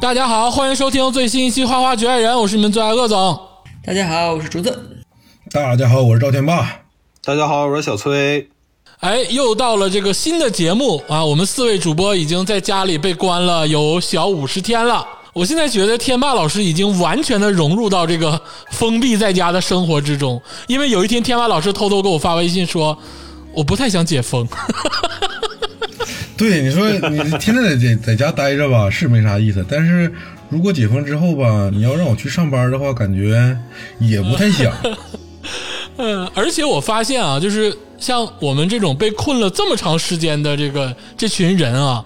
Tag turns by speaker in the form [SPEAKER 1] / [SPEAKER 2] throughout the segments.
[SPEAKER 1] 大家好，欢迎收听最新一期《花花局爱人》，我是你们最爱鄂总。
[SPEAKER 2] 大家好，我是竹子。
[SPEAKER 3] 大家好，我是赵天霸。
[SPEAKER 4] 大家好，我是小崔。
[SPEAKER 1] 哎，又到了这个新的节目啊！我们四位主播已经在家里被关了有小五十天了。我现在觉得天霸老师已经完全的融入到这个封闭在家的生活之中，因为有一天天霸老师偷偷给我发微信说，我不太想解封。
[SPEAKER 3] 对，你说你天天在在在家待着吧，是没啥意思。但是如果解封之后吧，你要让我去上班的话，感觉也不太想。
[SPEAKER 1] 嗯，而且我发现啊，就是像我们这种被困了这么长时间的这个这群人啊，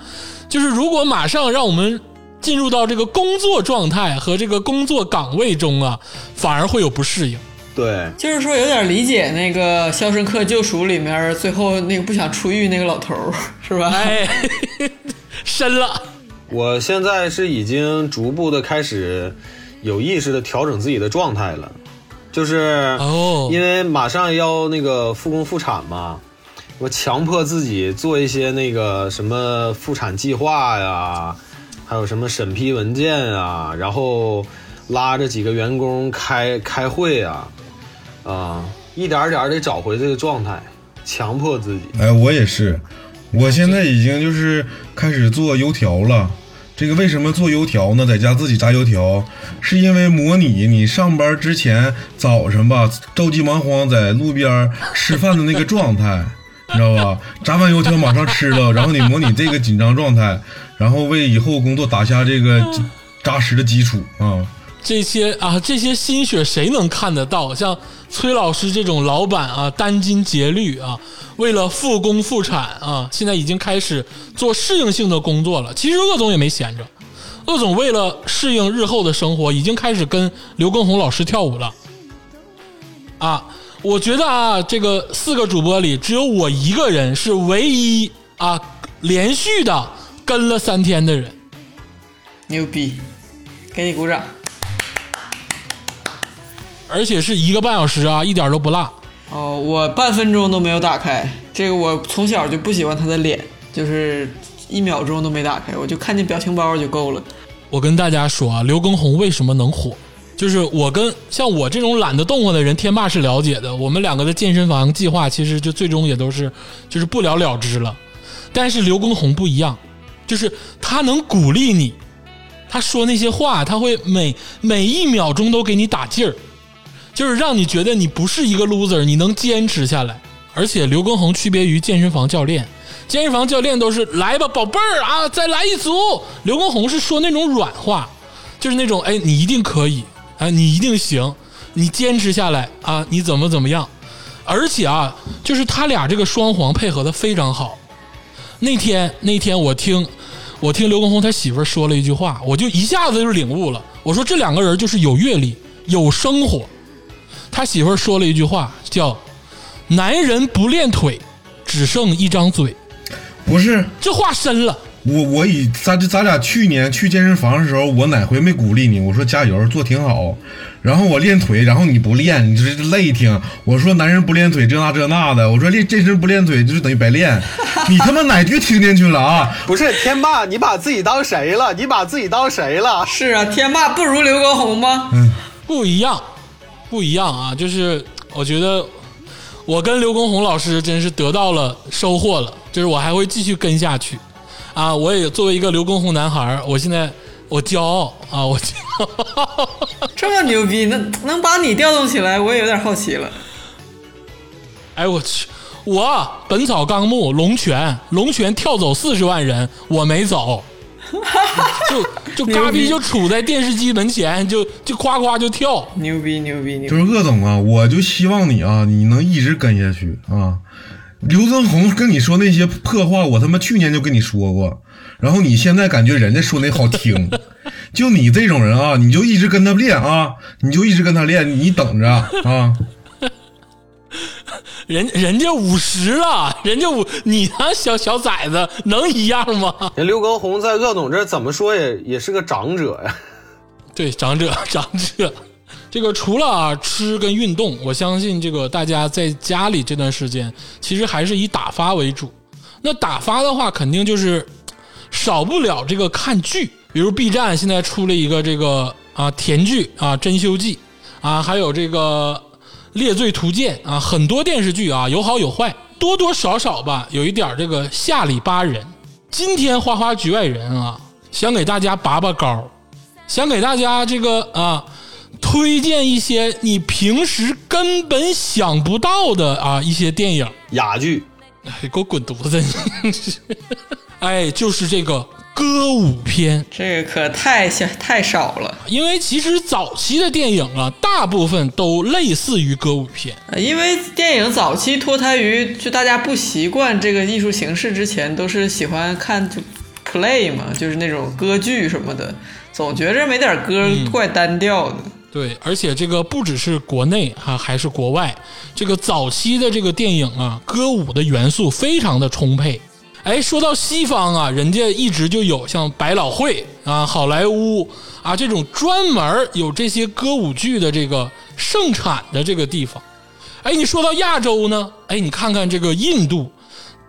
[SPEAKER 1] 就是如果马上让我们进入到这个工作状态和这个工作岗位中啊，反而会有不适应。
[SPEAKER 4] 对，
[SPEAKER 2] 就是说有点理解那个《肖申克救赎》里面最后那个不想出狱那个老头儿，是吧？
[SPEAKER 1] 哎，深了。
[SPEAKER 4] 我现在是已经逐步的开始有意识的调整自己的状态了，就是
[SPEAKER 1] 哦
[SPEAKER 4] 因为马上要那个复工复产嘛，我强迫自己做一些那个什么复产计划呀，还有什么审批文件啊，然后拉着几个员工开开会啊，啊，一点点得找回这个状态，强迫自己。
[SPEAKER 3] 哎，我也是，我现在已经就是开始做油条了。这个为什么做油条呢？在家自己炸油条，是因为模拟你上班之前早上吧，着急忙慌在路边吃饭的那个状态，你知道吧？炸完油条马上吃了，然后你模拟这个紧张状态，然后为以后工作打下这个扎实的基础啊。
[SPEAKER 1] 这些啊，这些心血谁能看得到？像崔老师这种老板啊，殚精竭虑啊，为了复工复产啊，现在已经开始做适应性的工作了。其实鄂总也没闲着，鄂总为了适应日后的生活，已经开始跟刘畊宏老师跳舞了。啊，我觉得啊，这个四个主播里，只有我一个人是唯一啊连续的跟了三天的人。
[SPEAKER 2] 牛逼，给你鼓掌。
[SPEAKER 1] 而且是一个半小时啊，一点都不辣。
[SPEAKER 2] 哦，我半分钟都没有打开。这个我从小就不喜欢他的脸，就是一秒钟都没打开，我就看见表情包就够了。
[SPEAKER 1] 我跟大家说啊，刘畊宏为什么能火？就是我跟像我这种懒得动活的人，天霸是了解的。我们两个的健身房计划其实就最终也都是就是不了了之了。但是刘畊宏不一样，就是他能鼓励你，他说那些话，他会每每一秒钟都给你打劲儿。就是让你觉得你不是一个 loser，你能坚持下来。而且刘畊宏区别于健身房教练，健身房教练都是来吧，宝贝儿啊，再来一组。刘畊宏是说那种软话，就是那种哎，你一定可以，啊，你一定行，你坚持下来啊，你怎么怎么样。而且啊，就是他俩这个双簧配合的非常好。那天那天我听我听刘畊宏他媳妇儿说了一句话，我就一下子就领悟了。我说这两个人就是有阅历，有生活。他媳妇儿说了一句话，叫“男人不练腿，只剩一张嘴
[SPEAKER 3] 不是”，
[SPEAKER 1] 这话深了。
[SPEAKER 3] 我，我以咱这咱俩去年去健身房的时候，我哪回没鼓励你？我说加油，做挺好。然后我练腿，然后你不练，你这累挺。我说男人不练腿，这那这那的。我说练健身不练腿，就是等于白练。你他妈哪句听进去了啊？
[SPEAKER 4] 不是天霸，你把自己当谁了？你把自己当谁了？
[SPEAKER 2] 是啊，天霸不如刘畊宏吗？
[SPEAKER 1] 嗯不一样，不一样啊！就是我觉得我跟刘畊宏老师真是得到了收获了，就是我还会继续跟下去啊！我也作为一个刘畊宏男孩儿，我现在我骄傲啊！我骄傲。
[SPEAKER 2] 这么牛逼，能能把你调动起来，我也有点好奇了。
[SPEAKER 1] 哎我去，我《本草纲目》龙泉，龙泉跳走四十万人，我没走，就就嘎逼就杵在电视机门前，就就夸夸就跳。
[SPEAKER 2] 牛逼牛逼牛
[SPEAKER 3] 就！是鄂总啊，我就希望你啊，你能一直跟下去啊。刘增宏跟你说那些破话，我他妈去年就跟你说过，然后你现在感觉人家说那好听，就你这种人啊，你就一直跟他练啊，你就一直跟他练，你等着啊。
[SPEAKER 1] 人人家五十了，人家五，你那小小崽子能一样吗？
[SPEAKER 4] 人刘畊宏在鄂总这怎么说也也是个长者呀。
[SPEAKER 1] 对，长者，长者。这个除了啊吃跟运动，我相信这个大家在家里这段时间，其实还是以打发为主。那打发的话，肯定就是少不了这个看剧，比如 B 站现在出了一个这个啊甜剧啊《珍馐记》啊，还有这个《猎罪图鉴》啊，很多电视剧啊有好有坏，多多少少吧有一点这个下里巴人。今天花花局外人啊，想给大家拔拔高，想给大家这个啊。推荐一些你平时根本想不到的啊一些电影，
[SPEAKER 4] 哑剧，
[SPEAKER 1] 哎，给我滚犊子！哎，就是这个歌舞片，
[SPEAKER 2] 这个可太小太少了。
[SPEAKER 1] 因为其实早期的电影啊，大部分都类似于歌舞片。
[SPEAKER 2] 呃因为电影早期脱胎于就大家不习惯这个艺术形式之前，都是喜欢看就 play 嘛，就是那种歌剧什么的，总觉着没点歌怪单调的。
[SPEAKER 1] 对，而且这个不只是国内哈、还是国外，这个早期的这个电影啊，歌舞的元素非常的充沛。哎，说到西方啊，人家一直就有像百老汇啊、好莱坞啊这种专门有这些歌舞剧的这个盛产的这个地方。哎，你说到亚洲呢，哎，你看看这个印度，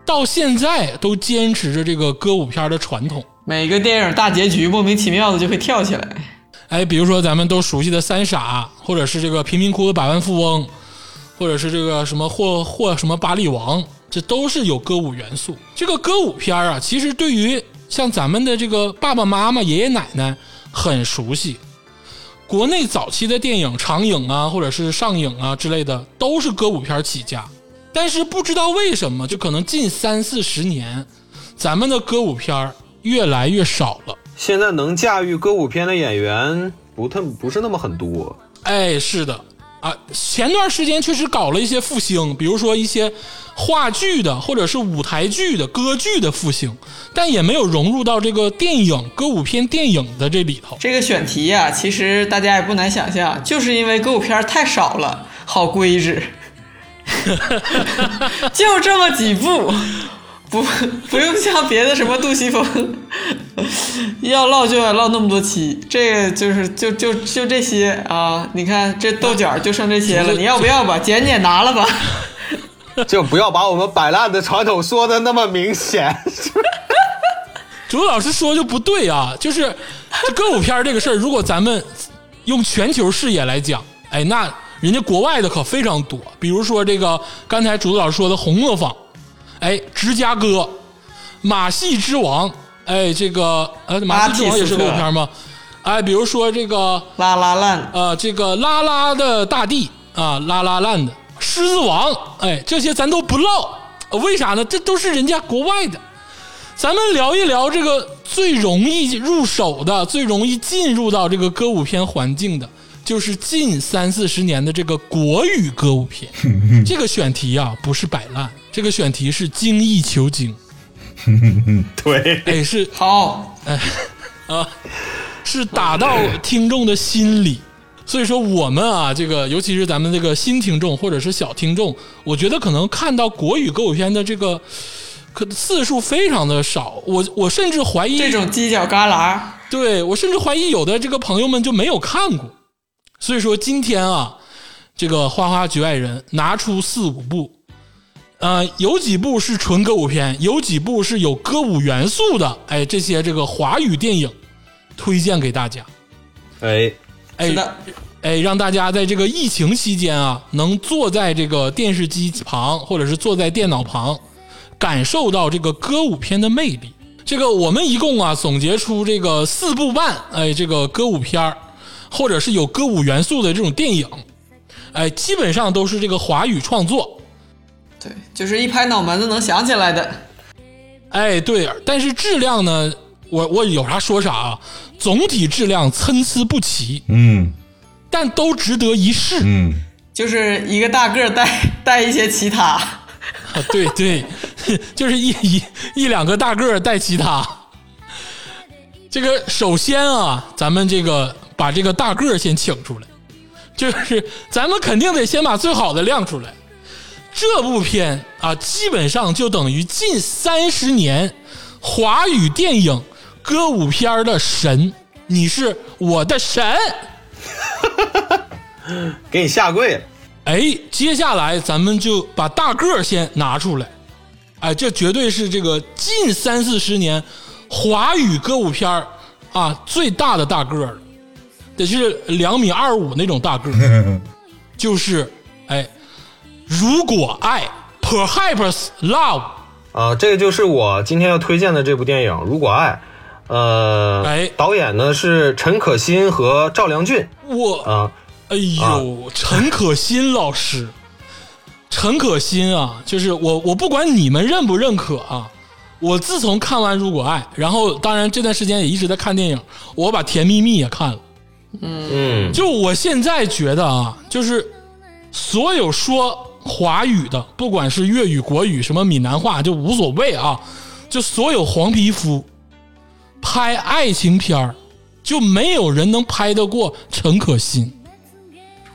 [SPEAKER 1] 到现在都坚持着这个歌舞片的传统。
[SPEAKER 2] 每个电影大结局莫名其妙的就会跳起来。
[SPEAKER 1] 哎，比如说咱们都熟悉的《三傻》，或者是这个贫民窟的百万富翁，或者是这个什么霍霍什么巴利王，这都是有歌舞元素。这个歌舞片啊，其实对于像咱们的这个爸爸妈妈、爷爷奶奶很熟悉。国内早期的电影长影啊，或者是上影啊之类的，都是歌舞片起家。但是不知道为什么，就可能近三四十年，咱们的歌舞片越来越少了。
[SPEAKER 4] 现在能驾驭歌舞片的演员不特不是那么很多。
[SPEAKER 1] 哎，是的啊，前段时间确实搞了一些复兴，比如说一些话剧的或者是舞台剧的歌剧的复兴，但也没有融入到这个电影歌舞片电影的这里头。
[SPEAKER 2] 这个选题呀、其实大家也不难想象，就是因为歌舞片太少了，好规制，就这么几部，不 不用像别的什么杜西峰，要唠就要唠那么多期，这个就是就就就这些啊！你看这豆角就剩这些了，你要不要吧？捡捡拿了吧。
[SPEAKER 4] 就不要把我们摆烂的传统说的那么明显。
[SPEAKER 1] 朱老师说就不对啊，就是这歌舞片这个事儿，如果咱们用全球视野来讲，哎，那人家国外的可非常多，比如说这个刚才竹子老师说的《红磨坊》，哎，芝加哥，马戏之王，哎，这个呃，马戏之王也是歌舞片吗？哎，比如说这个
[SPEAKER 2] 拉拉烂，
[SPEAKER 1] 呃，这个拉拉的大地啊，拉拉烂的狮子王，哎，这些咱都不唠，呃为啥呢？这都是人家国外的。咱们聊一聊这个最容易入手的、最容易进入到这个歌舞片环境的，就是近三四十年的这个国语歌舞片。这个选题啊，不是摆烂，这个选题是精益求精，
[SPEAKER 4] 对，
[SPEAKER 1] 哎，是
[SPEAKER 2] 好，哎
[SPEAKER 1] 啊，是打到听众的心里。所以说，我们啊，这个尤其是咱们这个新听众或者是小听众，我觉得可能看到国语歌舞片的这个可次数非常的少。我我甚至怀疑
[SPEAKER 2] 这种犄角旮旯，
[SPEAKER 1] 对我甚至怀疑有的这个朋友们就没有看过。所以说今天啊，这个花花局外人拿出四五部，呃，有几部是纯歌舞片，有几部是有歌舞元素的，哎，这些这个华语电影推荐给大家。
[SPEAKER 4] 哎，
[SPEAKER 1] 哎哎，让大家在这个疫情期间啊，能坐在这个电视机旁或者是坐在电脑旁，感受到这个歌舞片的魅力。这个我们一共啊总结出这个四部半，哎，这个歌舞片儿或者是有歌舞元素的这种电影，哎，基本上都是这个华语创作。
[SPEAKER 2] 对，就是一拍脑门子能想起来的。
[SPEAKER 1] 哎，对，但是质量呢，我我有啥说啥啊，总体质量参差不齐，
[SPEAKER 3] 嗯
[SPEAKER 1] 但都值得一试。
[SPEAKER 3] 嗯，
[SPEAKER 2] 就是一个大个儿带带一些其他，
[SPEAKER 1] 啊，对对，就是一一一两个大个儿带其他。这个首先啊，咱们这个把这个大个儿先请出来，就是咱们肯定得先把最好的亮出来。这部片啊，基本上就等于近三十年华语电影歌舞片的神，你是我的神。
[SPEAKER 4] 给你下跪了。
[SPEAKER 1] 哎，接下来咱们就把大个儿先拿出来，哎，这绝对是这个近三四十年华语歌舞片儿啊最大的大个儿了，得是两米二五那种大个儿，就是哎，如果爱，Perhaps Love，
[SPEAKER 4] 啊，这个就是我今天要推荐的这部电影《如果爱》，呃，
[SPEAKER 1] 哎。
[SPEAKER 4] 导演呢是陈可辛和赵良俊。
[SPEAKER 1] 我
[SPEAKER 4] 啊，
[SPEAKER 1] 哎呦，陈可辛老师，陈可辛啊，就是我，我不管你们认不认可啊，我自从看完《如果爱》，然后当然这段时间也一直在看电影，我把《甜蜜蜜》也看了。
[SPEAKER 4] 嗯，
[SPEAKER 1] 就我现在觉得啊，就是所有说华语的，不管是粤语、国语，什么闽南话，就无所谓啊。就所有黄皮肤拍爱情片儿，就没有人能拍得过陈可辛。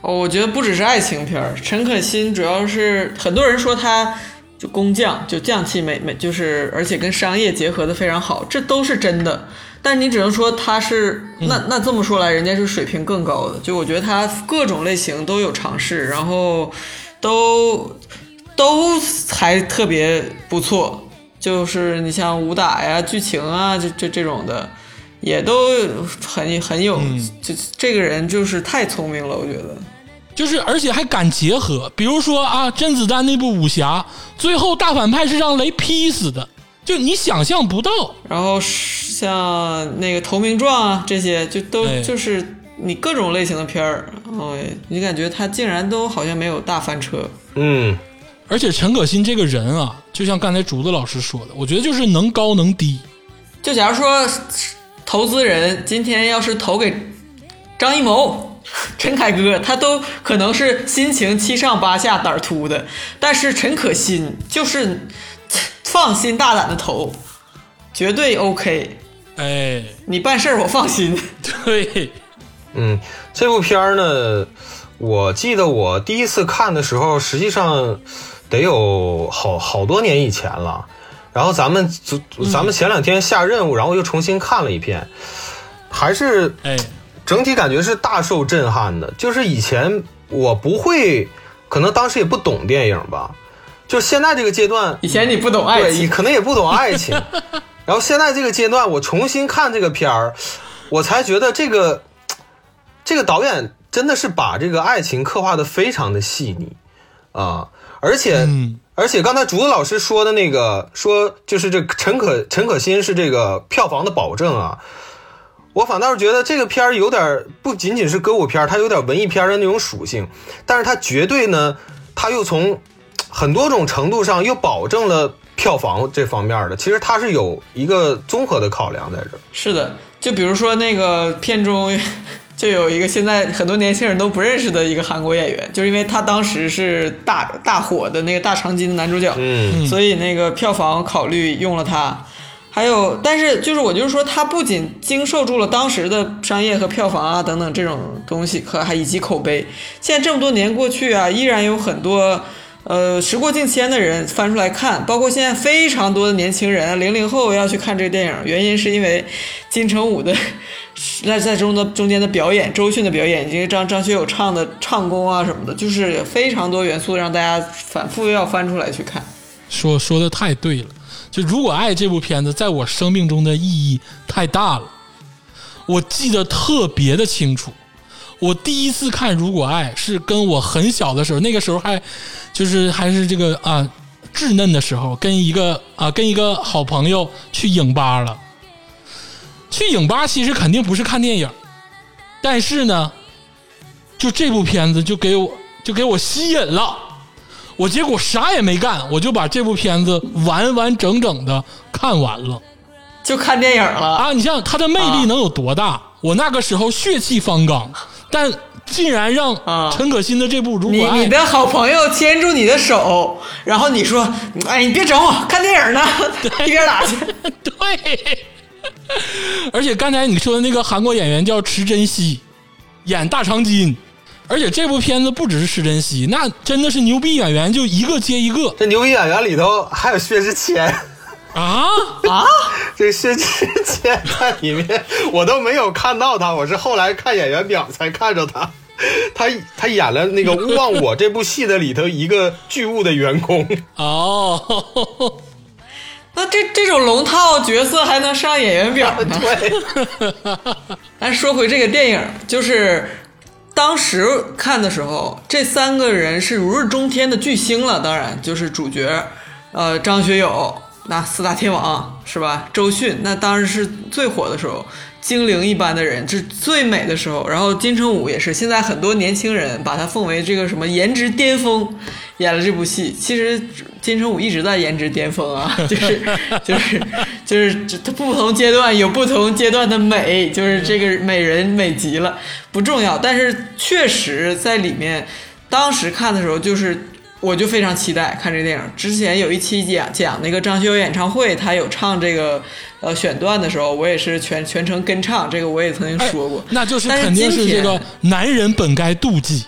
[SPEAKER 2] 哦，我觉得不只是爱情片儿，陈可辛主要是很多人说他就工匠，就匠气美美，就是而且跟商业结合的非常好，这都是真的。但你只能说他是那那这么说来，人家是水平更高的。就我觉得他各种类型都有尝试，然后都都还特别不错。就是你像武打呀、剧情啊，这这这种的，也都很很有。就这个人就是太聪明了，我觉得。
[SPEAKER 1] 就是而且还敢结合，比如说啊，甄子丹那部武侠，最后大反派是让雷劈死的，就你想象不到。
[SPEAKER 2] 然后像那个《投名状》啊，这些就都
[SPEAKER 1] 哎
[SPEAKER 2] 就是你各种类型的片儿，哎，你感觉他竟然都好像没有大翻车。
[SPEAKER 4] 嗯，
[SPEAKER 1] 而且陈可辛这个人啊，就像刚才竹子老师说的，我觉得就是能高能低。
[SPEAKER 2] 就假如说投资人今天要是投给张艺谋、陈凯歌，他都可能是心情七上八下、胆儿突的，但是陈可辛就是放心大胆的投，绝对 OK。
[SPEAKER 1] 哎，
[SPEAKER 2] 你办事儿我放心。
[SPEAKER 1] 对，
[SPEAKER 4] 嗯，这部片儿呢，我记得我第一次看的时候，实际上得有好好多年以前了。然后咱们咱们前两天下任务，然后又重新看了一遍，还是
[SPEAKER 1] 哎，
[SPEAKER 4] 整体感觉是大受震撼的。就是以前我不会，可能当时也不懂电影吧，就现在这个阶段，
[SPEAKER 2] 以前你不懂爱
[SPEAKER 4] 对，
[SPEAKER 2] 情，
[SPEAKER 4] 可能也不懂爱情。然后现在这个阶段，我重新看这个片儿，我才觉得这个这个导演真的是把这个爱情刻画的非常的细腻啊，而且、
[SPEAKER 1] 嗯
[SPEAKER 4] 而且刚才竹子老师说的那个说就是这个陈可陈可辛是这个票房的保证啊。我反倒是觉得这个片儿有点儿不仅仅是歌舞片儿，它有点文艺片儿的那种属性，但是它绝对呢，它又从很多种程度上又保证了票房这方面的，其实它是有一个综合的考量在这儿。
[SPEAKER 2] 是的，就比如说那个片中就有一个现在很多年轻人都不认识的一个韩国演员，就是因为他当时是大大火的那个大长今的男主角，
[SPEAKER 4] 嗯
[SPEAKER 2] 所以那个票房考虑用了他。还有，但是就是我就是说，他不仅经受住了当时的商业和票房啊等等这种东西，和还以及口碑，现在这么多年过去啊，依然有很多呃时过境迁的人翻出来看，包括现在非常多的年轻人啊，零零后要去看这个电影，原因是因为金城武的那在中的中间的表演，周迅的表演，以及张张学友唱的唱功啊什么的，就是非常多元素让大家反复要翻出来去看。
[SPEAKER 1] 说说的太对了。就《如果爱》这部片子在我生命中的意义太大了，我记得特别的清楚。我第一次看《如果爱》是跟我很小的时候，那个时候还就是还是这个啊稚嫩的时候，跟一个啊跟一个好朋友去影吧了。去影吧其实肯定不是看电影，但是呢，就这部片子就给我就给我吸引了。我结果啥也没干，我就把这部片子完完整整的看完了
[SPEAKER 2] 就看电影了，
[SPEAKER 1] 啊！你想想它的魅力能有多大？我那个时候血气方刚，但竟然让
[SPEAKER 2] 啊
[SPEAKER 1] 陈可辛的这部《如果爱
[SPEAKER 2] 你你》的好朋友牵住你的手，然后你说：“哎，你别整我，看电影呢，一边 打去。
[SPEAKER 1] 对，而且刚才你说的那个韩国演员叫池珍熙，演大长今，而且这部片子不只是池珍熙，那真的是牛逼演员就一个接一个
[SPEAKER 4] 这牛逼演员里头还有薛之谦，
[SPEAKER 1] 啊
[SPEAKER 4] 啊！这薛之谦在里面我都没有看到他，我是后来看演员表才看着他。他他演了那个《勿忘我》这部戏的里头一个剧务的员工，
[SPEAKER 1] 哦，
[SPEAKER 2] 那这这种龙套角色还能上演员表呢？
[SPEAKER 4] 对，
[SPEAKER 2] 但 说回这个电影，就是当时看的时候，这三个人是如日中天的巨星了。当然，就是主角，呃，张学友，那四大天王是吧？周迅，那当然是最火的时候，精灵一般的人，这最美的时候。然后金城武也是，现在很多年轻人把他奉为这个什么颜值巅峰，演了这部戏。其实金城武一直在颜值巅峰啊，就是就是就是他不同阶段有不同阶段的美，就是这个美人美极了，不重要。但是确实在里面，当时看的时候就是。我就非常期待看这个电影。之前有一期讲讲那个张学友演唱会，他有唱这个呃选段的时候，我也是全全程跟唱，这个我也曾经说过。
[SPEAKER 1] 那就是肯定是这个男人本该妒忌。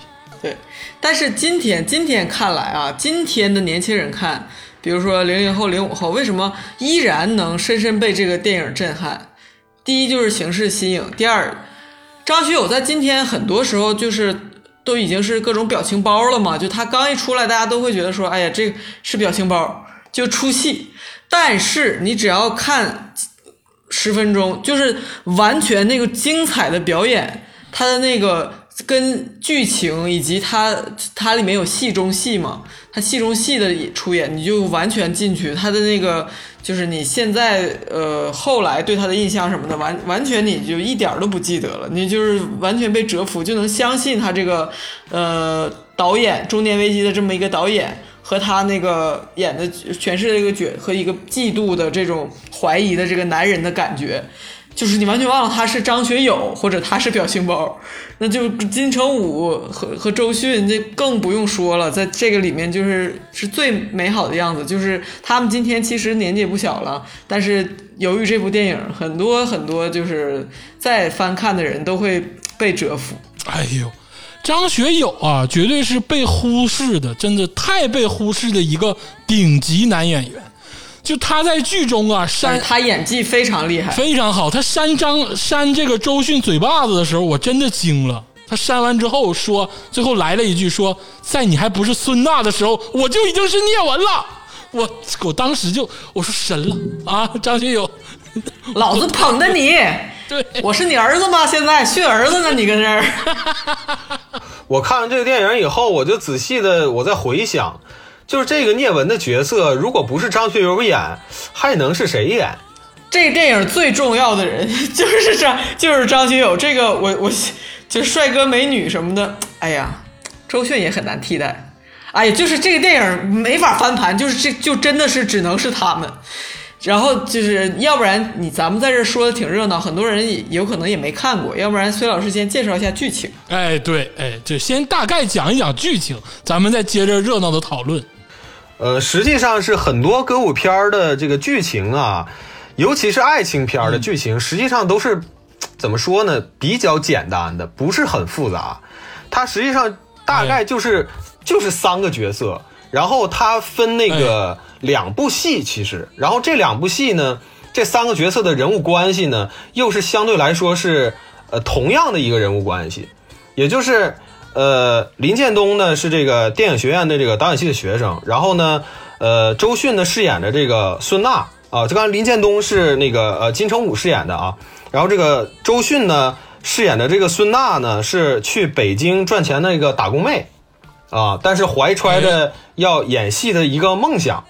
[SPEAKER 2] 但是今天今天看来啊，今天的年轻人看，比如说零零后、零五后，为什么依然能深深被这个电影震撼？第一就是形式新颖，第二，张学友在今天很多时候就是都已经是各种表情包了嘛，就他刚一出来，大家都会觉得说，哎呀，这是表情包，就出戏。但是你只要看十分钟，就是完全那个精彩的表演，他的那个跟剧情以及他它里面有戏中戏嘛，他戏中戏的出演，你就完全进去，他的那个就是你现在呃后来对他的印象什么的，完完全你就一点都不记得了，你就是完全被折服，就能相信他这个呃导演中年危机的这么一个导演。和他那个演的诠释的这个角和一个嫉妒的这种怀疑的这个男人的感觉，就是你完全忘了他是张学友或者他是表情包，那就金城武和和周迅这更不用说了，在这个里面就是是最美好的样子，就是他们今天其实年纪也不小了，但是由于这部电影，很多很多就是再翻看的人都会被折服。
[SPEAKER 1] 哎呦，张学友啊，绝对是被忽视的，真的太被忽视的一个顶级男演员。就他在剧中啊，
[SPEAKER 2] 但
[SPEAKER 1] 扇
[SPEAKER 2] 是他演技非常厉害，
[SPEAKER 1] 非常好。他扇张扇这个周迅嘴巴子的时候，我真的惊了。他扇完之后说，最后来了一句说，在你还不是孙娜的时候，我就已经是聂文了。我我当时就我说神了啊，张学友，
[SPEAKER 2] 老子捧的你。
[SPEAKER 1] 对，
[SPEAKER 2] 我是你儿子吗？现在训儿子呢？你跟这儿，
[SPEAKER 4] 我看完这个电影以后，我就仔细的我在回想，就是这个聂文的角色，如果不是张学友演，还能是谁演？
[SPEAKER 2] 这个电影最重要的人 就是张，就是张学友。这个我我就是帅哥美女什么的，哎呀，周迅也很难替代。哎呀，就是这个电影没法翻盘，就是这就真的是只能是他们。然后就是要不然你咱们在这说的挺热闹，很多人也有可能也没看过。要不然崔老师先介绍一下剧情。
[SPEAKER 1] 哎对，哎就先大概讲一讲剧情，咱们再接着热闹的讨论。
[SPEAKER 4] 呃，实际上是很多歌舞片儿的这个剧情啊，尤其是爱情片儿的剧情，实际上都是怎么说呢？比较简单的，不是很复杂。它实际上大概就是、就是三个角色，然后它分那个两部戏，其实，然后这两部戏呢，这三个角色的人物关系呢，又是相对来说是呃同样的一个人物关系，也就是呃林建东呢是这个电影学院的这个导演系的学生，然后呢呃周迅呢饰演的这个孙娜啊，就刚才林建东是那个呃金城武饰演的啊，然后这个周迅呢饰演的这个孙娜呢是去北京赚钱的一个打工妹啊，但是怀揣着要演戏的一个梦想。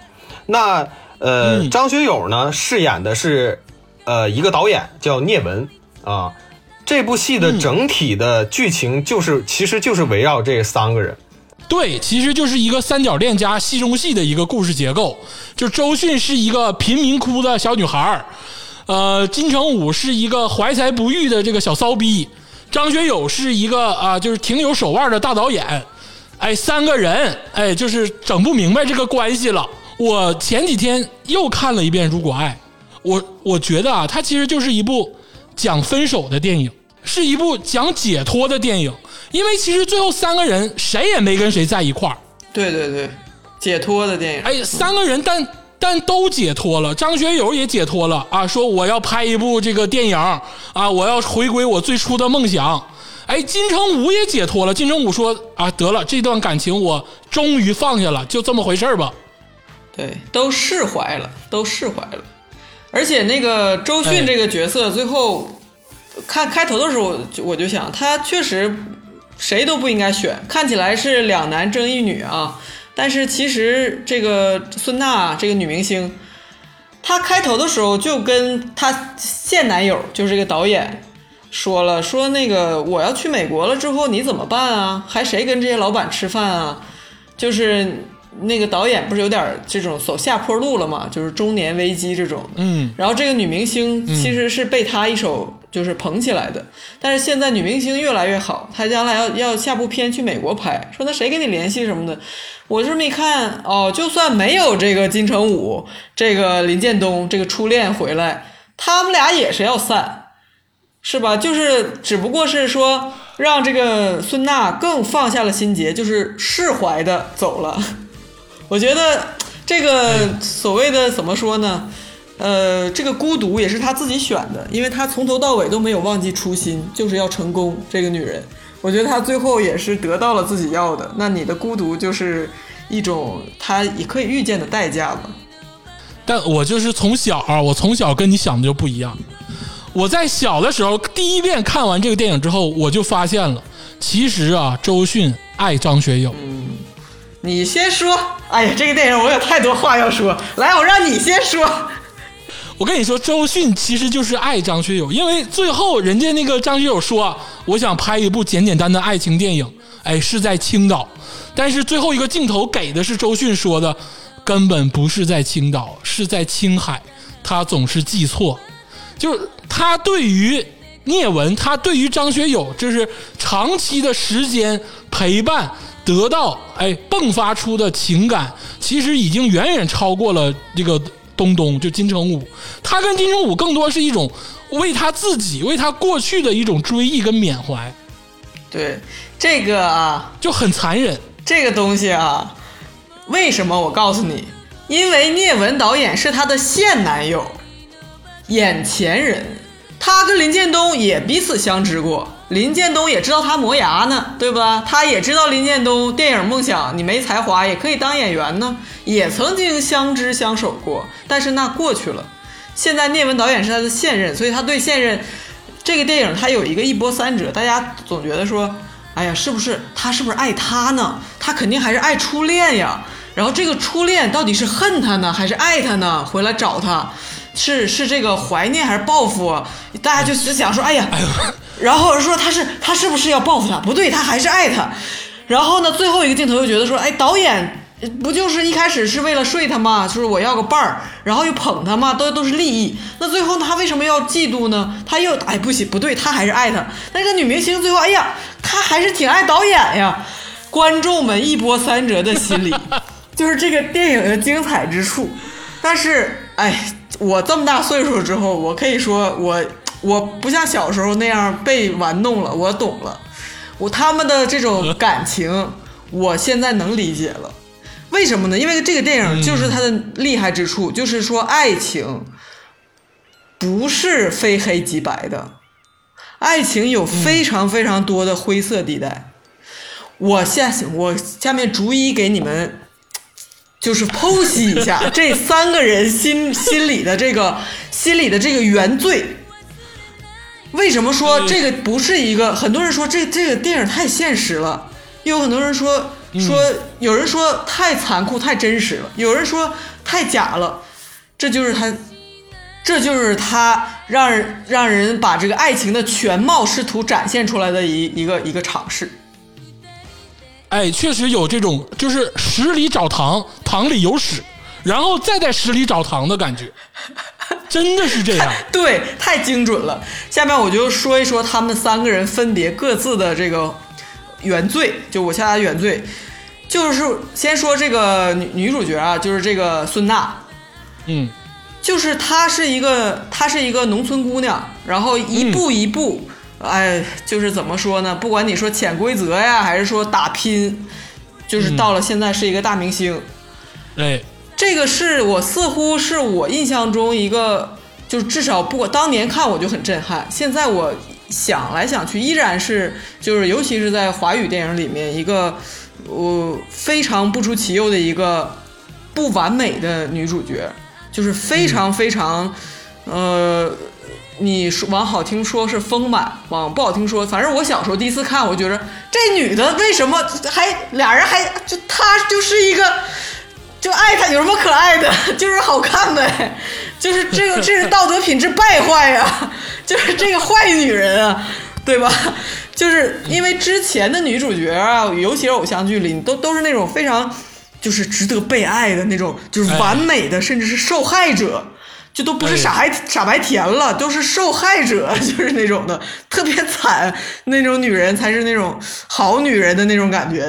[SPEAKER 4] 那呃，
[SPEAKER 1] 嗯
[SPEAKER 4] 张学友呢饰演的是呃一个导演叫聂文啊。这部戏的整体的剧情就是，其实就是围绕这三个人。
[SPEAKER 1] 对，其实就是一个三角恋加戏中戏的一个故事结构。就周迅是一个贫民窟的小女孩儿，呃，金城武是一个怀才不遇的这个小骚逼，张学友是一个啊、就是挺有手腕的大导演。哎，三个人，哎，就是整不明白这个关系了。我前几天又看了一遍《如果爱》，我我觉得啊，它其实就是一部讲分手的电影。是一部讲解脱的电影，因为其实最后三个人谁也没跟谁在一块儿，
[SPEAKER 2] 对对对，解脱的电影。
[SPEAKER 1] 哎，三个人但但都解脱了，张学友也解脱了啊，说我要拍一部这个电影啊，我要回归我最初的梦想。哎，金城武也解脱了，金城武说啊，得了，这段感情我终于放下了，就这么回事儿吧。
[SPEAKER 2] 对，都释怀了，都释怀了。而且那个周迅这个角色，最后看开头的时候，就我就想，他确实谁都不应该选，看起来是两男争一女啊。但是其实这个孙娜这个女明星，她开头的时候就跟她现男友，就是这个导演说了，说那个我要去美国了之后你怎么办啊？还谁跟这些老板吃饭啊？就是那个导演不是有点这种走下坡路了嘛？就是中年危机这种。
[SPEAKER 1] 嗯，
[SPEAKER 2] 然后这个女明星其实是被他一手就是捧起来的，但是现在女明星越来越好，她将来要要下部片去美国拍，说那谁跟你联系什么的？我这么一看，哦，就算没有这个金城武、这个林建东这个初恋回来，他们俩也是要散，是吧？就是只不过是说让这个孙娜更放下了心结，就是释怀的走了。我觉得这个所谓的怎么说呢？呃，这个孤独也是她自己选的，因为她从头到尾都没有忘记初心，就是要成功。这个女人，我觉得她最后也是得到了自己要的。那你的孤独就是一种她也可以预见的代价吧？
[SPEAKER 1] 但我就是从小啊，我从小跟你想的就不一样。我在小的时候第一遍看完这个电影之后，我就发现了，其实啊，周迅爱张学友。
[SPEAKER 2] 你先说。哎呀，这个电影我有太多话要说，来，我让你先说。
[SPEAKER 1] 我跟你说，周迅其实就是爱张学友，因为最后人家那个张学友说，我想拍一部简简单的爱情电影，哎，是在青岛，但是最后一个镜头给的是周迅说的，根本不是在青岛，是在青海，他总是记错，就是他对于聂文，他对于张学友，这是长期的时间陪伴。得到哎迸发出的情感，其实已经远远超过了这个东东，就金城武。他跟金城武更多是一种为他自己、为他过去的一种追忆跟缅怀，
[SPEAKER 2] 对这个啊，
[SPEAKER 1] 就很残忍。
[SPEAKER 2] 这个东西啊，为什么我告诉你？因为聂文导演是他的现男友，眼前人，他跟林建东也彼此相知过。林建东也知道他磨牙呢，对吧？他也知道林建东电影梦想，你没才华也可以当演员呢，也曾经相知相守过。但是那过去了，现在聂文导演是他的现任，所以他对现任这个电影他有一个一波三折。大家总觉得说，哎呀，是不是他是不是爱他呢？他肯定还是爱初恋呀。然后这个初恋到底是恨他呢，还是爱他呢？回来找他，是是这个怀念还是报复？大家就只想说，哎呀。然后说他是他是不是要报复他？不对，他还是爱他。然后呢，最后一个镜头又觉得说，哎，导演不就是一开始是为了睡他吗？就是我要个伴儿，然后又捧他嘛，都都是利益。那最后他为什么要嫉妒呢？他又哎不行，不对，他还是爱他。那个女明星最后，哎呀，他还是挺爱导演呀。观众们一波三折的心理，就是这个电影的精彩之处。但是，哎，我这么大岁数之后，我可以说我。我不像小时候那样被玩弄了，我懂了，我他们的这种感情，我现在能理解了。为什么呢？因为这个电影就是它的厉害之处，就是说爱情不是非黑即白的，爱情有非常非常多的灰色地带。我下我下面逐一给你们就是剖析一下这三个人心心里的这个心里的这个原罪。为什么说这个不是一个？很多人说这这个电影太现实了，又有很多人说说有人说太残酷、太真实了，有人说太假了。这就是他，这就是他让人让人把这个爱情的全貌试图展现出来的一一个一个尝试。
[SPEAKER 1] 哎，确实有这种，就是屎里找糖，糖里有屎，然后再在屎里找糖的感觉。真的是这样，
[SPEAKER 2] 对，太精准了。下面我就说一说他们三个人分别各自的这个原罪，就我下达原罪，就是先说这个女女主角啊，就是这个孙娜，
[SPEAKER 1] 嗯，
[SPEAKER 2] 就是她是一个她是一个农村姑娘，然后一步一步哎，就是怎么说呢？不管你说潜规则呀，还是说打拼，就是到了现在是一个大明星。
[SPEAKER 1] 哎，
[SPEAKER 2] 这个是我似乎是我印象中一个，就是至少不管当年看我就很震撼，现在我想来想去依然是，就是尤其是在华语电影里面一个我非常不出其右的一个不完美的女主角，就是非常非常，呃。你说往好听说是丰满，往不好听说，反正我小时候第一次看，我觉得这女的为什么还俩人还就她就是一个就爱她有什么可爱的，就是好看呗，就是这个 这是道德品质败坏呀，就是这个坏女人啊，对吧？就是因为之前的女主角啊，尤其是偶像剧里，都都是那种非常就是值得被爱的那种，就是完美的，甚至是受害者。就都不是傻孩傻白甜了，都是受害者，就是那种的特别惨那种女人才是那种好女人的那种感觉。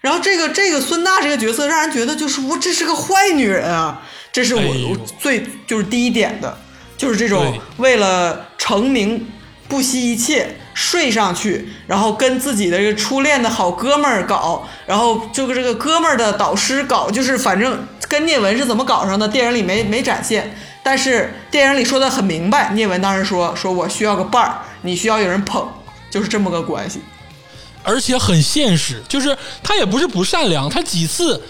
[SPEAKER 2] 然后这个这个孙娜这个角色让人觉得就是我这是个坏女人啊，这是我我最就是第一点的，就是这种为了成名不惜一切睡上去，然后跟自己的这个初恋的好哥们儿搞，然后就跟这个哥们儿的导师搞，就是反正跟聂文是怎么搞上的，电影里没没展现。但是电影里说的很明白，聂文当时说：“说我需要个伴儿，你需要有人捧，就是这么个关系。”
[SPEAKER 1] 而且很现实，就是他也不是不善良，他几次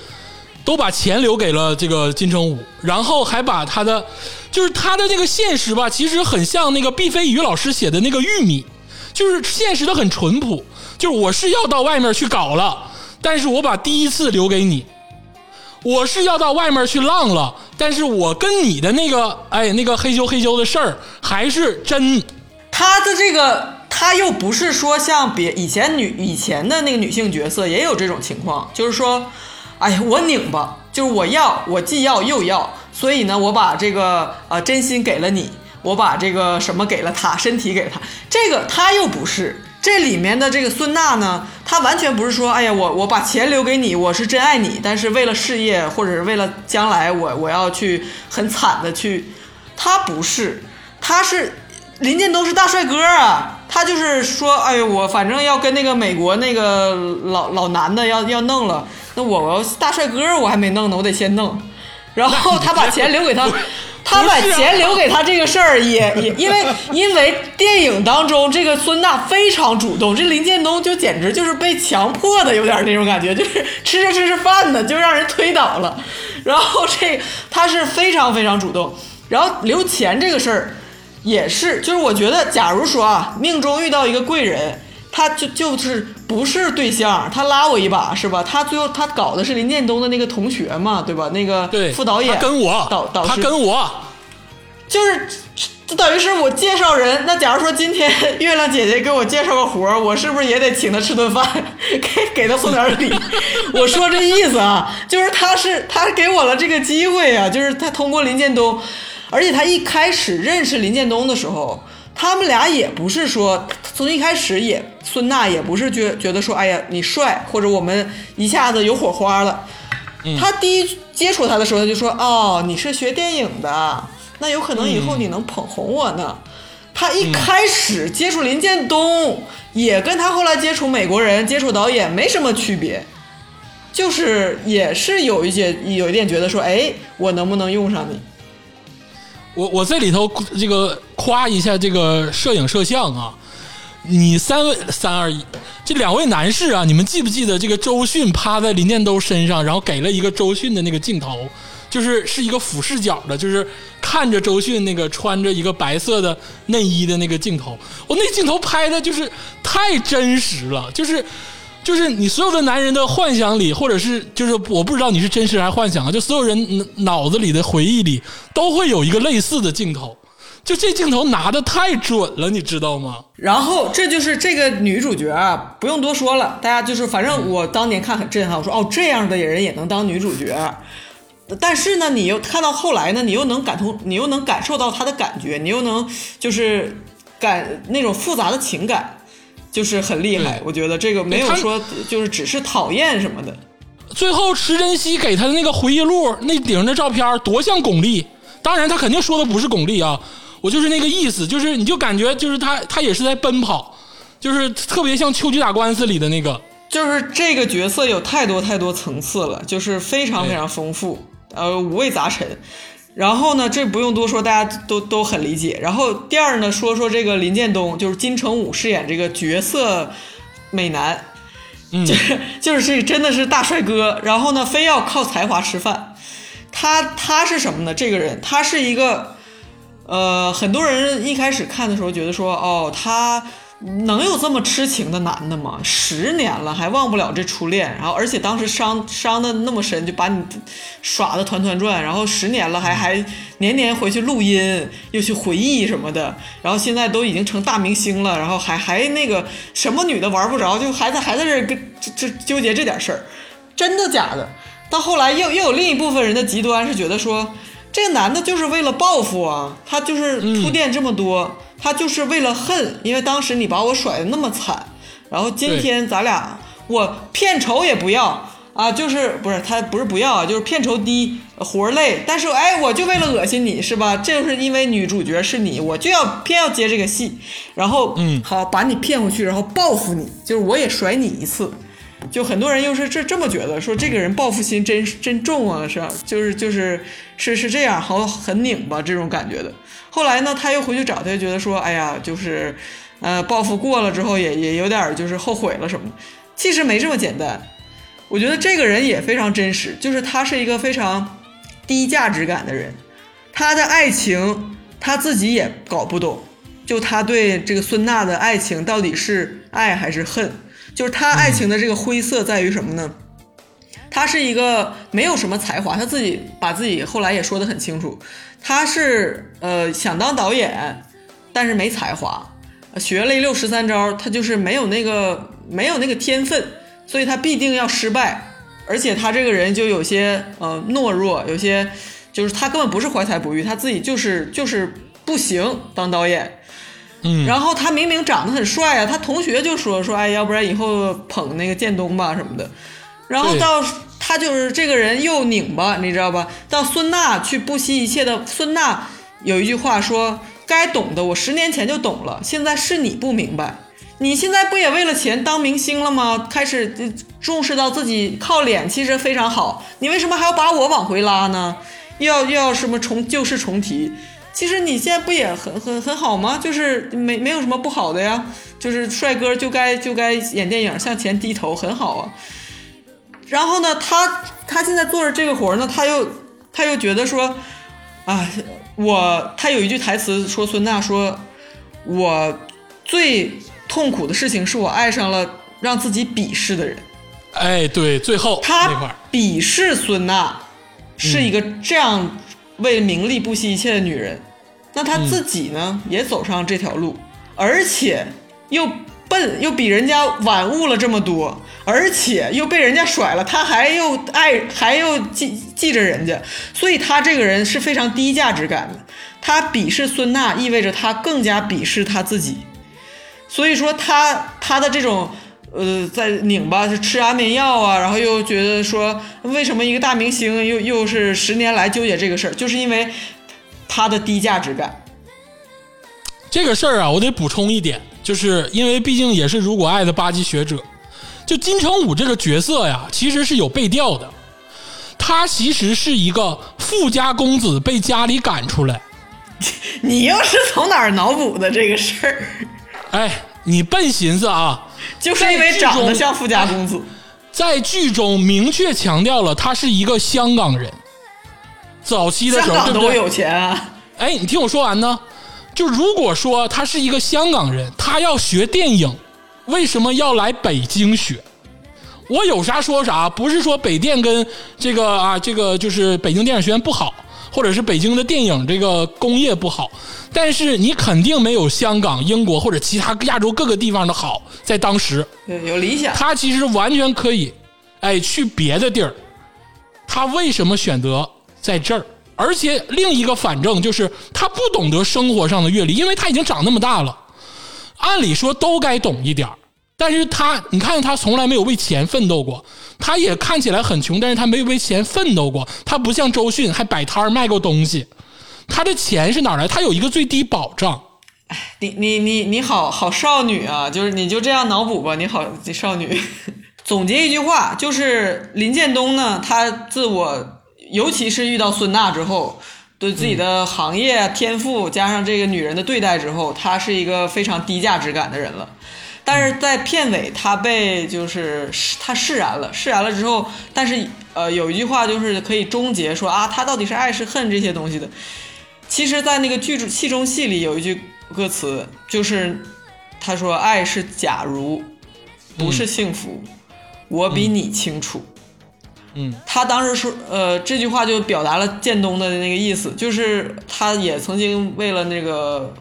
[SPEAKER 1] 都把钱留给了这个金城武，然后还把他的，就是他的那个现实吧，其实很像那个毕飞宇老师写的那个玉米，就是现实的很淳朴，就是我是要到外面去搞了，但是我把第一次留给你。我是要到外面去浪了，但是我跟你的那个，哎，那个嘿咻嘿咻的事儿还是真。
[SPEAKER 2] 他的这个，他又不是说像别以前女以前的那个女性角色也有这种情况，就是说，哎呀，我拧巴，就是我要，我既要又要，所以呢，我把这个呃真心给了你，我把这个什么给了他，身体给他，这个他又不是。这里面的这个孙娜呢，她完全不是说，哎呀，我我把钱留给你，我是真爱你，但是为了事业或者是为了将来，我我要去很惨的去，她不是，她是林建东是大帅哥啊，他就是说，哎呦，我反正要跟那个美国那个老老男的要要弄了，那我大帅哥我还没弄呢，我得先弄，然后他把钱留给他。他把钱留给他这个事儿，也也因为因为电影当中这个孙娜非常主动，这林建东就简直就是被强迫的，有点那种感觉，就是吃着吃着饭呢就让人推倒了。然后这他是非常非常主动，然后留钱这个事儿也是，就是我觉得，假如说啊，命中遇到一个贵人，他就就是不是对象，他拉我一把是吧？他最后他搞的是林建东的那个同学嘛，对吧？那个副导演
[SPEAKER 1] 跟我
[SPEAKER 2] 导导
[SPEAKER 1] 师跟我。
[SPEAKER 2] 就是就等于是我介绍人，那假如说今天月亮姐姐给我介绍个活儿，我是不是也得请她吃顿饭，给给她送点礼？我说这意思啊，就是他是他给我了这个机会啊，就是他通过林建东，而且他一开始认识林建东的时候，他们俩也不是说从一开始也孙娜也不是觉觉得说哎呀你帅或者我们一下子有火花了，他第一接触他的时候他就说哦你是学电影的。那有可能以后你能捧红我呢？他一开始接触林建东，也跟他后来接触美国人、接触导演没什么区别，就是也是有一些有一点觉得说，哎，我能不能用上你？
[SPEAKER 1] 我我在里头这个夸一下这个摄影摄像啊，你三位三二一，这两位男士啊，你们记不记得这个周迅趴在林建东身上，然后给了一个周迅的那个镜头？就是是一个俯视角的，就是看着周迅那个穿着一个白色的内衣的那个镜头，我那镜头拍的就是太真实了，就是就是你所有的男人的幻想里，或者是就是我不知道你是真实还是幻想啊，就所有人脑子里的回忆里都会有一个类似的镜头，就这镜头拿的太准了，你知道吗？
[SPEAKER 2] 然后这就是这个女主角啊，不用多说了，大家就是反正我当年看很震撼，我说哦这样的人也能当女主角。但是呢，你又看到后来呢，你又能感同，你又能感受到她的感觉，你又能就是感那种复杂的情感，就是很厉害。我觉得这个没有说就是只是讨厌什么的。
[SPEAKER 1] 最后，池珍熙给他的那个回忆录那顶上的照片多像巩俐，当然他肯定说的不是巩俐啊。我就是那个意思，就是你就感觉就是他他也是在奔跑，就是特别像秋菊打官司里的那个，
[SPEAKER 2] 就是这个角色有太多太多层次了，就是非常非常丰富，呃，五味杂陈。然后呢，这不用多说，大家都都很理解。然后第二呢，说说这个林建东，就是金城武饰演这个角色美男，
[SPEAKER 1] 嗯
[SPEAKER 2] 就是就是这真的是大帅哥。然后呢，非要靠才华吃饭。他他是什么呢？这个人他是一个，呃，很多人一开始看的时候觉得说，哦，他能有这么痴情的男的吗？十年了还忘不了这初恋，然后而且当时伤伤的那么深，就把你耍的团团转，然后十年了还还年年回去录音，又去回忆什么的，然后现在都已经成大明星了，然后还还那个什么女的玩不着，就还在还在这儿跟这这纠结这点事儿，真的假的？到后来又又有另一部分人的极端是觉得说，这个男的就是为了报复啊，他就是铺垫这么多，他就是为了恨，因为当时你把我甩的那么惨，然后今天咱俩我片酬也不要啊，就是不是他不是不要啊，就是片酬低，活儿累，但是哎，我就为了恶心你是吧？这就是因为女主角是你，我就要偏要接这个戏，然后
[SPEAKER 1] 嗯。
[SPEAKER 2] 好把你骗回去，然后报复你，就是我也甩你一次。就很多人又是这这么觉得，说这个人报复心真真重啊，是？就是就是是是这样，好很拧巴这种感觉的。后来呢，他又回去找他，觉得说，哎呀，就是，呃，报复过了之后也也有点就是后悔了什么。其实没这么简单。我觉得这个人也非常真实，就是他是一个非常低价值感的人，他的爱情他自己也搞不懂，就他对这个孙娜的爱情到底是爱还是恨？就是他爱情的这个灰色在于什么呢？他是一个没有什么才华，他自己把自己后来也说得很清楚，他是呃想当导演，但是没才华，学了一溜十三招，他就是没有那个没有那个天分，所以他必定要失败，而且他这个人就有些呃懦弱，有些就是他根本不是怀才不遇，他自己就是就是不行当导演，
[SPEAKER 1] 嗯，
[SPEAKER 2] 然后他明明长得很帅啊，他同学就说说，哎，要不然以后捧那个建东吧什么的。然后到他就是这个人又拧巴，你知道吧？到孙娜去不惜一切的，孙娜有一句话说：“该懂的我十年前就懂了，现在是你不明白。你现在不也为了钱当明星了吗？开始呃重视到自己靠脸其实非常好，你为什么还要把我往回拉呢？又要又要什么重旧事重提？其实你现在不也很很很好吗？就是没没有什么不好的呀，就是帅哥就该就该演电影，向前低头，很好啊。然后呢，他他现在做着这个活儿呢，他又他又觉得说，啊，我他有一句台词说孙娜说，我最痛苦的事情是我爱上了让自己鄙视的人。
[SPEAKER 1] 哎，对，最后
[SPEAKER 2] 他，鄙视孙娜是一个这样为名利不惜一切的女人，那她自己呢、也走上这条路，而且又笨，又比人家晚悟了这么多，而且又被人家甩了，她还又爱，还又记记着人家，所以她这个人是非常低价值感的。她鄙视孙娜，意味着她更加鄙视她自己。所以说她她的这种呃在拧巴，是吃安眠药啊，然后又觉得说为什么一个大明星又又是十年来纠结这个事儿，就是因为他的低价值感。
[SPEAKER 1] 这个事儿啊，我得补充一点，就是因为毕竟也是如果爱的八级学者，就金城武这个角色呀，其实是有背调的，他其实是一个富家公子被家里赶出来。
[SPEAKER 2] 你又是从哪儿脑补的这个事儿？
[SPEAKER 1] 哎，你笨寻思啊，
[SPEAKER 2] 就是因为长得像富家公子。
[SPEAKER 1] 在剧中明确强调了他是一个香港人。早期的时候，对不对？
[SPEAKER 2] 港多有钱啊！
[SPEAKER 1] 哎，你听我说完呢。就如果说他是一个香港人，他要学电影，为什么要来北京学？我有啥说啥，不是说北电跟这个啊，这个就是北京电影学院不好，或者是北京的电影这个工业不好，但是你肯定没有香港、英国或者其他亚洲各个地方的好，在当时。
[SPEAKER 2] 对，有理想。
[SPEAKER 1] 他其实完全可以，哎，去别的地儿。他为什么选择在这儿？而且另一个反正就是他不懂得生活上的阅历，因为他已经长那么大了。按理说都该懂一点儿但是他，你看他从来没有为钱奋斗过，他也看起来很穷，但是他没有为钱奋斗过。他不像周迅还摆摊卖过东西，他的钱是哪儿来？他有一个最低保障。
[SPEAKER 2] 你你你你好好少女啊，就是你就这样脑补吧，你好少女。总结一句话，就是林建东呢，他自我，尤其是遇到孙娜之后，对自己的行业天赋加上这个女人的对待之后，他是一个非常低价值感的人了。但是在片尾，他被就是他释然了，释然了之后，但是呃，有一句话就是可以终结说啊，他到底是爱是恨这些东西的。其实，在那个剧中戏中戏里有一句歌词，就是他说：“爱是假如，不是幸福，我比你清楚。”
[SPEAKER 1] 嗯，
[SPEAKER 2] 他当时说，呃，这句话就表达了建东的那个意思，就是他也曾经为了那个，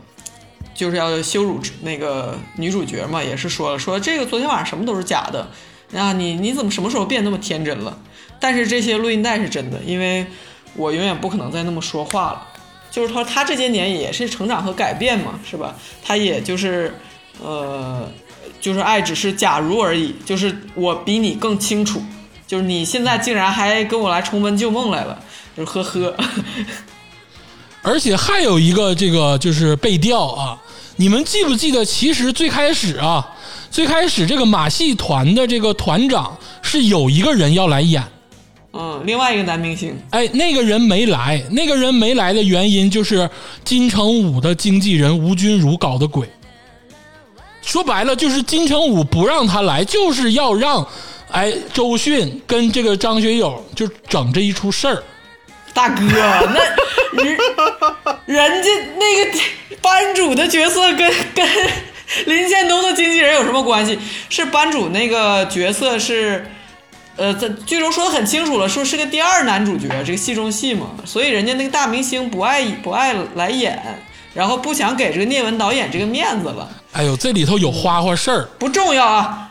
[SPEAKER 2] 就是要羞辱那个女主角嘛，也是说了，说这个昨天晚上什么都是假的，啊，你你怎么什么时候变那么天真了？但是这些录音带是真的，因为我永远不可能再那么说话了。就是说，他这些年也是成长和改变嘛，是吧？他也就是，呃，就是爱只是假如而已，就是我比你更清楚，就是你现在竟然还跟我来重温旧梦来了，就是呵呵。
[SPEAKER 1] 而且还有一个这个就是背调啊，你们记不记得？其实最开始啊，最开始这个马戏团的这个团长是有一个人要来演，
[SPEAKER 2] 嗯，另外一个男明星，
[SPEAKER 1] 哎，那个人没来，那个人没来的原因就是金城武的经纪人吴君如搞的鬼。说白了就是金城武不让他来，就是要让，哎，周迅跟这个张学友就整这一出事儿。
[SPEAKER 2] 大哥，那人人家那个班主的角色跟跟林建东的经纪人有什么关系？是班主那个角色是，呃，在剧中说的很清楚了，说是个第二男主角，这个戏中戏嘛，所以人家那个大明星不爱不爱来演，然后不想给这个聂文导演这个面子了，
[SPEAKER 1] 哎呦，这里头有花花事儿。
[SPEAKER 2] 不重要啊。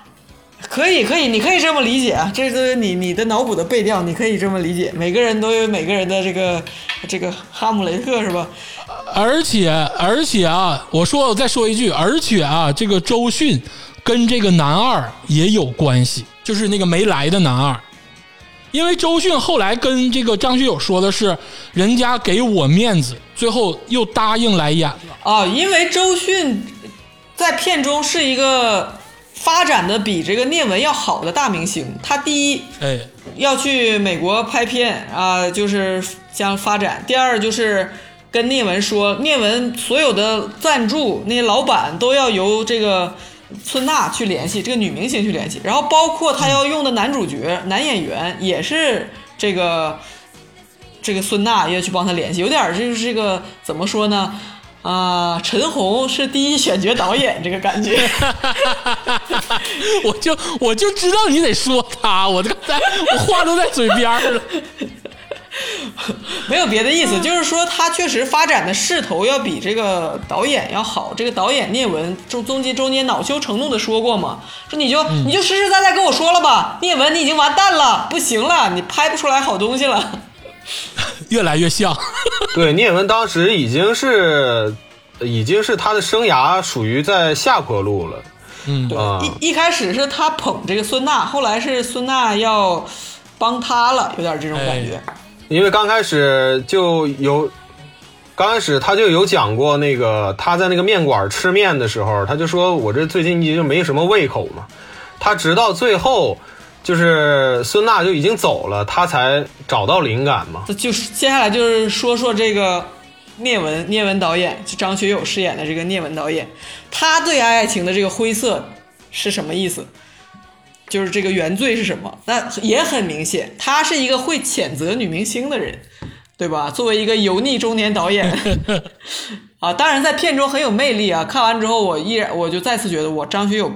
[SPEAKER 2] 可以，可以，你可以这么理解啊，这是你你的脑补的背调，你可以这么理解。每个人都有每个人的这个这个哈姆雷特是吧？
[SPEAKER 1] 而且而且啊，我说我再说一句，而且啊，这个周迅跟这个男二也有关系，就是那个没来的男二，因为周迅后来跟这个张学友说的是，人家给我面子，最后又答应来演了。
[SPEAKER 2] 啊，因为周迅在片中是一个发展的比这个聂文要好的大明星，他第一
[SPEAKER 1] 哎，
[SPEAKER 2] 要去美国拍片啊，就是将发展。第二就是跟聂文说，聂文所有的赞助那些老板都要由这个孙娜去联系，这个女明星去联系，然后包括他要用的男主角、男演员也是这个这个孙娜要去帮他联系，有点就是这个怎么说呢？啊、陈红是第一选角导演这个感觉。
[SPEAKER 1] 我就我就知道你得说他，我刚才我话都在嘴边儿了。
[SPEAKER 2] 没有别的意思，就是说他确实发展的势头要比这个导演要好。这个导演聂文中中间中间恼羞成怒的说过嘛，说你就、你就实实在在跟我说了吧，聂文你已经完蛋了，不行了，你拍不出来好东西了。
[SPEAKER 1] 越来越像，
[SPEAKER 4] 对，聂文当时已经是，已经是他的生涯属于在下坡路了。
[SPEAKER 1] 嗯，
[SPEAKER 4] 对，
[SPEAKER 2] 一一开始是他捧这个孙娜，后来是孙娜要帮他了，有点这种感觉。
[SPEAKER 4] 因为刚开始就有，刚开始他就有讲过那个他在那个面馆吃面的时候，他就说我这最近就没什么胃口嘛。他直到最后，就是孙娜就已经走了，他才找到灵感嘛。
[SPEAKER 2] 这就是接下来就是说说这个聂文，聂文导演，就张学友饰演的这个聂文导演，他对爱情的这个灰色是什么意思？就是这个原罪是什么？那也很明显，他是一个会谴责女明星的人，对吧？作为一个油腻中年导演，啊，当然在片中很有魅力啊。看完之后，我依然我就再次觉得我张学友，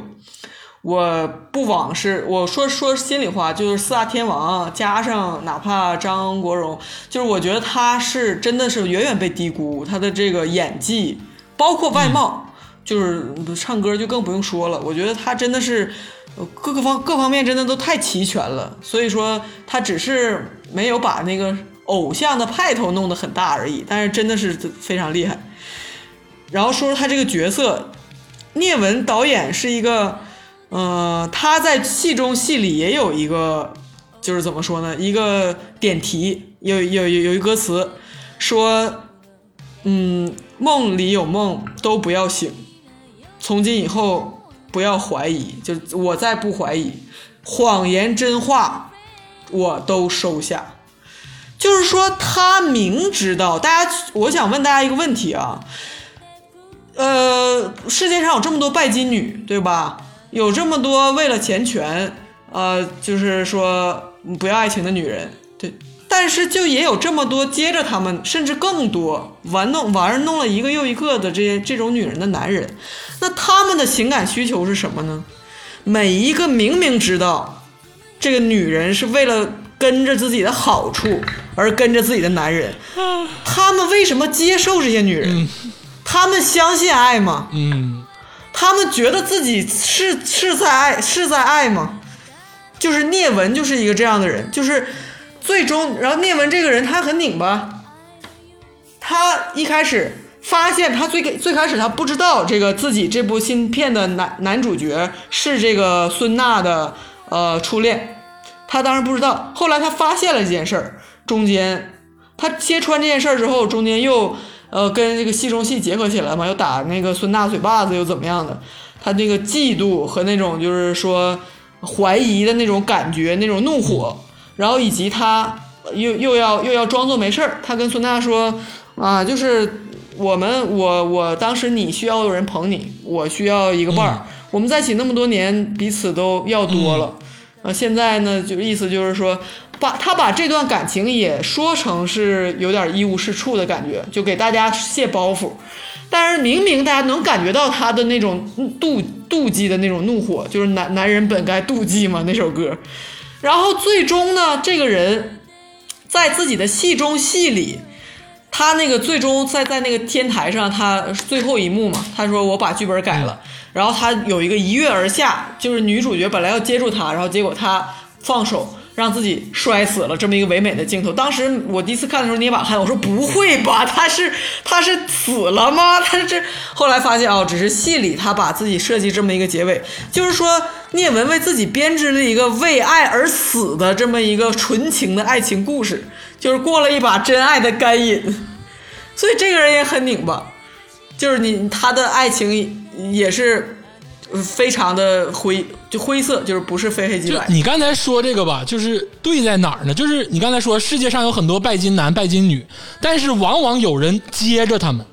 [SPEAKER 2] 我不枉是我说说心里话，就是四大天王加上哪怕张国荣，就是我觉得他是真的是远远被低估，他的这个演技，包括外貌，就是唱歌就更不用说了。我觉得他真的是呃各个方各方面真的都太齐全了，所以说他只是没有把那个偶像的派头弄得很大而已，但是真的是非常厉害。然后说说他这个角色，聂文导演是一个，呃，他在戏中戏里也有一个，就是怎么说呢，一个点题，有有有有一歌词说，嗯，梦里有梦都不要醒，从今以后不要怀疑，就我再不怀疑，谎言真话我都收下。就是说，他明知道大家，我想问大家一个问题啊，呃，世界上有这么多拜金女，对吧？有这么多为了钱权，呃，就是说不要爱情的女人，对。但是就也有这么多接着他们，甚至更多玩弄玩儿弄了一个又一个的这些这种女人的男人，那他们的情感需求是什么呢？每一个明明知道这个女人是为了跟着自己的好处而跟着自己的男人，他们为什么接受这些女人？他们相信爱吗？
[SPEAKER 1] 嗯，
[SPEAKER 2] 他们觉得自己是是在爱是在爱吗？就是聂文就是一个这样的人，就是最终，然后聂文这个人他很拧巴，他一开始发现他最最开始他不知道这个自己这部新片的男男主角是这个孙娜的呃初恋，他当时不知道，后来他发现了这件事儿，中间他揭穿这件事儿之后，中间又呃跟这个戏中戏结合起来嘛，又打那个孙大嘴巴子又怎么样的，他那个嫉妒和那种就是说怀疑的那种感觉，那种怒火，然后以及他又又要又要装作没事儿，他跟孙大说啊，就是我们我我当时你需要有人捧你，我需要一个伴儿，我们在一起那么多年，彼此都要多了。啊，现在呢，就意思就是说，把他把这段感情也说成是有点一无是处的感觉，就给大家卸包袱。但是明明大家能感觉到他的那种妒妒忌的那种怒火，就是男男人本该妒忌嘛那首歌。然后最终呢，这个人在自己的戏中戏里，他那个最终在在那个天台上，他最后一幕嘛，他说我把剧本改了，然后他有一个一跃而下，就是女主角本来要接住他，然后结果他放手。让自己摔死了，这么一个唯美的镜头。当时我第一次看的时候捏把汗，我说不会吧，他是他是死了吗？他是后来发现哦，只是戏里他把自己设计这么一个结尾，就是说聂文为自己编织了一个为爱而死的这么一个纯情的爱情故事，就是过了一把真爱的干瘾。所以这个人也很拧巴，就是你他的爱情也是非常的灰，就灰色，就是不是非黑即白。
[SPEAKER 1] 你刚才说这个吧，就是对在哪儿呢？就是你刚才说世界上有很多拜金男、拜金女，但是往往有人接着他们。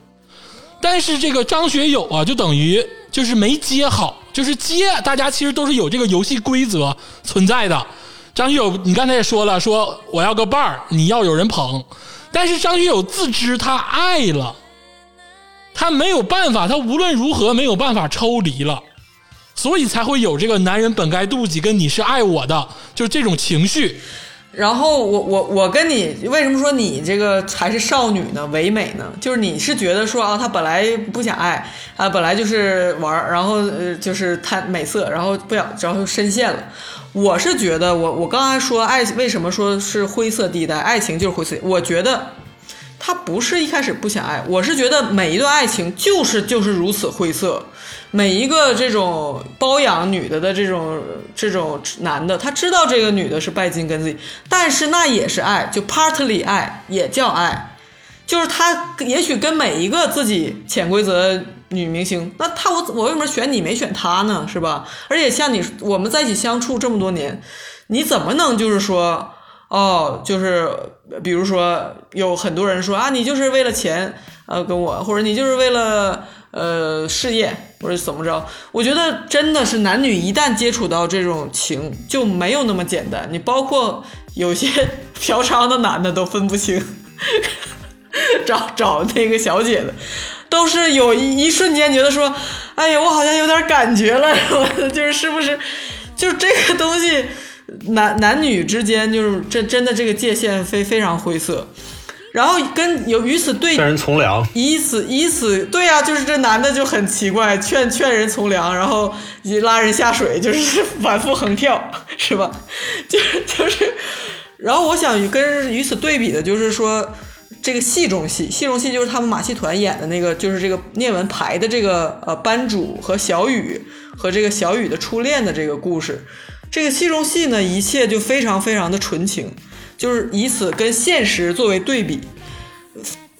[SPEAKER 1] 但是这个张学友啊，就等于就是没接好，就是接大家其实都是有这个游戏规则存在的。张学友，你刚才也说了，说我要个伴儿，你要有人捧，但是张学友自知他爱了，他没有办法，他无论如何没有办法抽离了。所以才会有这个男人本该妒忌，跟你是爱我的，就是这种情绪。
[SPEAKER 2] 然后我我我跟你为什么说你这个才是少女呢？唯美呢？就是你是觉得说啊，他本来不想爱啊，本来就是玩儿，然后呃就是贪美色，然后不想，然后深陷了。我是觉得我我刚才说爱为什么说是灰色地带，爱情就是灰色。我觉得他不是一开始不想爱，我是觉得每一段爱情就是就是如此灰色。每一个这种包养女的的这种这种男的，他知道这个女的是拜金跟自己，但是那也是爱，就 partly 爱也叫爱，就是他也许跟每一个自己潜规则女明星，那他我我为什么选你没选他呢？是吧？而且像你我们在一起相处这么多年，你怎么能就是说哦，就是比如说有很多人说啊，你就是为了钱呃跟我，或者你就是为了。呃，事业或者怎么着？我觉得真的是男女一旦接触到这种情，就没有那么简单。你包括有些嫖娼的男的都分不清，找找那个小姐的，都是有一一瞬间觉得说，哎呀，我好像有点感觉了，就是是不是？就这个东西，男男女之间就是这真的这个界限非非常灰色。然后跟有与此对，
[SPEAKER 4] 劝人从良，
[SPEAKER 2] 以此以此对呀、就是这男的就很奇怪，劝劝人从良，然后拉人下水，就是反复横跳，是吧？就是就是，然后我想跟与此对比的就是说，这个戏中戏，戏中戏就是他们马戏团演的那个，就是这个聂文排的这个呃班主和小雨和这个小雨的初恋的这个故事。这个戏中戏呢，一切就非常非常的纯情。就是以此跟现实作为对比，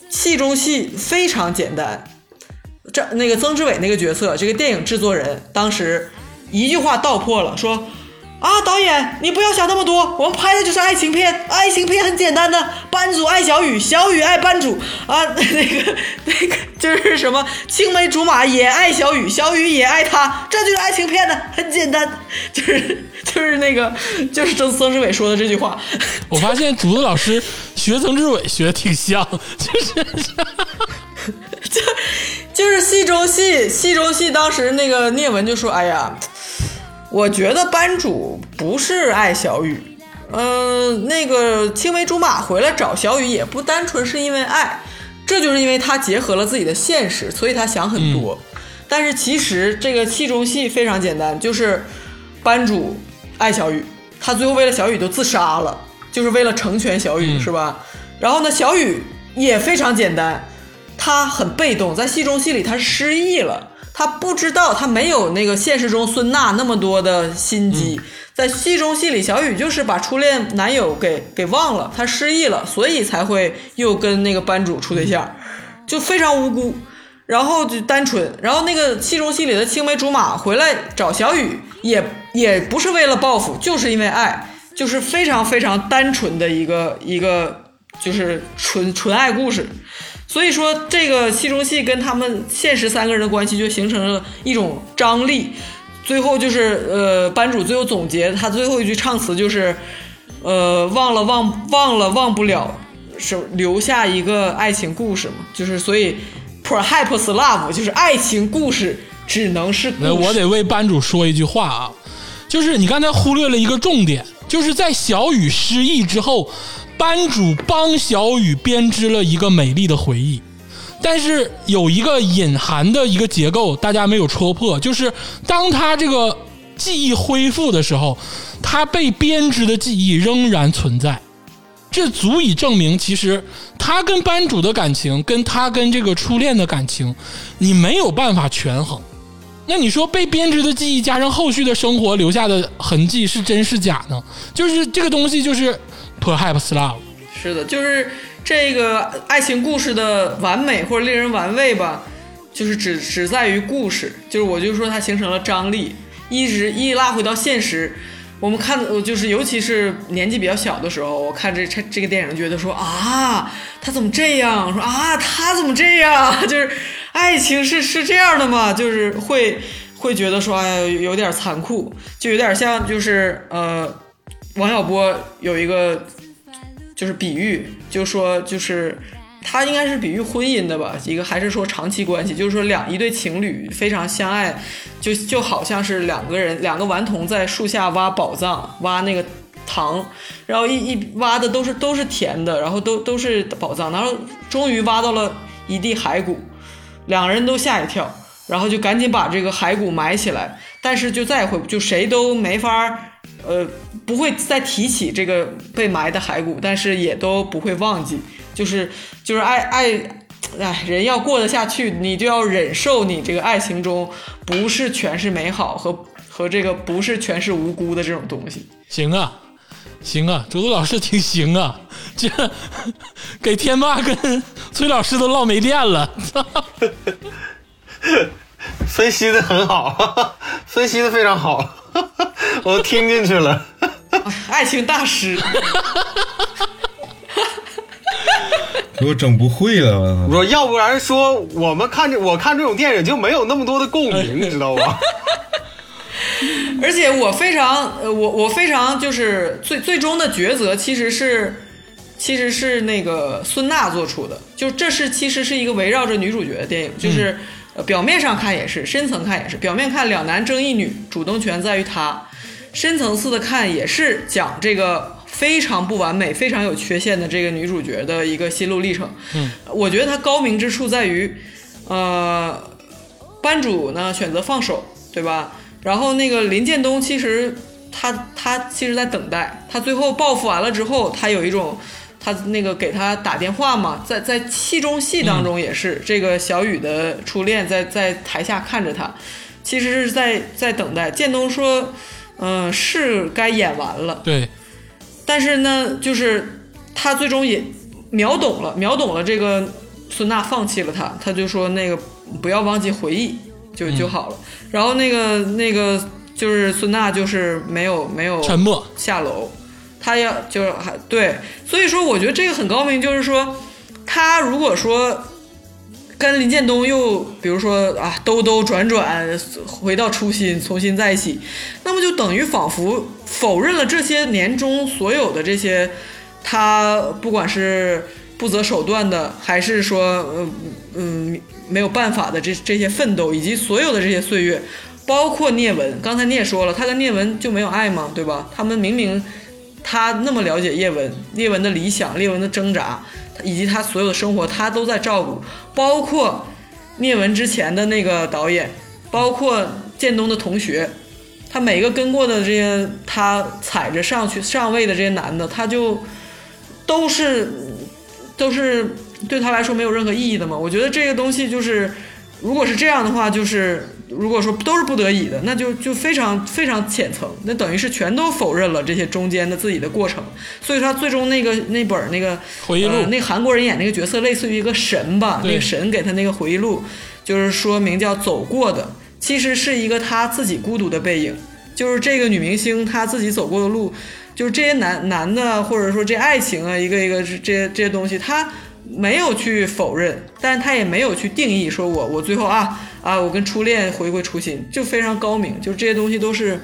[SPEAKER 2] 戏中戏非常简单。这那个曾志伟那个角色，这个电影制作人当时一句话道破了，说啊，导演你不要想那么多，我们拍的就是爱情片，爱情片很简单的，班主爱小雨，小雨爱班主。啊，那个那个就是什么青梅竹马也爱小雨，小雨也爱他，这就是爱情片的，很简单，就是就是那个就是曾曾志伟说的这句话，
[SPEAKER 1] 我发现竹子老师学曾志伟学的挺像，就是
[SPEAKER 2] 就是戏中戏，戏中戏，当时那个聂文就说：“哎呀，我觉得班主不是爱小雨，嗯、那个青梅竹马回来找小雨也不单纯是因为爱，这就是因为他结合了自己的现实，所以他想很多。但是其实这个戏中戏非常简单，就是班主爱小雨，他最后为了小雨都自杀了，就是为了成全小雨，是吧？然后呢，小雨也非常简单，他很被动，在戏中戏里他失忆了，他不知道他没有那个现实中孙娜那么多的心机，在戏中戏里，小雨就是把初恋男友给给忘了，他失忆了，所以才会又跟那个班主处对象，就非常无辜。然后就单纯，然后那个戏中戏里的青梅竹马回来找小雨，也也不是为了报复，就是因为爱，就是非常非常单纯的一个一个就是纯纯爱故事。所以说，这个戏中戏跟他们现实三个人的关系就形成了一种张力。最后就是呃，班主最后总结，他最后一句唱词就是，呃，忘了忘忘了忘不了，是留下一个爱情故事嘛，就是所以 perhaps love 就是爱情故事只能是。
[SPEAKER 1] 我得为班主说一句话啊，就是你刚才忽略了一个重点，就是在小雨失忆之后，班主帮小雨编织了一个美丽的回忆。但是有一个隐含的一个结构，大家没有戳破，就是当他这个记忆恢复的时候，他被编织的记忆仍然存在。这足以证明，其实他跟班主的感情，跟他跟这个初恋的感情，你没有办法权衡。那你说被编织的记忆加上后续的生活留下的痕迹是真是假呢？就是这个东西就是 perhaps love。
[SPEAKER 2] 是的，就是这个爱情故事的完美或者令人玩味吧，就是只只在于故事，就是我就说它形成了张力，一直一拉回到现实。我们看，我就是尤其是年纪比较小的时候，我看这这这个电影，觉得说啊，他怎么这样？说啊，他怎么这样？就是爱情是是这样的吗？就是会会觉得说，哎，有点残酷，就有点像就是呃，王小波有一个就是比喻，就说就是他应该是比喻婚姻的吧，一个还是说长期关系，就是说两一对情侣非常相爱，就就好像是两个人两个顽童在树下挖宝藏，挖那个糖，然后一一挖的都是都是甜的，然后都都是宝藏，然后终于挖到了一地骸骨，两个人都吓一跳，然后就赶紧把这个骸骨埋起来，但是就再也回就谁都没法呃，不会再提起这个被埋的骸骨，但是也都不会忘记，就是就是爱爱，哎，人要过得下去，你就要忍受你这个爱情中不是全是美好和和这个不是全是无辜的这种东西。
[SPEAKER 1] 行啊，行啊，竹子老师挺行啊，这给天霸跟崔老师都唠没电了。
[SPEAKER 4] 分析的很好，分析的非常好，我听进去了。
[SPEAKER 2] 爱情大师，
[SPEAKER 3] 给我整不会了，我
[SPEAKER 4] 要不然说我们看这，我看这种电影就没有那么多的共鸣，你知道吧？
[SPEAKER 2] 而且我非常，呃，我我非常就是最最终的抉择其实是，其实是那个孙娜做出的，就这是其实是一个围绕着女主角的电影，就是、呃表面上看也是，深层看也是，表面看两男争一女，主动权在于他，深层次的看也是讲这个非常不完美、非常有缺陷的这个女主角的一个心路历程。
[SPEAKER 1] 嗯，
[SPEAKER 2] 我觉得它高明之处在于，呃，班主呢选择放手，对吧？然后那个林建东其实他他其实在等待，他最后报复完了之后，他有一种他那个给他打电话嘛，在在戏中戏当中也是、这个小雨的初恋在在台下看着他，其实是在在等待。建东说，嗯、是该演完了，
[SPEAKER 1] 对，
[SPEAKER 2] 但是呢，就是他最终也秒懂了，秒懂了这个孙娜放弃了他，他就说那个不要忘记回忆就就好了。然后那个那个就是孙娜就是没有没有
[SPEAKER 1] 沉默。
[SPEAKER 2] 下楼，他要就是还对，所以说我觉得这个很高明，就是说他如果说跟林建东又比如说啊兜兜转转回到初心，重新在一起，那么就等于仿佛否认了这些年中所有的这些他不管是不择手段的，还是说嗯嗯没有办法的这这些奋斗，以及所有的这些岁月。包括聂文，刚才你也说了，他跟聂文就没有爱吗？对吧？他们明明他那么了解叶文，叶文的理想，叶文的挣扎，以及他所有的生活，他都在照顾。包括聂文之前的那个导演，包括建东的同学，他每个跟过的这些，他踩着上去上位的这些男的，他就都是都是对他来说没有任何意义的嘛。我觉得这个东西就是，如果是这样的话，就是如果说都是不得已的，那就就非常非常浅层，那等于是全都否认了这些中间的自己的过程。所以说，他最终那个那本那个
[SPEAKER 1] 回忆录。
[SPEAKER 2] 呃那韩国人演那个角色类似于一个神吧，那个神给他那个回忆录，就是说明叫走过的，其实是一个他自己孤独的背影，就是这个女明星她自己走过的路，就是这些男男的或者说这爱情啊，一个一个这这些这些东西，他没有去否认，但是他也没有去定义，说我我最后啊啊，我跟初恋回归初心，就非常高明，就这些东西都是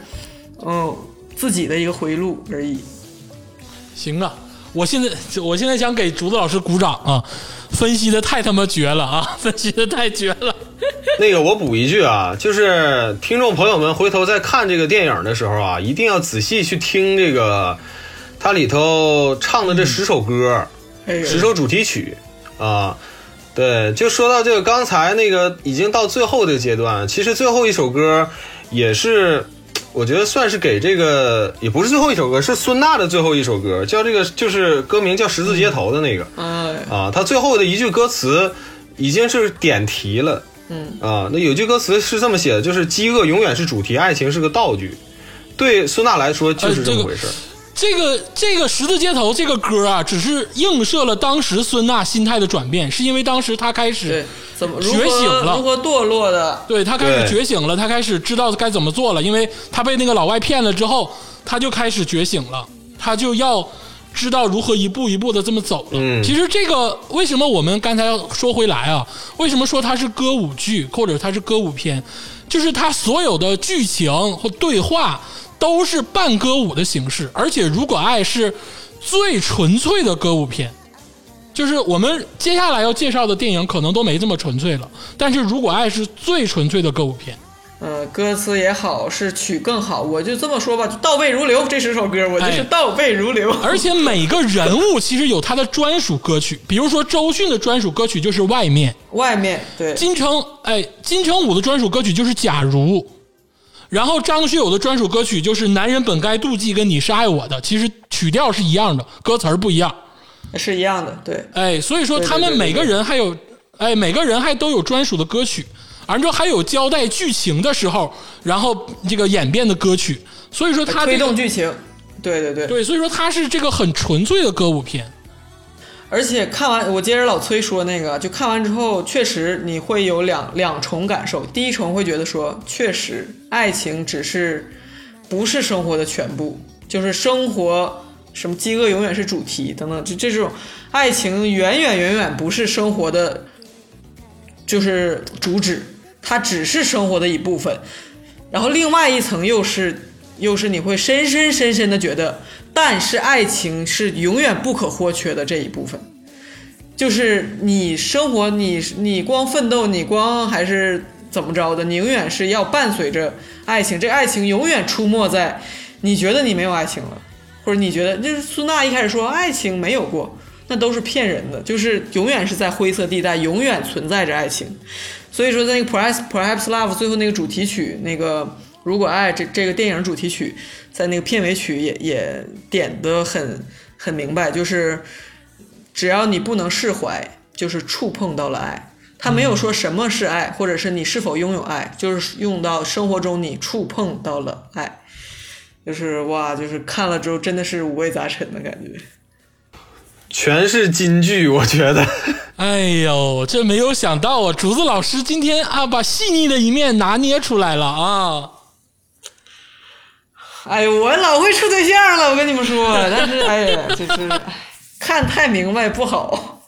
[SPEAKER 2] 嗯自己的一个回忆录而已。
[SPEAKER 1] 行啊，我现在我现在想给竹子老师鼓掌啊，分析的太他妈绝了啊，分析的太绝了。
[SPEAKER 4] 那个我补一句啊，就是听众朋友们回头在看这个电影的时候啊，一定要仔细去听这个它里头唱的这十首歌，
[SPEAKER 2] 哎
[SPEAKER 4] 十首主题曲啊。对，就说到这个刚才那个已经到最后的阶段，其实最后一首歌也是，我觉得算是给这个也不是最后一首歌，是孙娜的最后一首歌，叫这个就是歌名叫《十字街头》的那个。
[SPEAKER 2] 嗯，
[SPEAKER 4] 啊，他最后的一句歌词已经是点题了。
[SPEAKER 2] 嗯
[SPEAKER 4] 啊，那有句歌词是这么写的，就是饥饿永远是主题，爱情是个道具。对孙娜来说就是这么回事儿。
[SPEAKER 1] 这个这个这个十字街头这个歌啊，只是映射了当时孙娜心态的转变，是因为当时她开始，
[SPEAKER 2] 怎么如
[SPEAKER 1] 觉醒了
[SPEAKER 2] 如何堕落的？
[SPEAKER 1] 对她开始觉醒了，她开始知道该怎么做了，因为她被那个老外骗了之后，她就开始觉醒了，她就要知道如何一步一步的这么走了。
[SPEAKER 4] 嗯
[SPEAKER 1] 其实这个为什么我们刚才要说回来啊？为什么说它是歌舞剧或者它是歌舞片？就是它所有的剧情或对话都是半歌舞的形式，而且如果爱是最纯粹的歌舞片。就是我们接下来要介绍的电影可能都没这么纯粹了，但是如果爱是最纯粹的歌舞片，
[SPEAKER 2] 嗯，歌词也好，是曲更好，我就这么说吧，就倒背如流。这十首歌，我就是
[SPEAKER 1] 哎
[SPEAKER 2] 倒背如流。
[SPEAKER 1] 而且每个人物其实有他的专属歌曲，比如说周迅的专属歌曲就是《外面》，
[SPEAKER 2] 外面对，
[SPEAKER 1] 金城哎金城武的专属歌曲就是《假如》，然后张学友的专属歌曲就是《男人本该妒忌》跟《你是爱我的》，其实曲调是一样的，歌词儿不一样。
[SPEAKER 2] 是一样的，对，
[SPEAKER 1] 哎，所以说他们每个人还有，哎，每个人还都有专属的歌曲，完之后还有交代剧情的时候，然后这个演变的歌曲，所以说他
[SPEAKER 2] 推
[SPEAKER 1] 这个
[SPEAKER 2] 动剧情，对对对。
[SPEAKER 1] 对，所以说它是这个很纯粹的歌舞片。
[SPEAKER 2] 而且看完，我接着老崔说那个，就看完之后，确实你会有两两重感受。第一重会觉得说，确实爱情只是不是生活的全部，就是生活什么饥饿永远是主题等等，这这种爱情远远远远不是生活的，就是主旨，它只是生活的一部分。然后另外一层又是又是你会深深深深的觉得，但是爱情是永远不可或缺的这一部分。就是你生活，你你光奋斗，你光还是怎么着的，你永远是要伴随着爱情。这爱情永远出没在你觉得你没有爱情了，或者你觉得就是苏娜一开始说爱情没有过，那都是骗人的，就是永远是在灰色地带，永远存在着爱情。所以说，在那个 Perhaps Perhaps Love 最后那个主题曲，那个如果爱这这个电影主题曲，在那个片尾曲也也点的很很明白，就是只要你不能释怀，就是触碰到了爱。他没有说什么是爱，或者是你是否拥有爱，就是用到生活中你触碰到了爱，就是哇，就是看了之后真的是五味杂陈的感觉。
[SPEAKER 4] 全是金句，我觉得。
[SPEAKER 1] 哎呦，这没有想到啊，竹子老师今天啊，把细腻的一面拿捏出来了啊。
[SPEAKER 2] 哎呦，我老会处对象了，我跟你们说，但是哎呀，就是哎看太明白不好。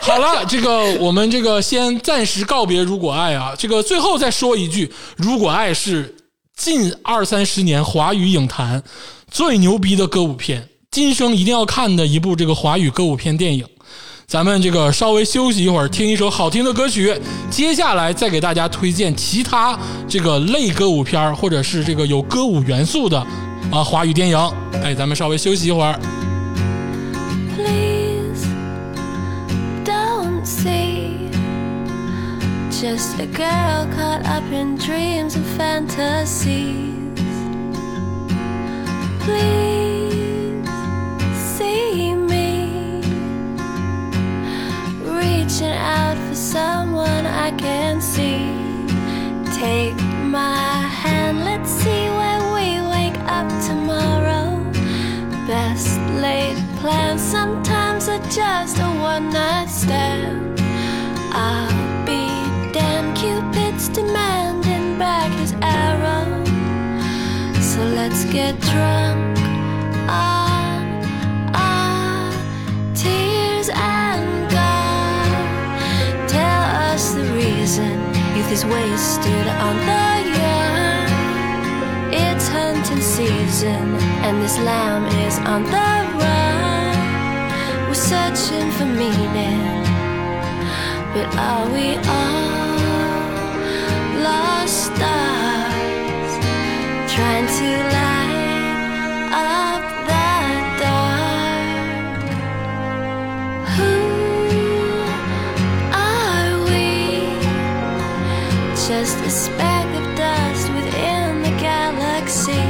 [SPEAKER 1] 好了，这个我们这个先暂时告别《如果爱》啊，这个最后再说一句，《如果爱》是近二三十年华语影坛最牛逼的歌舞片，今生一定要看的一部这个华语歌舞片电影。咱们这个稍微休息一会儿，听一首好听的歌曲，接下来再给大家推荐其他这个类歌舞片或者是这个有歌舞元素的啊华语电影。哎，咱们稍微休息一会儿。
[SPEAKER 5] Please don't see just a girl caught up in dreams and fantasies. Please someone I can see. Take my hand, let's see where we wake up tomorrow. Best laid plans sometimes are just a one night stand. I'll be damned, Cupid's demanding back his arrow. So let's get drunk wasted on the young. It's hunting season, and this lamb is on the run. We're searching for meaning, but are we all lost stars trying to light just a speck of dust within the galaxy.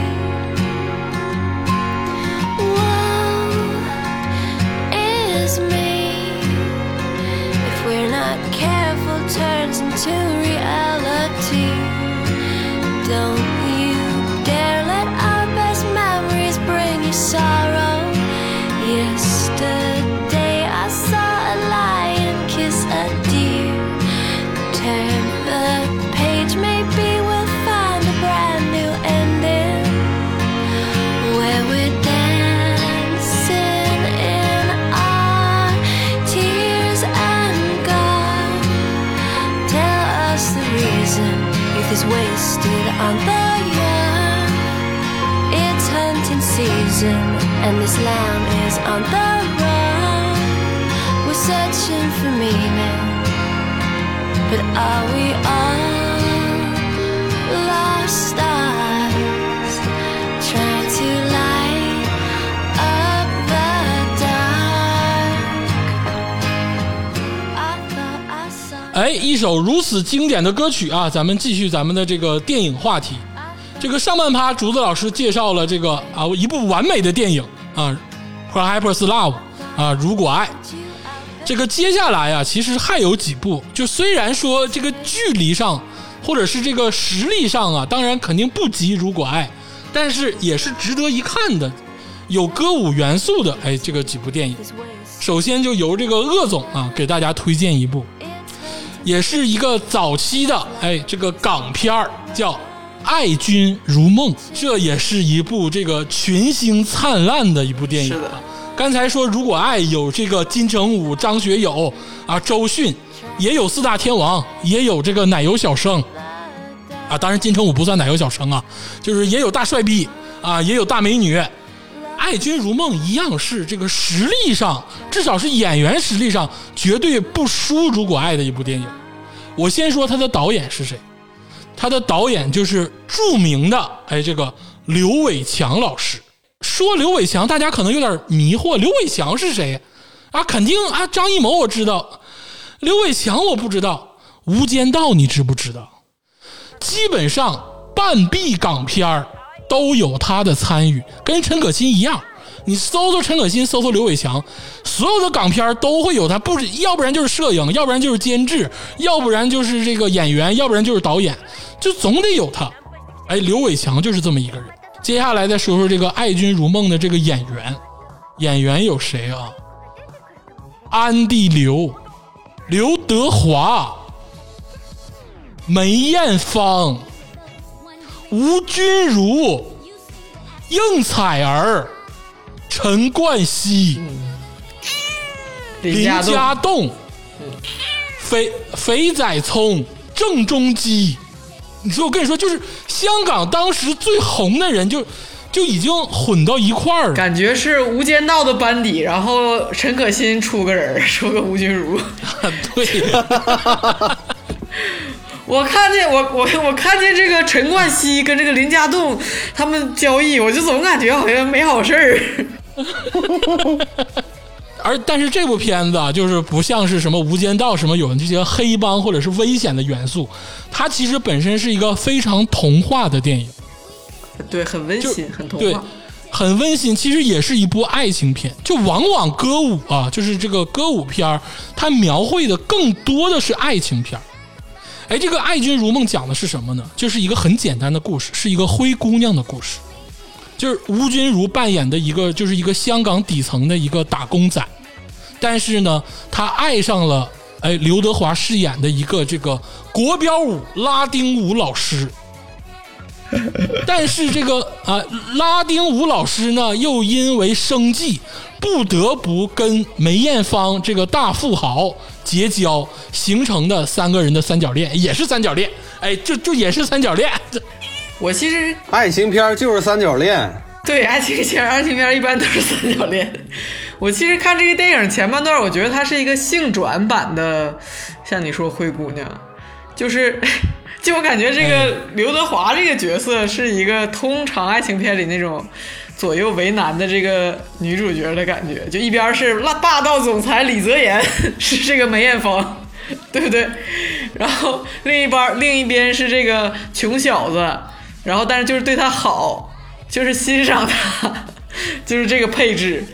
[SPEAKER 5] Woe is me if we're not careful, turns into this lamb is on the run. We're searching for meaning. But are we all lost stars trying to light up the dark? I thought I saw.
[SPEAKER 1] 哎，一首如此经典的歌曲啊，咱们继续咱们的这个电影话题。这个上半趴，竹子老师介绍了这个啊一部完美的电影啊，《，per hyper's Love》啊，如果爱。这个接下来啊，其实还有几部，就虽然说这个距离上或者是这个实力上啊，当然肯定不及《如果爱》，但是也是值得一看的，有歌舞元素的哎，这个几部电影。首先就由这个鄂总啊给大家推荐一部，也是一个早期的哎这个港片儿，叫《爱君如梦》，这也是一部这个群星灿烂的一部电影。
[SPEAKER 2] 是的
[SPEAKER 1] 刚才说如果爱有这个金城武、张学友啊、周迅，也有四大天王，也有这个奶油小生啊，当然金城武不算奶油小生啊，就是也有大帅逼啊，也有大美女。爱君如梦一样是这个实力上，至少是演员实力上绝对不输如果爱的一部电影。我先说他的导演是谁，他的导演就是著名的哎这个刘伟强老师。说刘伟强，大家可能有点迷惑，刘伟强是谁啊？肯定啊，张艺谋我知道，刘伟强我不知道，《无间道》你知不知道？基本上半壁港片儿都有他的参与，跟陈可辛一样。你搜搜陈可辛，搜搜刘伟强，所有的港片都会有他，不是，要不然就是摄影，要不然就是监制，要不然就是这个演员，要不然就是导演，就总得有他。哎，刘伟强就是这么一个人。接下来再说说这个《爱君如梦》的这个演员，演员有谁啊？安帝刘、刘德华、梅艳芳、吴君如、应采儿、陈冠希、林
[SPEAKER 2] 林家栋
[SPEAKER 1] 家栋、肥肥仔聪、郑中基。你说我跟你说，就是香港当时最红的人就，就已经混到一块儿了。
[SPEAKER 2] 感觉是《无间道》的班底，然后陈可辛出个人，出个吴君如。
[SPEAKER 1] 对，
[SPEAKER 2] 我看见我我我看见这个陈冠希跟这个林家栋他们交易，我就总感觉好像没好事儿。
[SPEAKER 1] 而但是这部片子啊，就是不像是什么《无间道》什么有这些黑帮或者是危险的元素，它其实本身是一个非常童话的电影，
[SPEAKER 2] 对，很温馨，很童
[SPEAKER 1] 对
[SPEAKER 2] 话。，
[SPEAKER 1] 很温馨。其实也是一部爱情片，就往往歌舞啊，就是这个歌舞片儿它描绘的更多的是爱情片儿哎，这个《爱君如梦》讲的是什么呢？就是一个很简单的故事，是一个灰姑娘的故事。就是吴君如扮演的一个，就是一个香港底层的一个打工仔，但是呢，他爱上了哎刘德华饰演的一个这个国标舞拉丁舞老师。但是这个啊、拉丁舞老师呢，又因为生计，不得不跟梅艳芳这个大富豪结交，形成的三个人的三角恋，也是三角恋。哎，就就也是三角恋。这
[SPEAKER 2] 我其实
[SPEAKER 4] 爱情片儿就是三角恋，
[SPEAKER 2] 对爱情片，爱情片一般都是三角恋。我其实看这个电影前半段，我觉得它是一个性转版的，像你说灰姑娘，就是。就我感觉这个刘德华这个角色是一个通常爱情片里那种左右为难的这个女主角的感觉，就一边是霸霸道总裁李泽言 是这个梅艳芳，对不对？然后另一边另一边是这个穷小子，然后但是就是对他好，就是欣赏他，就是这个配置。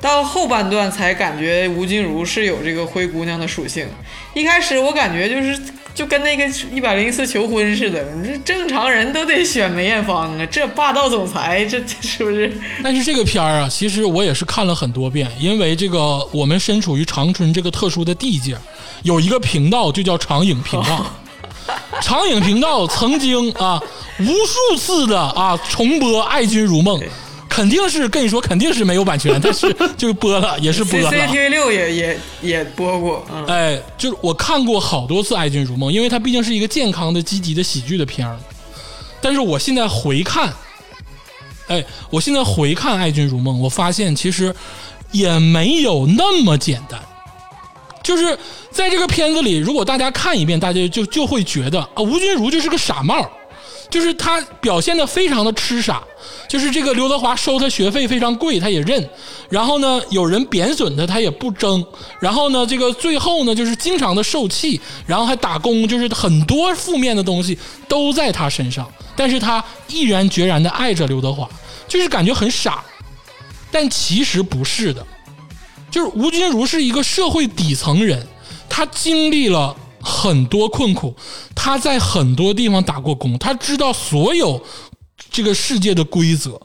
[SPEAKER 2] 到后半段才感觉吴君如是有这个灰姑娘的属性。一开始我感觉就是就跟那个一百零一次求婚似的，你这正常人都得选梅艳芳啊，这霸道总裁，这这是不是？
[SPEAKER 1] 但是这个片儿啊，其实我也是看了很多遍，因为这个我们身处于长春这个特殊的地界，有一个频道就叫长影频道。长影频道曾经啊无数次的啊重播《爱君如梦》，肯定是跟你说肯定是没有版权，但是就播了，也是播了。
[SPEAKER 2] C T V 六也也也播过，嗯，
[SPEAKER 1] 哎，就是我看过好多次《爱君如梦》，因为它毕竟是一个健康的、积极的喜剧的片儿。但是我现在回看，哎，我现在回看《爱君如梦》，我发现其实也没有那么简单。就是在这个片子里，如果大家看一遍，大家就就会觉得啊，吴君如就是个傻帽，就是他表现的非常的痴傻，就是这个刘德华收他学费非常贵，他也认，然后呢，有人贬损他，他也不争，然后呢，这个最后呢，就是经常的受气，然后还打工，就是很多负面的东西都在他身上，但是他毅然决然的爱着刘德华，就是感觉很傻，但其实不是的。就是吴君如是一个社会底层人，他经历了很多困苦，他在很多地方打过工，他知道所有这个世界的规则，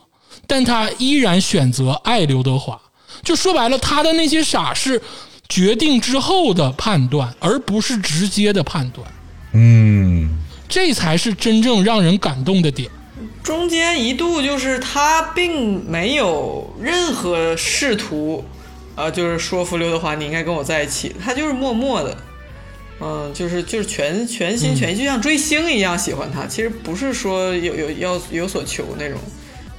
[SPEAKER 1] 但他依然选择爱刘德华。就说白了，他的那些傻是决定之后的判断，而不是直接的判断，
[SPEAKER 3] 嗯，
[SPEAKER 1] 这才是真正让人感动的点。
[SPEAKER 2] 中间一度就是他并没有任何试图，呃，就是说服刘德华你应该跟我在一起，他就是默默的，嗯，就是就是全全心全意，就像追星一样喜欢他。其实不是说有有要有所求那种，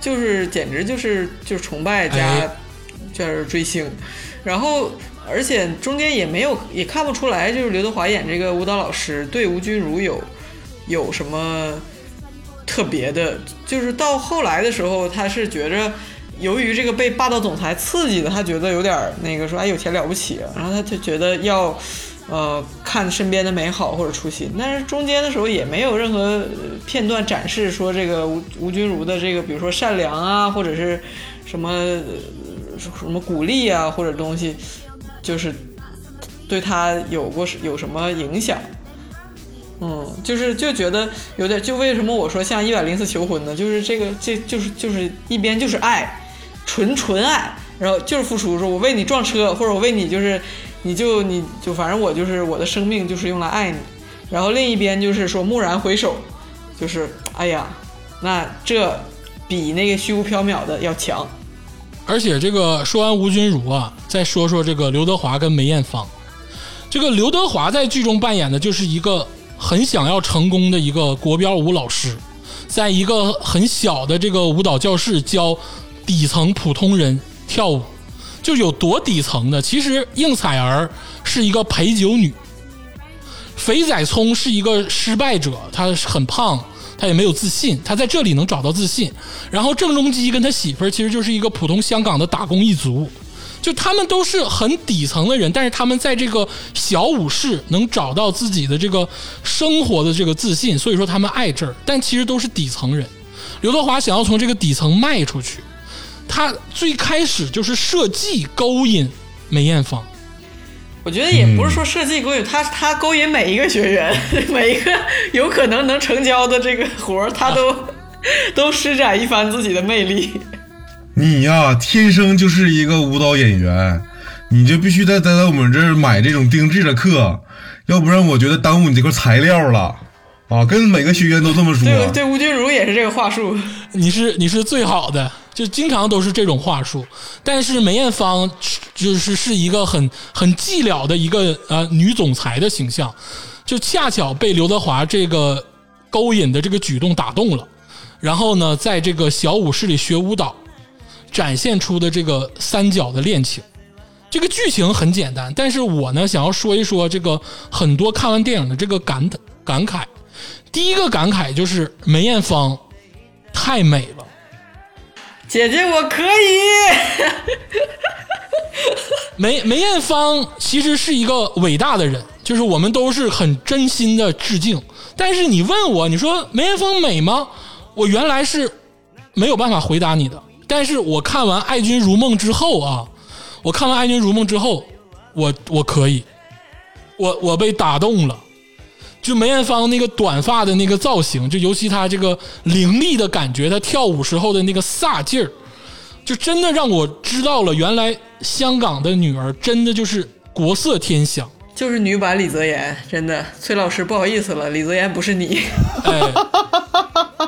[SPEAKER 2] 就是简直就是就是崇拜加
[SPEAKER 1] 哎
[SPEAKER 2] 就是追星，然后而且中间也没有也看不出来，就是刘德华演这个舞蹈老师对吴君如有有什么特别的，就是到后来的时候，他是觉着。由于这个被霸道总裁刺激的，他觉得有点那个说，哎，有钱了不起啊，然后他就觉得要，呃，看身边的美好或者初心。但是中间的时候也没有任何呃片段展示说这个吴吴君如的这个，比如说善良啊，或者是什么呃什么鼓励啊，或者东西，就是对他有过有什么影响。嗯，就是就觉得有点，就为什么我说像一百零四求婚呢？就是这个，这就是就是一边就是爱，纯纯爱，然后就是付出，说我为你撞车，或者我为你就是你就你就反正我就是我的生命就是用来爱你，然后另一边就是说蓦然回首，就是哎呀，那这比那个虚无缥缈的要强。
[SPEAKER 1] 而且这个说完吴君如啊，再说说这个刘德华跟梅艳芳。这个刘德华在剧中扮演的就是一个很想要成功的一个国标舞老师，在一个很小的这个舞蹈教室教底层普通人跳舞，就有多底层的。其实应采儿是一个陪酒女，肥仔聪是一个失败者，他很胖，他也没有自信，他在这里能找到自信。然后郑中基跟他媳妇儿其实就是一个普通香港的打工一族，就他们都是很底层的人，但是他们在这个小舞室能找到自己的这个生活的这个自信，所以说他们爱这儿，但其实都是底层人。刘德华想要从这个底层迈出去，他最开始就是设计勾引梅艳芳。
[SPEAKER 2] 我觉得也不是说设计勾引他，他勾引每一个学员，每一个有可能能成交的这个活儿，他都、都施展一番自己的魅力。
[SPEAKER 3] 你呀，天生就是一个舞蹈演员，你就必须得待在我们这儿买这种定制的课，要不然我觉得耽误你这块材料了啊！跟每个学员都这么说。
[SPEAKER 2] 对对，吴君如也是这个话术。
[SPEAKER 1] 你是你是最好的，就经常都是这种话术。但是梅艳芳就是是一个很很寂寥的一个呃女总裁的形象，就恰巧被刘德华这个勾引的这个举动打动了，然后呢，在这个小舞室里学舞蹈，展现出的这个三角的恋情。这个剧情很简单，但是我呢想要说一说这个很多看完电影的这个感感慨。第一个感慨就是梅艳芳太美了。
[SPEAKER 2] 姐姐，我可以。
[SPEAKER 1] 梅梅艳芳其实是一个伟大的人，就是我们都是很真心的致敬。但是你问我，你说梅艳芳美吗？我原来是没有办法回答你的。但是我看完《爱君如梦》之后啊，我看完《爱君如梦》之后，我我可以，我我被打动了。就梅艳芳那个短发的那个造型，就尤其她这个凌厉的感觉，她跳舞时候的那个飒劲儿，就真的让我知道了，原来香港的女儿真的就是国色天香。
[SPEAKER 2] 就是女版李泽言，真的，崔老师不好意思了，李泽言不是你。
[SPEAKER 1] 哎，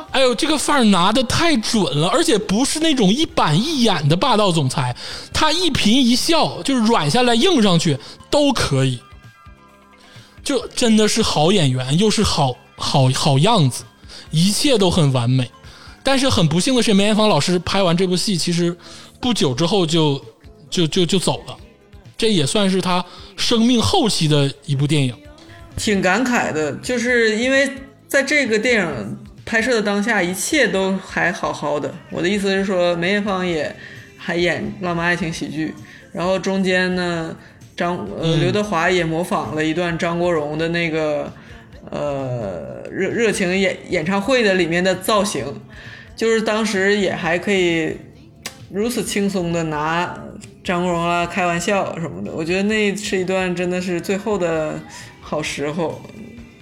[SPEAKER 1] 哎呦，这个范儿拿的太准了，而且不是那种一板一眼的霸道总裁，他一颦一笑就是软下来硬上去都可以，就真的是好演员，又是好好好样子，一切都很完美。但是很不幸的是，梅艳芳老师拍完这部戏，其实不久之后就就就就走了，这也算是他生命后期的一部电影。
[SPEAKER 2] 挺感慨的，就是因为在这个电影拍摄的当下，一切都还好好的。我的意思是说，梅艳芳也还演浪漫爱情喜剧，然后中间呢，张呃刘德华也模仿了一段张国荣的那个呃热热情演演唱会的里面的造型，就是当时也还可以如此轻松的拿张国荣啊开玩笑什么的。我觉得那是一段真的是最后的好时候。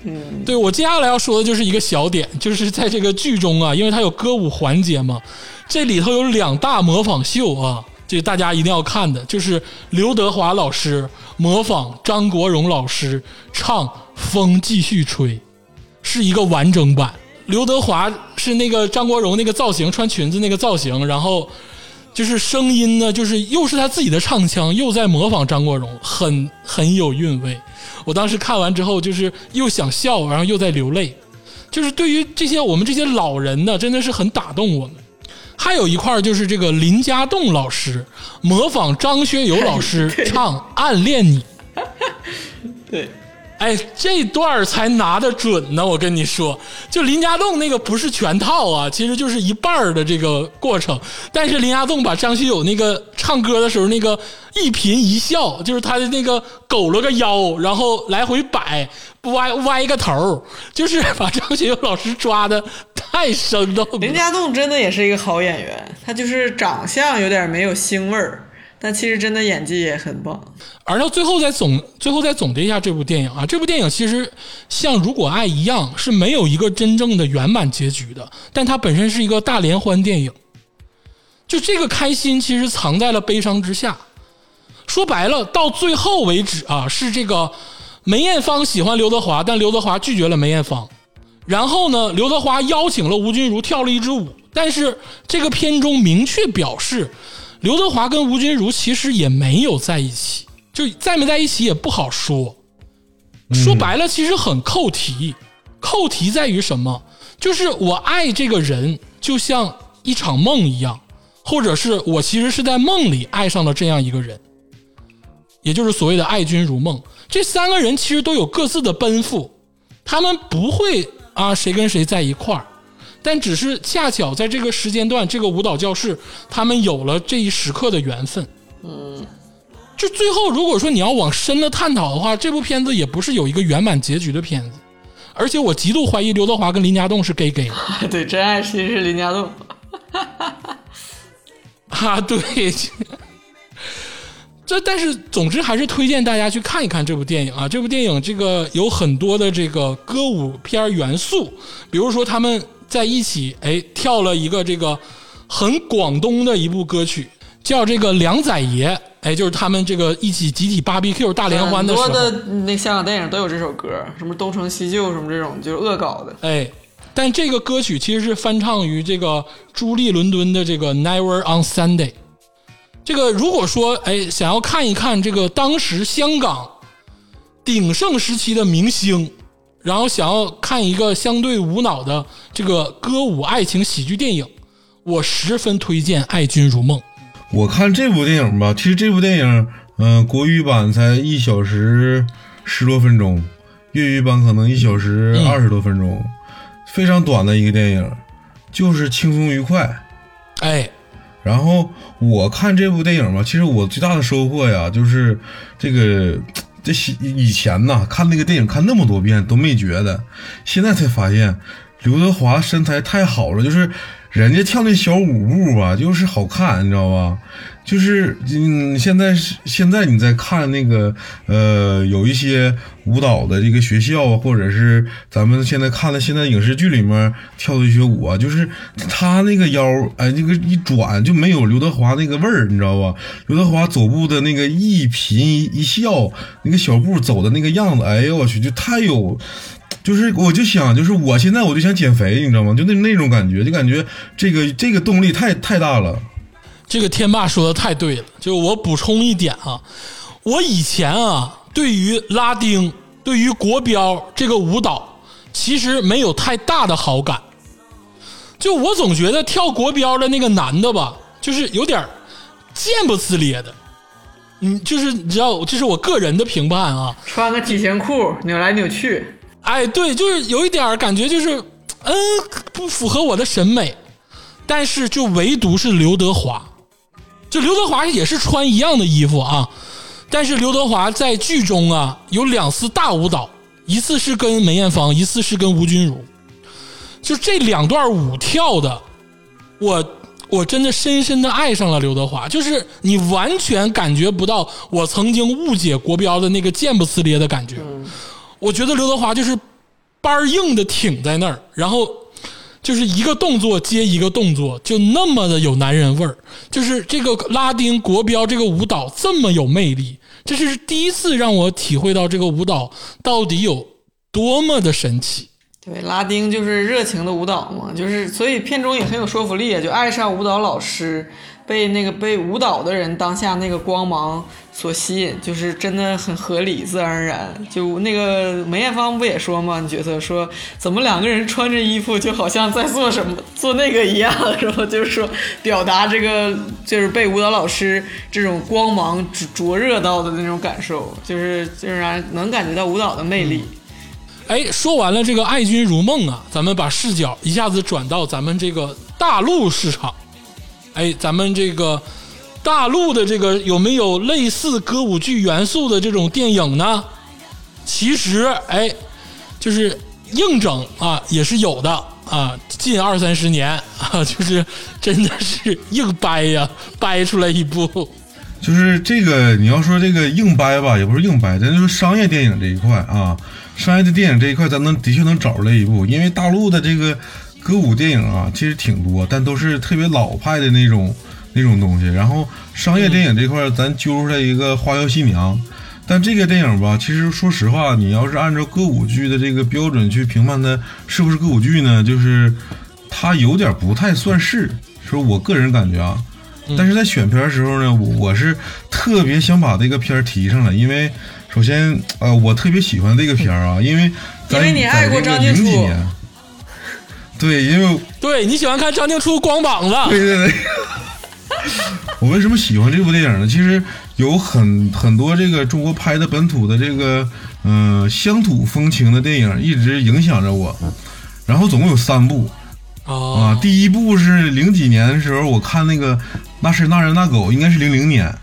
[SPEAKER 2] 嗯，
[SPEAKER 1] 对我接下来要说的就是一个小点，就是在这个剧中啊，因为它有歌舞环节嘛，这里头有两大模仿秀啊，这大家一定要看的，就是刘德华老师模仿张国荣老师唱《风继续吹》，是一个完整版。刘德华是那个张国荣那个造型，穿裙子那个造型，然后就是声音呢，就是又是他自己的唱腔，又在模仿张国荣，很很有韵味。我当时看完之后，就是又想笑，然后又在流泪。就是对于这些我们这些老人呢，真的是很打动我们。还有一块儿就是这个林家栋老师模仿张学友老师 唱《暗恋你》，
[SPEAKER 2] 对，
[SPEAKER 1] 哎，这段才拿得准呢。我跟你说，就林家栋那个不是全套啊，其实就是一半儿的这个过程。但是林家栋把张学友那个唱歌的时候那个一颦一笑，就是他的那个勾了个腰，然后来回摆，歪歪个头，就是 把张学友老师抓的太生动。
[SPEAKER 2] 林家栋真的也是一个好演员，他就是长相有点没有腥味儿，但其实真的演技也很棒。
[SPEAKER 1] 而到最后再总最后再总结一下这部电影啊，这部电影其实像《如果爱》一样是没有一个真正的圆满结局的，但它本身是一个大联欢电影。就这个开心其实藏在了悲伤之下。说白了，到最后为止啊，是这个梅艳芳喜欢刘德华，但刘德华拒绝了梅艳芳。然后呢，刘德华邀请了吴君如跳了一支舞，但是这个片中明确表示，刘德华跟吴君如其实也没有在一起，就在没在一起也不好说。说白了，其实很扣题。扣题在于什么？就是我爱这个人，就像一场梦一样，或者是我其实是在梦里爱上了这样一个人，也就是所谓的爱君如梦。这三个人其实都有各自的奔赴，他们不会啊谁跟谁在一块儿，但只是恰巧在这个时间段，这个舞蹈教室，他们有了这一时刻的缘分。嗯，就最后如果说你要往深了探讨的话，这部片子也不是有一个圆满结局的片子。而且我极度怀疑刘德华跟林家栋是 gay gay 的
[SPEAKER 2] 对，真爱其实是林家栋。
[SPEAKER 1] 啊，对，这但是总之还是推荐大家去看一看这部电影啊。这部电影这个有很多的这个歌舞片元素，比如说他们在一起哎跳了一个这个很广东的一部歌曲，叫这个梁仔爷，哎，就是他们这个一起集体 BBQ 大联欢的时候，
[SPEAKER 2] 很多的那香港电影都有这首歌，什么东成西就什么这种，就是恶搞的。
[SPEAKER 1] 哎，但这个歌曲其实是翻唱于这个朱莉伦敦的这个 Never on Sunday。这个如果说哎想要看一看这个当时香港鼎盛时期的明星，然后想要看一个相对无脑的这个歌舞爱情喜剧电影，我十分推荐《爱君如梦》。
[SPEAKER 3] 我看这部电影吧，其实这部电影，嗯、国语版才一小时十多分钟，粤语版可能一小时
[SPEAKER 1] 嗯
[SPEAKER 3] 二十多分钟，非常短的一个电影，就是轻松愉快。
[SPEAKER 1] 哎，
[SPEAKER 3] 然后我看这部电影吧，其实我最大的收获呀，就是这个这些以前呐，看那个电影看那么多遍都没觉得，现在才发现刘德华身材太好了，就是人家跳那小舞步吧，就是好看，你知道吧？就是嗯，现在是现在你在看那个呃，有一些舞蹈的这个学校啊，或者是咱们现在看的现在影视剧里面跳的一些舞啊，就是他那个腰哎，那个一转就没有刘德华那个味儿，你知道吧？刘德华走步的那个一颦一笑，那个小步走的那个样子，哎呦我去，就太有。就是我就想，就是我现在我就想减肥，你知道吗？就那那种感觉，就感觉这个这个动力太太大了。
[SPEAKER 1] 这个天霸说的太对了，就我补充一点啊，我以前啊对于拉丁、对于国标这个舞蹈，其实没有太大的好感。就我总觉得跳国标的那个男的吧，就是有点儿贱不呲咧的，嗯，就是你知道，这是我个人的评判啊。
[SPEAKER 2] 穿个体型裤扭来扭去，
[SPEAKER 1] 哎，对，就是有一点儿感觉，就是嗯，不符合我的审美。但是就唯独是刘德华，就刘德华也是穿一样的衣服啊，但是刘德华在剧中啊有两次大舞蹈，一次是跟梅艳芳，一次是跟吴君如，就这两段舞跳的，我我真的深深的爱上了刘德华，就是你完全感觉不到我曾经误解国标的那个贱不呲咧的感觉。我觉得刘德华就是班硬的挺在那儿，然后就是一个动作接一个动作，就那么的有男人味儿。就是这个拉丁国标这个舞蹈这么有魅力，这是第一次让我体会到这个舞蹈到底有多么的神奇。
[SPEAKER 2] 对，拉丁就是热情的舞蹈嘛，就是所以片中也很有说服力，就爱上舞蹈老师，被那个被舞蹈的人当下那个光芒所吸引，就是真的很合理，自然而然。就那个梅艳芳不也说嘛，你角色说怎么两个人穿着衣服就好像在做什么做那个一样，然后就是说表达这个就是被舞蹈老师这种光芒灼灼热到的那种感受，就是竟然能感觉到舞蹈的魅力。
[SPEAKER 1] 哎，说完了这个爱君如梦啊，咱们把视角一下子转到咱们这个大陆市场。哎，咱们这个大陆的这个有没有类似歌舞剧元素的这种电影呢？其实，哎，就是硬整啊，也是有的啊。近二三十年啊，就是真的是硬掰呀，掰出来一部。
[SPEAKER 3] 就是这个，你要说这个硬掰吧，也不是硬掰，咱就说商业电影这一块啊，商业的电影这一块，咱能的确能找出来一部，因为大陆的这个歌舞电影啊，其实挺多，但都是特别老派的那种那种东西。然后商业电影这块儿，咱揪出来一个《花妖新娘》，但这个电影吧，其实说实话，你要是按照歌舞剧的这个标准去评判它是不是歌舞剧呢，就是它有点不太算是，说我个人感觉啊。但是在选片的时候呢，我我是特别想把这个片儿提上来，因为首先呃，我特别喜欢这个片儿啊，因为咱
[SPEAKER 2] 因为你爱过
[SPEAKER 3] 在这个零几年，对，因为
[SPEAKER 1] 对你喜欢看张静初光膀子，
[SPEAKER 3] 对对对。我为什么喜欢这部电影呢？其实有很很多这个中国拍的本土的这个嗯、呃乡土风情的电影一直影响着我，然后总共有三部啊。
[SPEAKER 1] 哦，
[SPEAKER 3] 第一部是零几年的时候，我看那个那是那人那狗，应该是零零年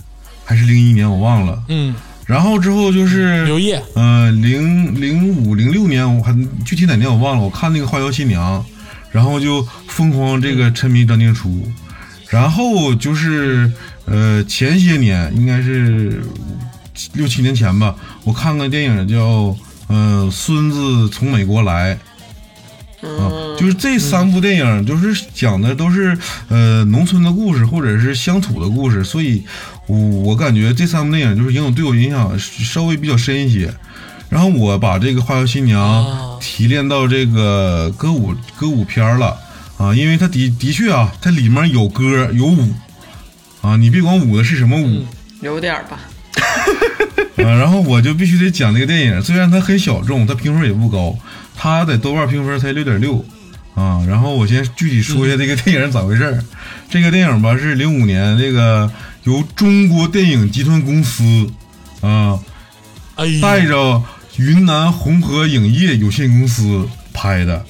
[SPEAKER 3] 还是零一年，我忘了。
[SPEAKER 1] 嗯，
[SPEAKER 3] 然后之后就是
[SPEAKER 1] 刘烨，
[SPEAKER 3] 呃，零零五零六年，我还具体哪年我忘了。我看那个《花妖新娘》，然后就疯狂这个沉迷张静初，然后就是呃前些年应该是六七年前吧，我看个电影叫呃《孙子从美国来》。啊，就是这三部电影，就是讲的都是呃农村的故事或者是乡土的故事，所以我感觉这三部电影就是影响对我影响稍微比较深一些。然后我把这个《花妖新娘
[SPEAKER 1] 哦》
[SPEAKER 3] 提炼到这个歌舞歌舞片儿了啊，因为它的的确啊，它里面有歌有舞啊，你别管舞的是什么舞，
[SPEAKER 2] 有点吧。
[SPEAKER 3] 啊，然后我就必须得讲这个电影，虽然它很小众，它评分也不高，它在豆瓣评分才六点六啊。然后我先具体说一下这个电影咋回事儿。这个电影吧是零五年这个由中国电影集团公司啊
[SPEAKER 1] 哎，
[SPEAKER 3] 带着云南红河影业有限公司拍的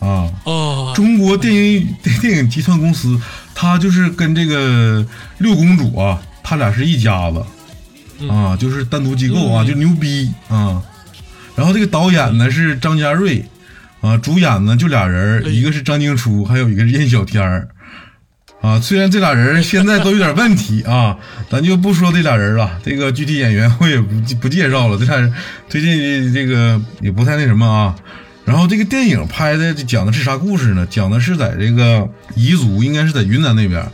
[SPEAKER 3] 啊。
[SPEAKER 1] 哦，
[SPEAKER 3] 中国电影电影集团公司，它就是跟这个六公主啊，他俩是一家子啊，就是单独机构啊，
[SPEAKER 1] 嗯
[SPEAKER 3] 就牛逼啊。然后这个导演呢是张家瑞啊，主演呢就俩人一个是张静初，还有一个是任小天儿。啊，虽然这俩人现在都有点问题啊，咱就不说这俩人了。这个具体演员我也不不介绍了，这俩人最近这个也不太那什么啊。然后这个电影拍的讲的是啥故事呢？讲的是在这个彝族，应该是在云南那边，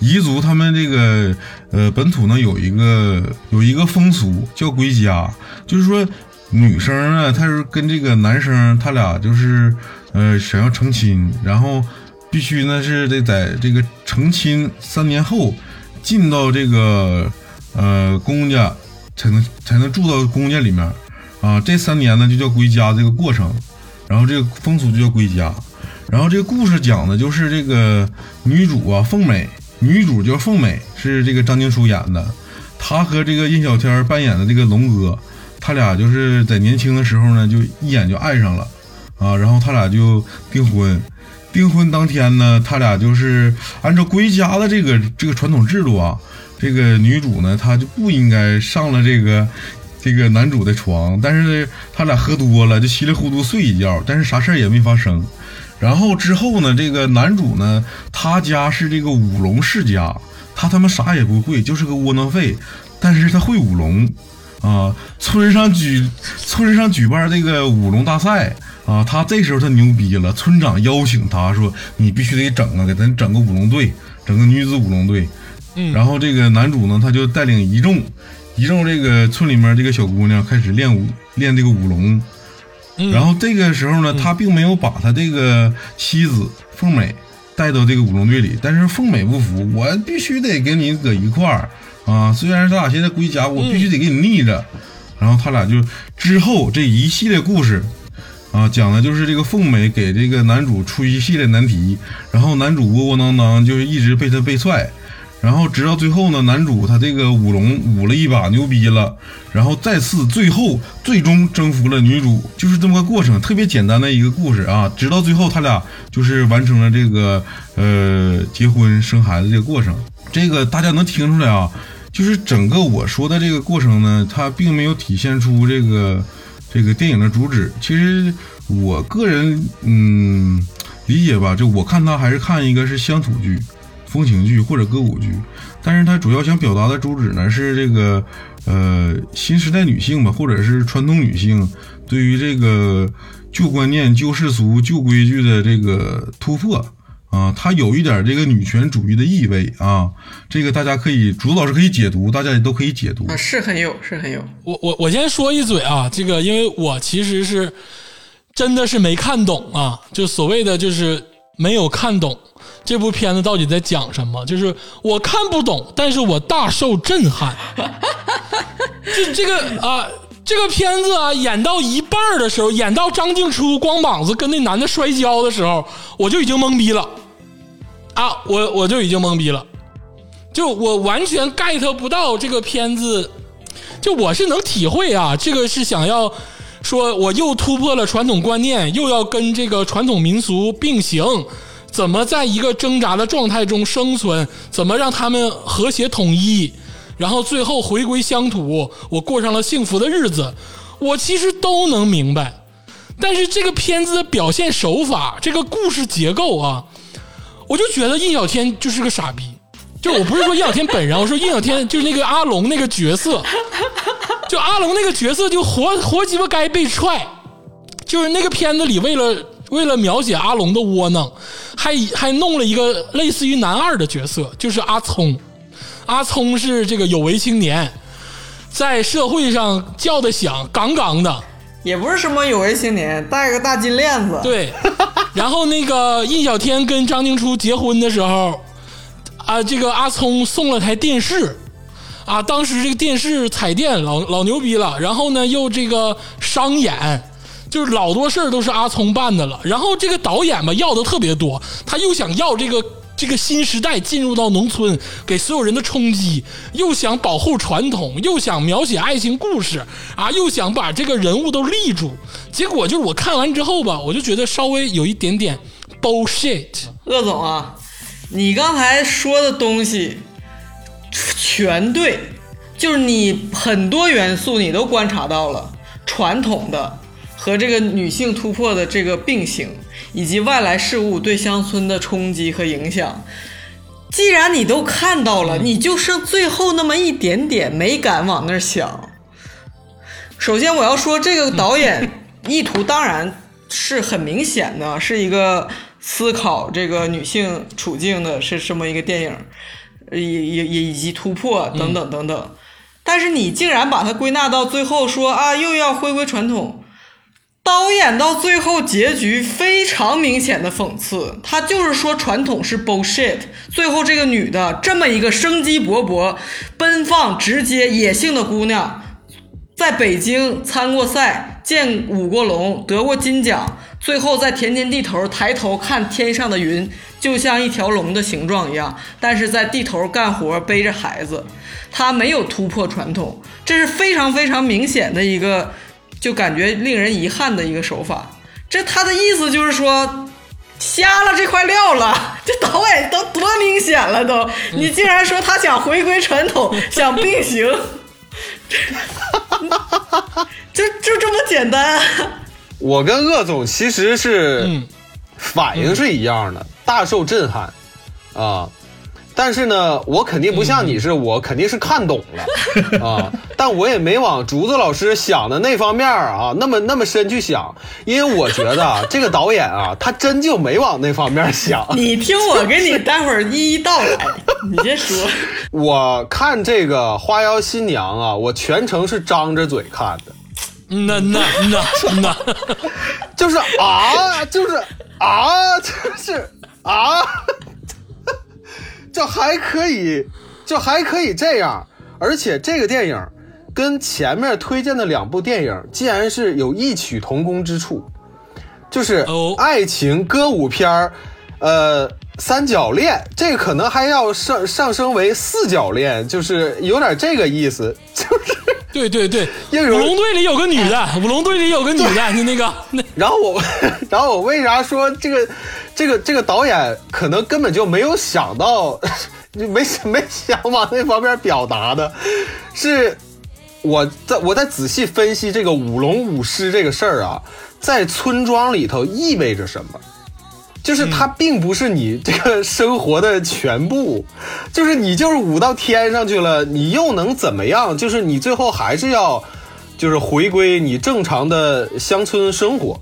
[SPEAKER 3] 彝族他们这个呃本土呢有一个有一个风俗叫归家，就是说女生呢，她是跟这个男生他俩就是呃想要成亲，然后必须呢是得在这个成亲三年后进到这个呃公家才能才能住到公家里面啊，这三年呢就叫归家这个过程。然后这个风俗就叫归家。然后这个故事讲的就是这个女主啊，凤美，女主叫凤美，是这个张静初演的。她和这个印小天扮演的这个龙哥，他俩就是在年轻的时候呢，就一眼就爱上了啊。然后他俩就订婚。订婚当天呢，他俩就是按照归家的这个这个传统制度啊，这个女主呢，她就不应该上了这个这个男主的床，但是呢，他俩喝多了，就稀里糊涂睡一觉，但是啥事儿也没发生。然后之后呢，这个男主呢，他家是这个舞龙世家，他他妈啥也不会，就是个窝囊废，但是他会舞龙啊。村上举村上举办这个舞龙大赛啊，他这时候他牛逼了，村长邀请他说：“你必须得整啊，给咱整个舞龙队，整个女子舞龙队。”
[SPEAKER 1] 嗯
[SPEAKER 3] 然后这个男主呢，他就带领一众一众这个村里面这个小姑娘开始练舞，练这个舞龙。
[SPEAKER 1] 嗯
[SPEAKER 3] 然后这个时候呢，他并没有把他这个妻子凤美带到这个舞龙队里，但是凤美不服，我必须得跟你搁一块儿啊！虽然咱俩现在归家，我必须得给你逆着。然后他俩就之后这一系列故事啊，讲的就是这个凤美给这个男主出一系列难题，然后男主窝窝囊囊，就是一直被他被踹。然后直到最后呢，男主他这个舞龙舞了一把牛逼了，然后再次最后最终征服了女主，就是这么个过程，特别简单的一个故事啊。直到最后他俩就是完成了这个呃结婚生孩子这个过程，这个大家能听出来啊，就是整个我说的这个过程呢，它并没有体现出这个这个电影的主旨。其实我个人嗯理解吧，就我看它还是看一个是乡土剧。风情剧或者歌舞剧，但是它主要想表达的主旨呢是这个呃新时代女性吧，或者是传统女性对于这个旧观念、旧世俗、旧规矩的这个突破啊，它有一点这个女权主义的意味啊，这个大家可以主导师可以解读，大家也都可以解读
[SPEAKER 2] 啊，。是很有，是很有。
[SPEAKER 1] 我我我先说一嘴啊，这个因为我其实是真的是没看懂啊，就所谓的就是没有看懂这部片子到底在讲什么，就是我看不懂，但是我大受震撼。就这个啊，这个片子啊，演到一半儿的时候，演到张静初光膀子跟那男的摔跤的时候，我就已经懵逼了啊，我我就已经懵逼了，就我完全 get 不到这个片子。就我是能体会啊，这个是想要说我又突破了传统观念，又要跟这个传统民俗并行，怎么在一个挣扎的状态中生存，怎么让他们和谐统一，然后最后回归乡土，我过上了幸福的日子，我其实都能明白。但是这个片子的表现手法，这个故事结构啊，我就觉得印小天就是个傻逼。就我不是说印小天本人，我说印小天就是那个阿龙那个角色，就阿龙那个角色就活活鸡巴该被踹，就是那个片子里为了为了描写阿龙的窝囊，还还弄了一个类似于男二的角色，就是阿聪。阿聪是这个有为青年，在社会上叫的响，杠杠的。
[SPEAKER 2] 也不是什么有为青年，戴个大金链子，，
[SPEAKER 1] 对，然后那个印小天跟张静初结婚的时候，啊，这个阿聪送了台电视，啊，当时这个电视彩电老老牛逼了，然后呢又这个商演，就是老多事儿都是阿聪办的了。然后这个导演吧要的特别多，他又想要这个这个新时代进入到农村给所有人的冲击，又想保护传统，又想描写爱情故事啊，又想把这个人物都立住。结果就是我看完之后吧，我就觉得稍微有一点点 bullshit。
[SPEAKER 2] 鄂总啊，你刚才说的东西全对，就是你很多元素你都观察到了，传统的和这个女性突破的这个并行，以及外来事物对乡村的冲击和影响。既然你都看到了，你就剩最后那么一点点没敢往那儿想。首先，我要说这个导演 意图当然是很明显的，是一个思考这个女性处境的，是这么一个电影，也也也以及突破等等等等。但是你竟然把它归纳到最后说啊，又要回归传统。导演到最后结局非常明显的讽刺，他就是说传统是 bullshit。最后这个女的这么一个生机勃勃、奔放、直接、野性的姑娘，在北京参过赛，见舞过龙，得过金奖，最后在田间地头抬头看天上的云，就像一条龙的形状一样。但是在地头干活，背着孩子，她没有突破传统，这是非常非常明显的一个，就感觉令人遗憾的一个手法。这他的意思就是说。瞎了这块料了，这导演都多明显了都！你竟然说他想回归传统，想并行，就就这么简单、啊。
[SPEAKER 4] 我跟鄂总其实是
[SPEAKER 1] 嗯
[SPEAKER 4] 反应是一样的，大受震撼啊。但是呢，我肯定不像你是，我肯定是看懂了 啊，但我也没往竹子老师想的那方面啊，那么那么深去想，因为我觉得啊这个导演啊，他真就没往那方面想。
[SPEAKER 2] 你听我给你待会儿一一道来，你先说。
[SPEAKER 4] 我看这个《花妖新娘》啊，我全程是张着嘴看的，
[SPEAKER 1] 嗯呐嗯呐嗯呐嗯呐，
[SPEAKER 4] 就是啊，就是啊，就是啊，就还可以，就还可以这样。而且这个电影跟前面推荐的两部电影竟然是有异曲同工之处，就是
[SPEAKER 1] 哦
[SPEAKER 4] 爱情歌舞片儿，呃，三角恋，这个可能还要上上升为四角恋，就是有点这个意思，就是。
[SPEAKER 1] 对对对，舞龙队里有个女的，舞龙队里有个女的，就那个那
[SPEAKER 4] 然后我，然后我为啥说这个，这个这个导演可能根本就没有想到，就没没想往那方面表达的，是我在我在仔细分析这个舞龙舞狮这个事儿啊，在村庄里头意味着什么。就是它并不是你这个生活的全部，就是你就是舞到天上去了，你又能怎么样？就是你最后还是要，就是回归你正常的乡村生活，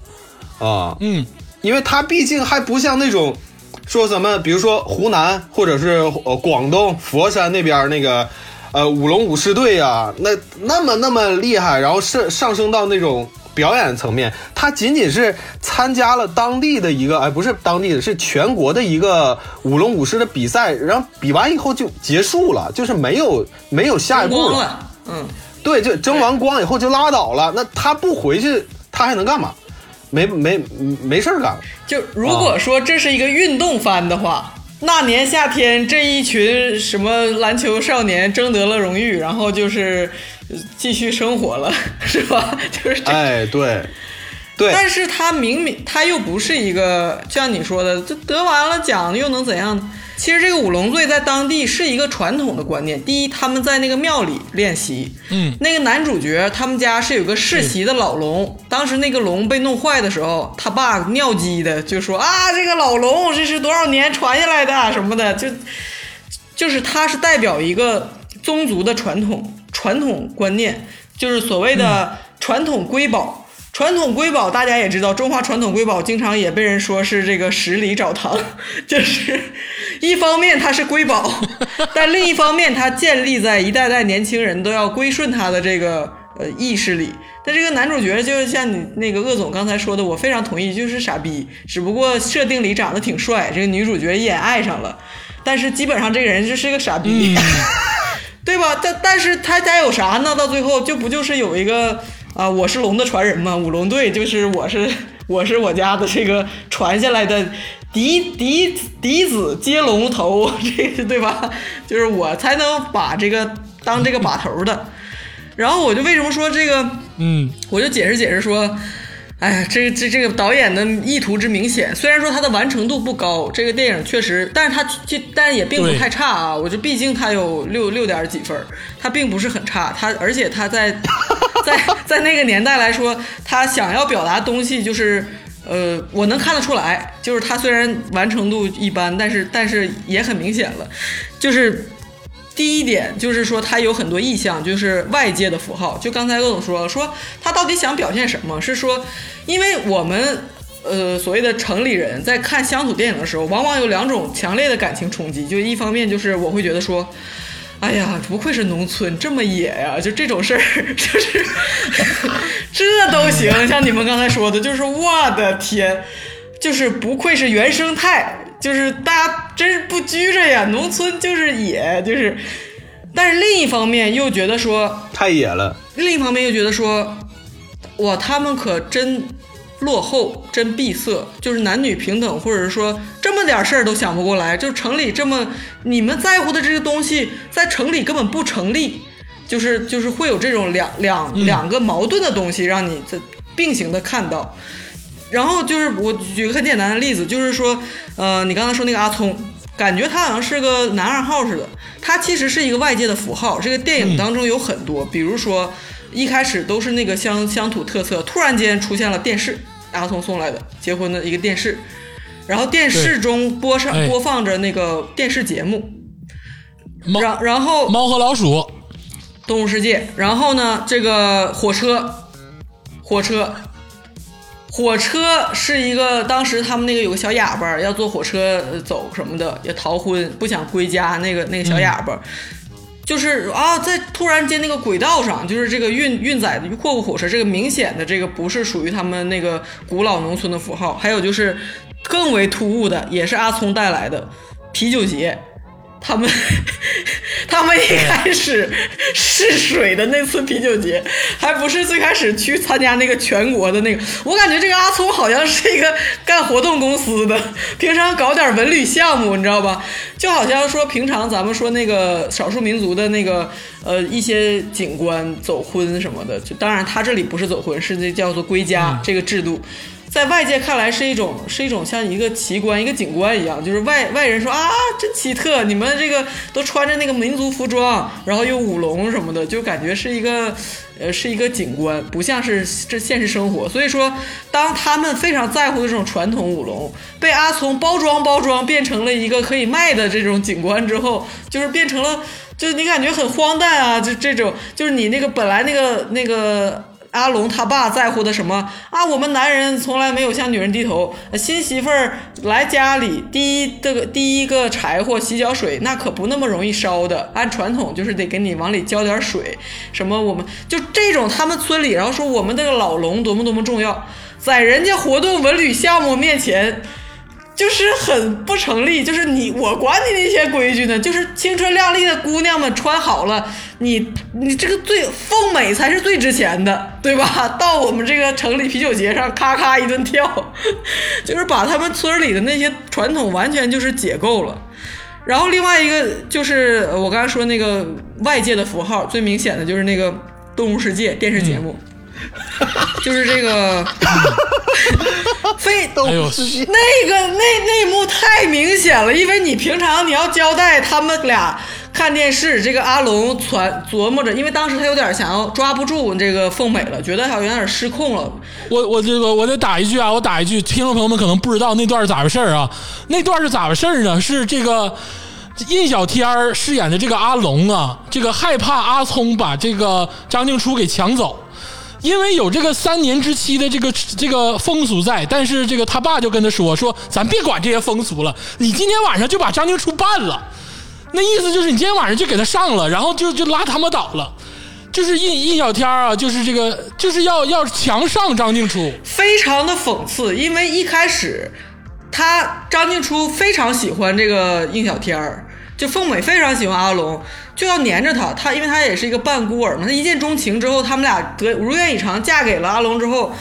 [SPEAKER 4] 啊，
[SPEAKER 1] 嗯
[SPEAKER 4] 因为它毕竟还不像那种说什么，比如说湖南或者是呃广东佛山那边那个，呃舞龙舞狮队啊，那那么那么厉害，然后上上升到那种表演层面，他仅仅是参加了当地的一个，哎，不是当地的，是全国的一个舞龙舞狮的比赛，然后比完以后就结束了，就是没有没有下一步
[SPEAKER 2] 光了，嗯，
[SPEAKER 4] 对，就争完光以后就拉倒了。那他不回去，他还能干嘛？没没没事儿干。
[SPEAKER 2] 就如果说这是一个运动番的话，那年夏天这一群什么篮球少年争得了荣誉，然后就是呃继续生活了，是吧？就是这。
[SPEAKER 4] 哎，对，对，
[SPEAKER 2] 但是他明明他又不是一个，就像你说的，这得完了奖又能怎样？其实这个舞龙队在当地是一个传统的观念。第一，他们在那个庙里练习，
[SPEAKER 1] 嗯，
[SPEAKER 2] 那个男主角他们家是有个世袭的老龙，当时那个龙被弄坏的时候，他爸尿急的就说啊，这个老龙这是多少年传下来的什么的，就就是他是代表一个宗族的传统传统观念，就是所谓的传统瑰宝。传统瑰宝大家也知道，中华传统瑰宝经常也被人说是这个十里找糖，就是一方面它是瑰宝，但另一方面它建立在一代代年轻人都要归顺它的这个呃意识里。但这个男主角就像你那个鄂总刚才说的，我非常同意，就是傻逼，只不过设定里长得挺帅，这个女主角一眼爱上了，但是基本上这个人就是个傻逼。对吧？但但是他家有啥呢？到最后就不就是有一个啊，我是龙的传人嘛，五龙队就是我是 我是我家的这个传下来的嫡嫡嫡子接龙头，这个对吧？就是我才能把这个当这个把头的。然后我就为什么说这个？
[SPEAKER 1] 嗯，
[SPEAKER 2] 我就解释解释说，哎呀，这这这个导演的意图之明显，虽然说它的完成度不高，这个电影确实，但是它这但也并不太差啊。我就毕竟它有六六点几分儿，它并不是很差，它而且它在 在在那个年代来说，他想要表达东西就是。呃，我能看得出来，就是它虽然完成度一般，但是但是也很明显了，就是第一点就是说，它有很多意象，就是外界的符号。就刚才鄂总说了，说他到底想表现什么？是说，因为我们呃所谓的城里人在看乡土电影的时候，往往有两种强烈的感情冲击。就一方面就是我会觉得说。哎呀，不愧是农村，这么野呀！就这种事儿，就是 这都行。像你们刚才说的，就是我的天，就是不愧是原生态，就是大家真是不拘着呀。农村就是野，就是，但是另一方面又觉得说，
[SPEAKER 4] 太野了。
[SPEAKER 2] 另一方面又觉得说，哇，他们可真落后，真闭塞，就是男女平等，或者是说这么点事儿都想不过来，就城里这么你们在乎的这些东西，在城里根本不成立，就是就是会有这种两两两个矛盾的东西让你这并行的看到。然后就是我举个很简单的例子，就是说，呃，你刚才说那个阿聪，感觉他好像是个男二号似的，他其实是一个外界的符号。这个电影当中有很多，比如说一开始都是那个乡乡土特色，突然间出现了电视，阿聪送来的结婚的一个电视，然后电视中播上
[SPEAKER 1] 哎
[SPEAKER 2] 播放着那个电视节目，
[SPEAKER 1] 猫
[SPEAKER 2] 然然后
[SPEAKER 1] 猫和老鼠，
[SPEAKER 2] 动物世界，然后呢，这个火车，火车，火车是一个当时他们那个有个小哑巴要坐火车呃走什么的，也逃婚不想归家，那个那个小哑巴。就是啊，在突然间那个轨道上，就是这个运运载的货物火车，这个明显的这个不是属于他们那个古老农村的符号。还有就是更为突兀的，也是阿聪带来的啤酒节，他们 他们一开始试水的那次啤酒节，还不是最开始去参加那个全国的那个。我感觉这个阿聪好像是一个干活动公司的，平常搞点文旅项目，你知道吧？就好像说平常咱们说那个少数民族的那个呃一些景观走婚什么的，就当然他这里不是走婚，是那叫做归家、这个制度。在外界看来是一种是一种像一个奇观、一个景观一样，就是外外人说啊，真奇特，你们这个都穿着那个民族服装，然后又舞龙什么的，就感觉是一个呃是一个景观，不像是这现实生活。所以说，当他们非常在乎的这种传统舞龙被阿聪包装包装变成了一个可以卖的这种景观之后，就是变成了，就是你感觉很荒诞啊，就这种就是你那个本来那个那个。阿龙他爸在乎的什么啊？我们男人从来没有向女人低头。新媳妇儿来家里，第一这个第一个柴火洗脚水，那可不那么容易烧的。按传统就是得给你往里浇点水，什么我们就这种他们村里，然后说我们这个老龙多么多么重要，在人家活动文旅项目面前。就是很不成立，就是你我管你那些规矩呢，就是青春靓丽的姑娘们穿好了，你你这个最凤美才是最值钱的，对吧？到我们这个城里啤酒节上，咔咔一顿跳，就是把他们村里的那些传统完全就是解构了。然后另外一个就是我刚才说那个外界的符号，最明显的就是那个《动物世界》电视节目，就是这个 非
[SPEAKER 1] 哎呦，
[SPEAKER 2] 那个那那幕太明显了，因为你平常你要交代他们俩看电视，这个阿龙传琢磨着，因为当时他有点想要抓不住这个凤美了，觉得好像有点失控了。
[SPEAKER 1] 我我这个我得打一句啊，我打一句，听众朋友们可能不知道那段是咋回事儿啊？那段是咋回事儿呢？是这个印小天儿饰演的这个阿龙啊，这个害怕阿聪把这个张静初给抢走。因为有这个三年之期的这个这个风俗在，但是这个他爸就跟他说说，咱别管这些风俗了，你今天晚上就把张静初办了。那意思就是你今天晚上就给他上了，然后就就拉他们倒了。就是印印小天儿啊，就是这个就是要要强上张静初。
[SPEAKER 2] 非常的讽刺，因为一开始他张静初非常喜欢这个印小天儿，就凤美非常喜欢阿龙，就要黏着他。他因为他也是一个半孤儿嘛，他一见钟情之后，他们俩得如愿以偿，嫁给了阿龙之后，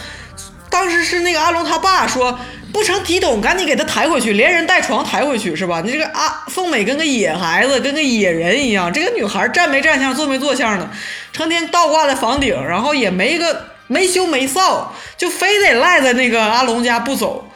[SPEAKER 2] 当时是那个阿龙他爸说。不成体统，赶紧给他抬回去，连人带床抬回去，是吧？你这个阿凤美跟个野孩子，跟个野人一样。这个女孩站没站相，坐没坐相的，成天倒挂在房顶，然后也没个没羞没臊，就非得赖在那个阿龙家不走。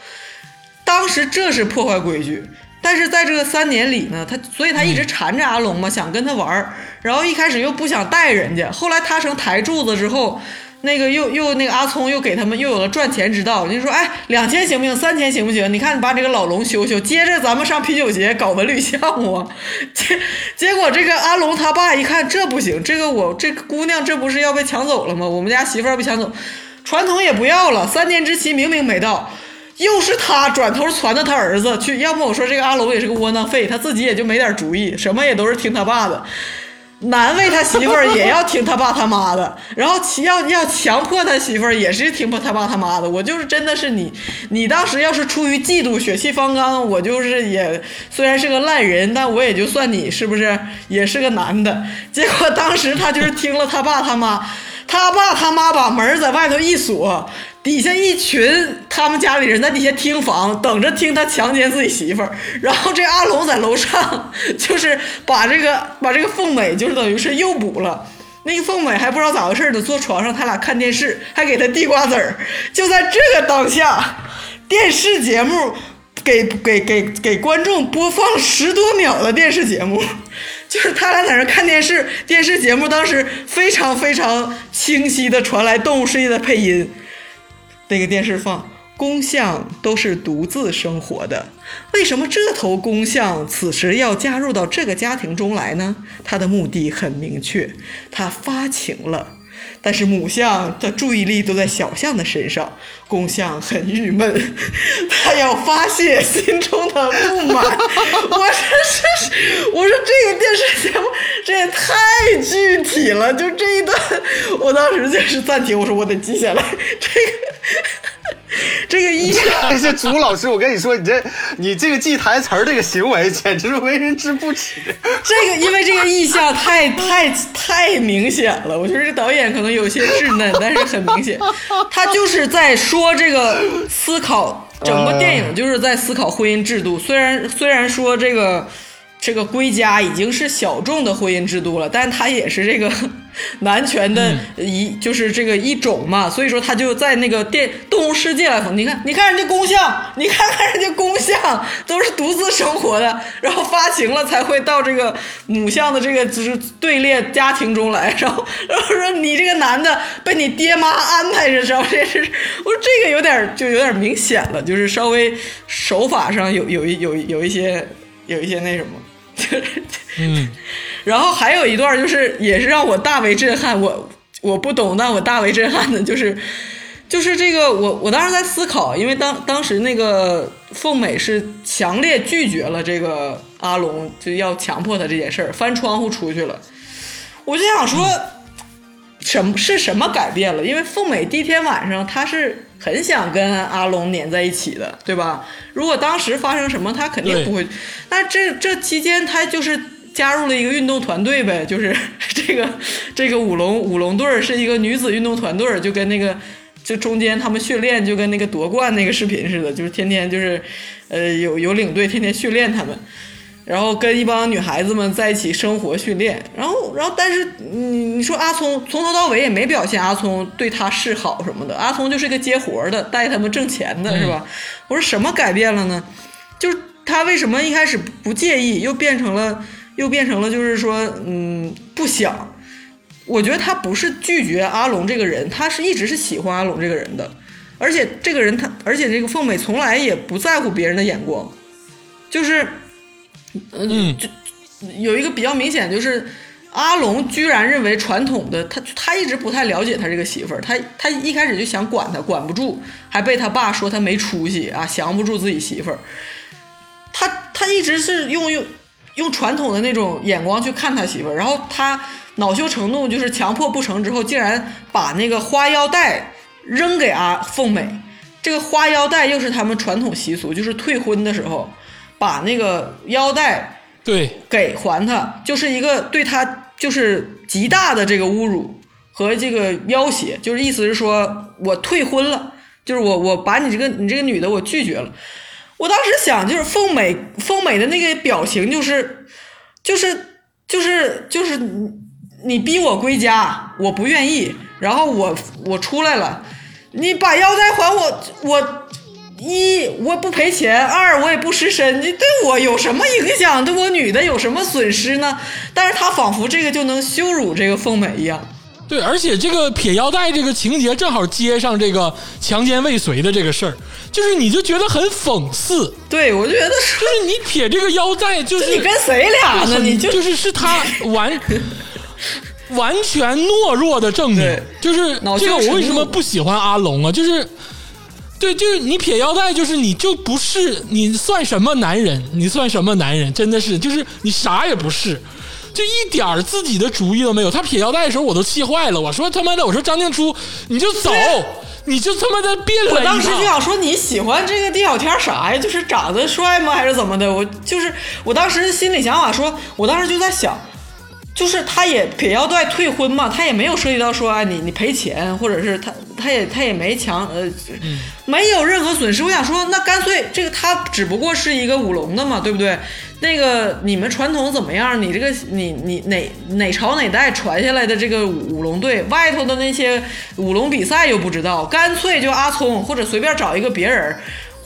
[SPEAKER 2] 当时这是破坏规矩，但是在这个三年里呢，他所以他一直缠着阿龙嘛，想跟他玩儿，然后一开始又不想带人家，后来他成台柱子之后。那个又又那个阿聪又给他们又有了赚钱之道，就说哎两千行不行？三千行不行？你看你把这个老龙修修，接着咱们上啤酒节搞文旅项目啊。结结果这个阿龙他爸一看这不行，这个我这个姑娘这不是要被抢走了吗？我们家媳妇儿被抢走，传统也不要了，三年之期明明没到。又是他转头传到他儿子去，要么我说这个阿龙也是个窝囊废，他自己也就没点主意，什么也都是听他爸的。难为他媳妇儿也要听他爸他妈的，然后要要强迫他媳妇儿也是听他爸他妈的。我就是真的是你，你当时要是出于嫉妒血气方刚，我就是也虽然是个烂人，但我也就算你是不是也是个男的。结果当时他就是听了他爸他妈，他爸他妈把门在外头一锁。底下一群他们家里人在底下听房，等着听他强奸自己媳妇儿。然后这阿龙在楼上，就是把这个把这个凤美，就是等于是诱捕了。那个凤美还不知道咋回事呢，坐床上他俩看电视，还给他递瓜子儿。就在这个当下，电视节目给给给给观众播放十多秒的电视节目，就是他俩在那看电视，电视节目当时非常非常清晰的传来《动物世界》的配音。那个电视放公象都是独自生活的，为什么这头公象此时要加入到这个家庭中来呢？它的目的很明确，它发情了。但是母象的注意力都在小象的身上，公相很郁闷，他要发泄心中的不满。我说这是，我说这个电视节目这也太具体了，就这一段，我当时就是暂停，我说我得记下来 这个这个意象。
[SPEAKER 4] 这是朱老师，我跟你说，你这你这个记台词儿这个行为，简直是为人之不耻。
[SPEAKER 2] 这个因为这个意象太太太明显了，我觉得这导演可能有些稚嫩，但是很明显，他就是在说这个思考，整个电影就是在思考婚姻制度。虽然虽然说这个这个归家已经是小众的婚姻制度了，但他也是这个 男权的一、就是这个一种嘛，所以说他就在那个电动物世界来你看你看人家公象，你看看人家公象都是独自生活的，然后发情了才会到这个母象的这个就是队列家庭中来，然后 然后说你这个男的被你爹妈安排着，知道这是我说这个有点就有点明显了，就是稍微手法上有有一有有一些有一些那什么。就是
[SPEAKER 1] 嗯，
[SPEAKER 2] 然后还有一段就是也是让我大为震撼，我我不懂，但我大为震撼的就是，就是这个我我当时在思考，因为当当时那个凤美是强烈拒绝了这个阿龙就要强迫他这件事儿，翻窗户出去了，我就想说。什么是什么改变了？因为凤美第一天晚上她是很想跟阿龙粘在一起的，对吧？如果当时发生什么，他肯定不会。那这这期间，他就是加入了一个运动团队呗，就是 这个这个舞龙舞龙队是一个女子运动团队，就跟那个就中间他们训练就跟那个夺冠那个视频似的，就是天天就是呃有有领队天天训练他们。然后跟一帮女孩子们在一起生活训练，然后然后但是你你说阿聪从头到尾也没表现阿聪对他示好什么的，阿聪就是个接活的，带他们挣钱的是吧？我说什么改变了呢？就是他为什么一开始不介意，又变成了又变成了就是说嗯不想？我觉得他不是拒绝阿龙这个人，他是一直是喜欢阿龙这个人的，而且这个人他而且这个凤美从来也不在乎别人的眼光，就是。
[SPEAKER 1] 嗯，
[SPEAKER 2] 就有一个比较明显，就是阿龙居然认为传统的他，他一直不太了解他这个媳妇儿，他他一开始就想管他，管不住，还被他爸说他没出息啊，降不住自己媳妇儿。他他一直是用用用传统的那种眼光去看他媳妇儿，然后他恼羞成怒，就是强迫不成之后，竟然把那个花腰带扔给阿凤美。这个花腰带又是他们传统习俗，就是退婚的时候。把那个腰带
[SPEAKER 1] 对
[SPEAKER 2] 给还他，就是一个对他就是极大的这个侮辱和这个要挟，就是意思是说我退婚了，就是我我把你这个你这个女的我拒绝了。我当时想，就是凤美凤美的那个表情，就是就是就是就是你你逼我归家，我不愿意，然后我我出来了，你把腰带还我，我。一我不赔钱，二我也不失身，你对我有什么影响？对我女的有什么损失呢？但是他仿佛这个就能羞辱这个凤美一样。
[SPEAKER 1] 对，而且这个撇腰带这个情节正好接上这个强奸未遂的这个事儿，就是你就觉得很讽刺。
[SPEAKER 2] 对，我就觉得
[SPEAKER 1] 就是你撇这个腰带，就是
[SPEAKER 2] 你跟谁俩呢？你就
[SPEAKER 1] 就是是他完 完全懦弱的证明。就是这个，我为什么不喜欢阿龙啊？就是。对，就是你撇腰带，就是你就不是你算什么男人？你算什么男人？真的是，就是你啥也不是，就一点自己的主意都没有。他撇腰带的时候，我都气坏了。我说他妈的，我说张静初，你就走，你就他妈的别了。
[SPEAKER 2] 我当时就想说，你喜欢这个地小天啥呀？就是长得帅吗？还是怎么的？我就是我当时心里想法说，我当时就在想。就是他也撇要带退婚嘛，他也没有涉及到说啊你你赔钱，或者是他他也他也没强呃，
[SPEAKER 1] 嗯、
[SPEAKER 2] 没有任何损失。我想说，那干脆这个他只不过是一个舞龙的嘛，对不对？那个你们传统怎么样？你这个你你哪哪朝哪代传下来的这个舞龙队，外头的那些舞龙比赛又不知道，干脆就阿聪或者随便找一个别人。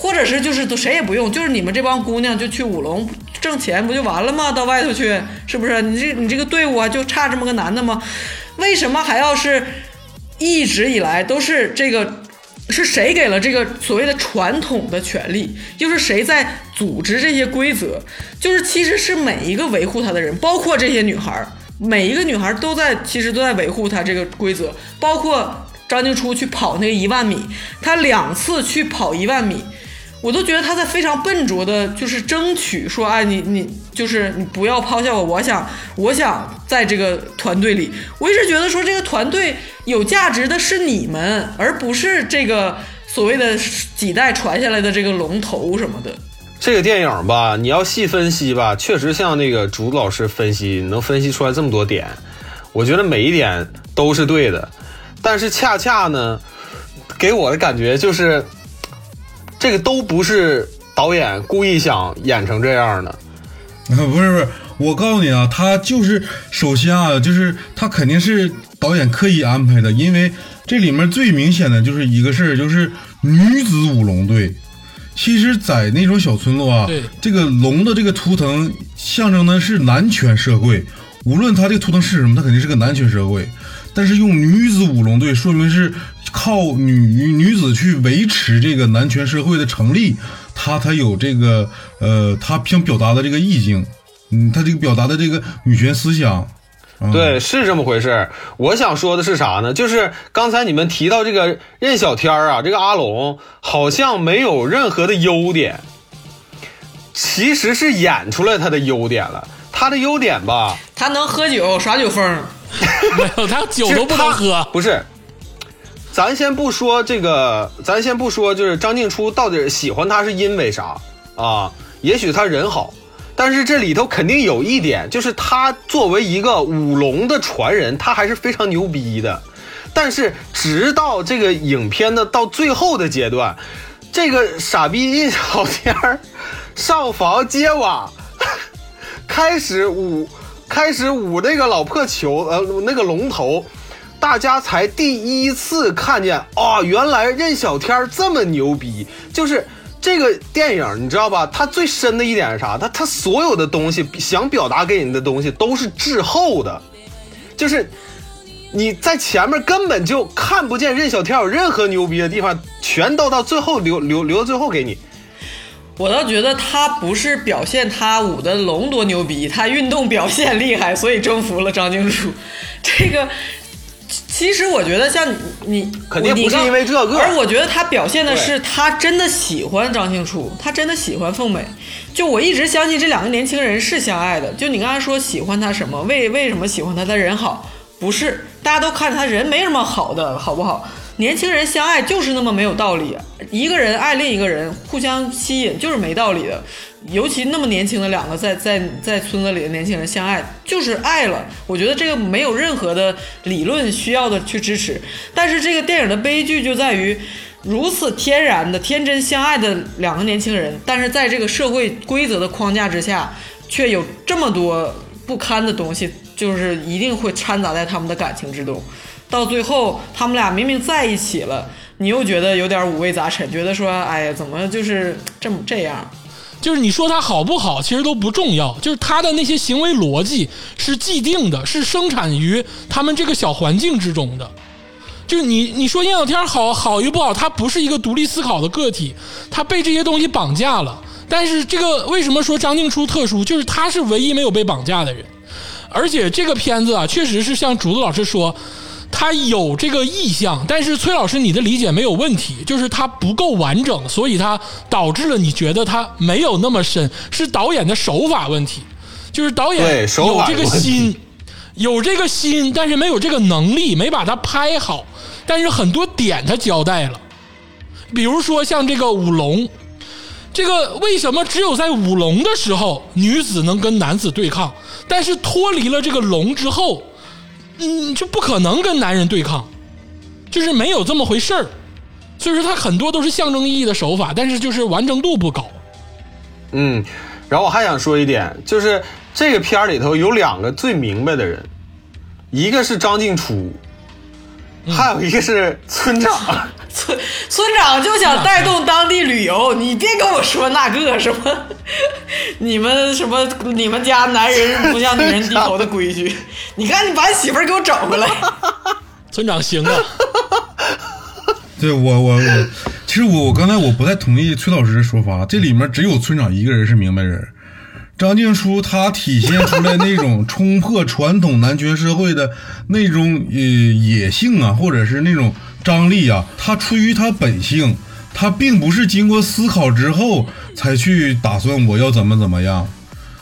[SPEAKER 2] 或者是就是都谁也不用，就是你们这帮姑娘就去舞龙挣钱不就完了吗？到外头去是不是？你这你这个队伍啊，就差这么个男的吗？为什么还要是一直以来都是这个？是谁给了这个所谓的传统的权利？又是谁在组织这些规则？就是其实是每一个维护他的人，包括这些女孩，每一个女孩都在其实都在维护他这个规则，包括张静初去跑那个一万米，他两次去跑一万米。我都觉得他在非常笨拙的，就是争取说，哎，你你就是你不要抛下我，我想我想在这个团队里。我一直觉得说，这个团队有价值的是你们，而不是这个所谓的几代传下来的这个龙头什么的。
[SPEAKER 4] 这个电影吧，你要细分析吧，确实像那个竹子老师分析，能分析出来这么多点，我觉得每一点都是对的。但是恰恰呢，给我的感觉就是。这个都不是导演故意想演成这样的，
[SPEAKER 3] 不是不是，我告诉你啊，他就是首先啊，就是他肯定是导演刻意安排的，因为这里面最明显的就是一个事儿，就是女子舞龙队。其实，在那种小村落啊，这个龙的这个图腾象征的是男权社会，无论它这个图腾是什么，它肯定是个男权社会。但是用女子舞龙队，说明是靠女女子去维持这个男权社会的成立，他才有这个呃，他想表达的这个意境，嗯，他这个表达的这个女权思想。嗯
[SPEAKER 4] 对，是这么回事。我想说的是啥呢？就是刚才你们提到这个任小天儿啊，这个阿龙好像没有任何的优点，其实是演出来他的优点了。他的优点吧，
[SPEAKER 2] 他能喝酒耍酒疯，
[SPEAKER 1] 没有他酒都不能喝。
[SPEAKER 4] 不是。咱先不说这个，咱先不说，就是张静初到底喜欢他是因为啥啊？也许他人好，但是这里头肯定有一点，就是他作为一个舞龙的传人，他还是非常牛逼的。但是直到这个影片的到最后的阶段，这个傻逼印小 天儿上房揭瓦，开始舞，开始舞那个老破球，呃，那个龙头，大家才第一次看见啊、原来任小天这么牛逼。就是这个电影，你知道吧？它最深的一点是啥？它它所有的东西想表达给你的东西都是滞后的，就是你在前面根本就看不见任小天有任何牛逼的地方，全都到最后留留留到最后给你。
[SPEAKER 2] 我倒觉得他不是表现他舞的龙多牛逼，他运动表现厉害，所以征服了张静初。这个其实我觉得像你，
[SPEAKER 4] 肯定不是因为这个
[SPEAKER 2] 而我觉得他表现的是他真的喜欢张庆初，他真的喜欢凤美。就我一直相信这两个年轻人是相爱的。就你刚才说喜欢他什么，为为什么喜欢他？他人好，不是大家都看他人没什么好的，好不好？年轻人相爱就是那么没有道理，一个人爱另一个人，互相吸引就是没道理的。尤其那么年轻的两个在在在村子里的年轻人相爱，就是爱了。我觉得这个没有任何的理论需要的去支持。但是这个电影的悲剧就在于，如此天然的天真相爱的两个年轻人，但是在这个社会规则的框架之下，却有这么多不堪的东西，就是一定会掺杂在他们的感情之中。到最后，他们俩明明在一起了，你又觉得有点五味杂陈，觉得说，哎呀，怎么就是这么这样？
[SPEAKER 1] 就是你说他好不好，其实都不重要，就是他的那些行为逻辑是既定的，是生产于他们这个小环境之中的。就是你你说燕小天好好与不好，他不是一个独立思考的个体，他被这些东西绑架了。但是这个为什么说张静初特殊，就是他是唯一没有被绑架的人，而且这个片子啊，确实是像竹子老师说。他有这个意向，但是崔老师你的理解没有问题，就是他不够完整，所以他导致了你觉得他没有那么深，是导演的手法问题，就是导演有这个心，有这个心，但是没有这个能力，没把它拍好，但是很多点他交代了，比如说像这个舞龙，这个为什么只有在舞龙的时候女子能跟男子对抗，但是脱离了这个龙之后，嗯，就不可能跟男人对抗，就是没有这么回事儿。所以说，它很多都是象征意义的手法，但是就是完整度不高。
[SPEAKER 4] 嗯，然后我还想说一点，就是这个片儿里头有两个最明白的人，一个是张静初，还有一个是村长。
[SPEAKER 2] 村 村长就想带动当地旅游，你别跟我说那个什么，你们什么你们家男人不向女人低头的规矩，你看你把你媳妇儿给我找回来。
[SPEAKER 1] 村长行啊，
[SPEAKER 3] 对我我我，其实我我刚才我不太同意崔老师的说法，这里面只有村长一个人是明白人。张静初他体现出来那种冲破传统男权社会的那种呃野性啊，或者是那种张力啊，他出于他本性，他并不是经过思考之后才去打算我要怎么怎么样。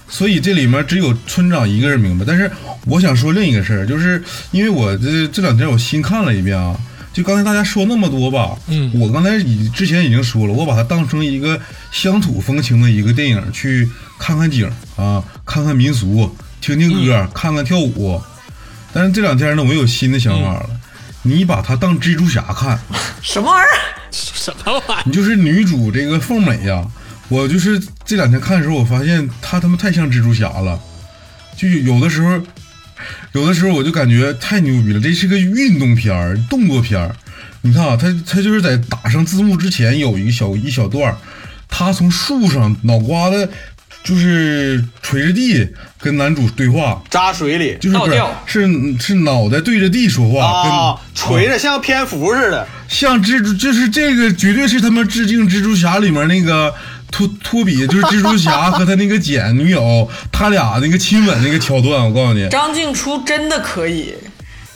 [SPEAKER 3] 所以这里面只有村长一个人明白。但是我想说另一个事儿，就是因为我这这两天我新看了一遍啊，就刚才大家说那么多吧，
[SPEAKER 1] 嗯
[SPEAKER 3] 我刚才已之前已经说了，我把它当成一个乡土风情的一个电影去看看景啊，看看民俗，听听歌，看看跳舞。但是这两天呢，我有新的想法了，你把她当蜘蛛侠看。
[SPEAKER 2] 什么玩意儿？
[SPEAKER 1] 什么玩意儿？
[SPEAKER 3] 你就是女主这个凤美呀、我就是这两天看的时候，我发现她他妈太像蜘蛛侠了，就有的时候，有的时候我就感觉太牛逼了，这是个运动片儿、动作片儿。你看啊，他他就是在打上字幕之前有一个小一小段儿，他从树上脑瓜子就是垂着地跟男主对话，
[SPEAKER 4] 扎水里。
[SPEAKER 3] 就是不是
[SPEAKER 2] 倒吊。
[SPEAKER 3] 是是脑袋对着地说话，跟
[SPEAKER 4] 啊，垂着像蝙蝠似的。
[SPEAKER 3] 像蜘蛛，就是这个绝对是他妈致敬蜘蛛侠里面那个托托比就是蜘蛛侠和他那个简女友，他俩那个亲吻那个桥段，我告诉你，
[SPEAKER 2] 张静初真的可以，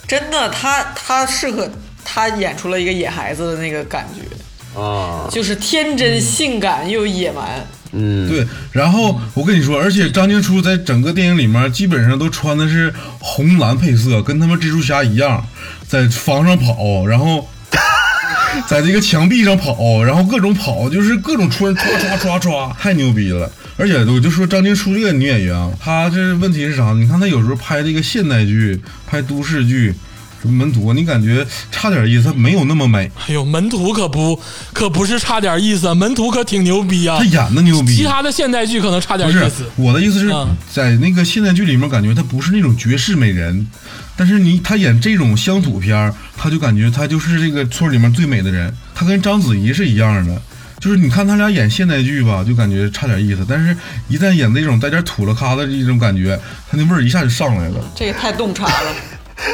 [SPEAKER 2] 真的，他他适合他演出了一个野孩子的那个感觉，
[SPEAKER 4] 啊，
[SPEAKER 2] 就是天真、性感又野蛮。
[SPEAKER 4] 嗯，
[SPEAKER 3] 对。然后我跟你说，而且张静初在整个电影里面基本上都穿的是红蓝配色，跟他们蜘蛛侠一样，在房上跑，然后。在这个墙壁上跑，然后各种跑，就是各种穿，唰唰唰唰，太牛逼了！而且我就说张静初这个女演员啊，她这问题是啥？你看她有时候拍这个现代剧、拍都市剧，什么门徒，你感觉差点意思，她没有那么美，
[SPEAKER 1] 哎呦，门徒可不可不是差点意思，门徒可挺牛逼啊
[SPEAKER 3] 他。演的牛逼。
[SPEAKER 1] 其他的现代剧可能差点
[SPEAKER 3] 不是
[SPEAKER 1] 意思。
[SPEAKER 3] 我的意思是
[SPEAKER 1] 嗯
[SPEAKER 3] 在那个现代剧里面，感觉他不是那种绝世美人，但是你他演这种乡土片儿，她就感觉他就是这个村里面最美的人。他跟章子怡是一样的，就是你看他俩演现代剧吧，就感觉差点意思，但是一旦演那种带点土了咖的这种感觉，他那味儿一下就上来了。
[SPEAKER 2] 这也太洞察了，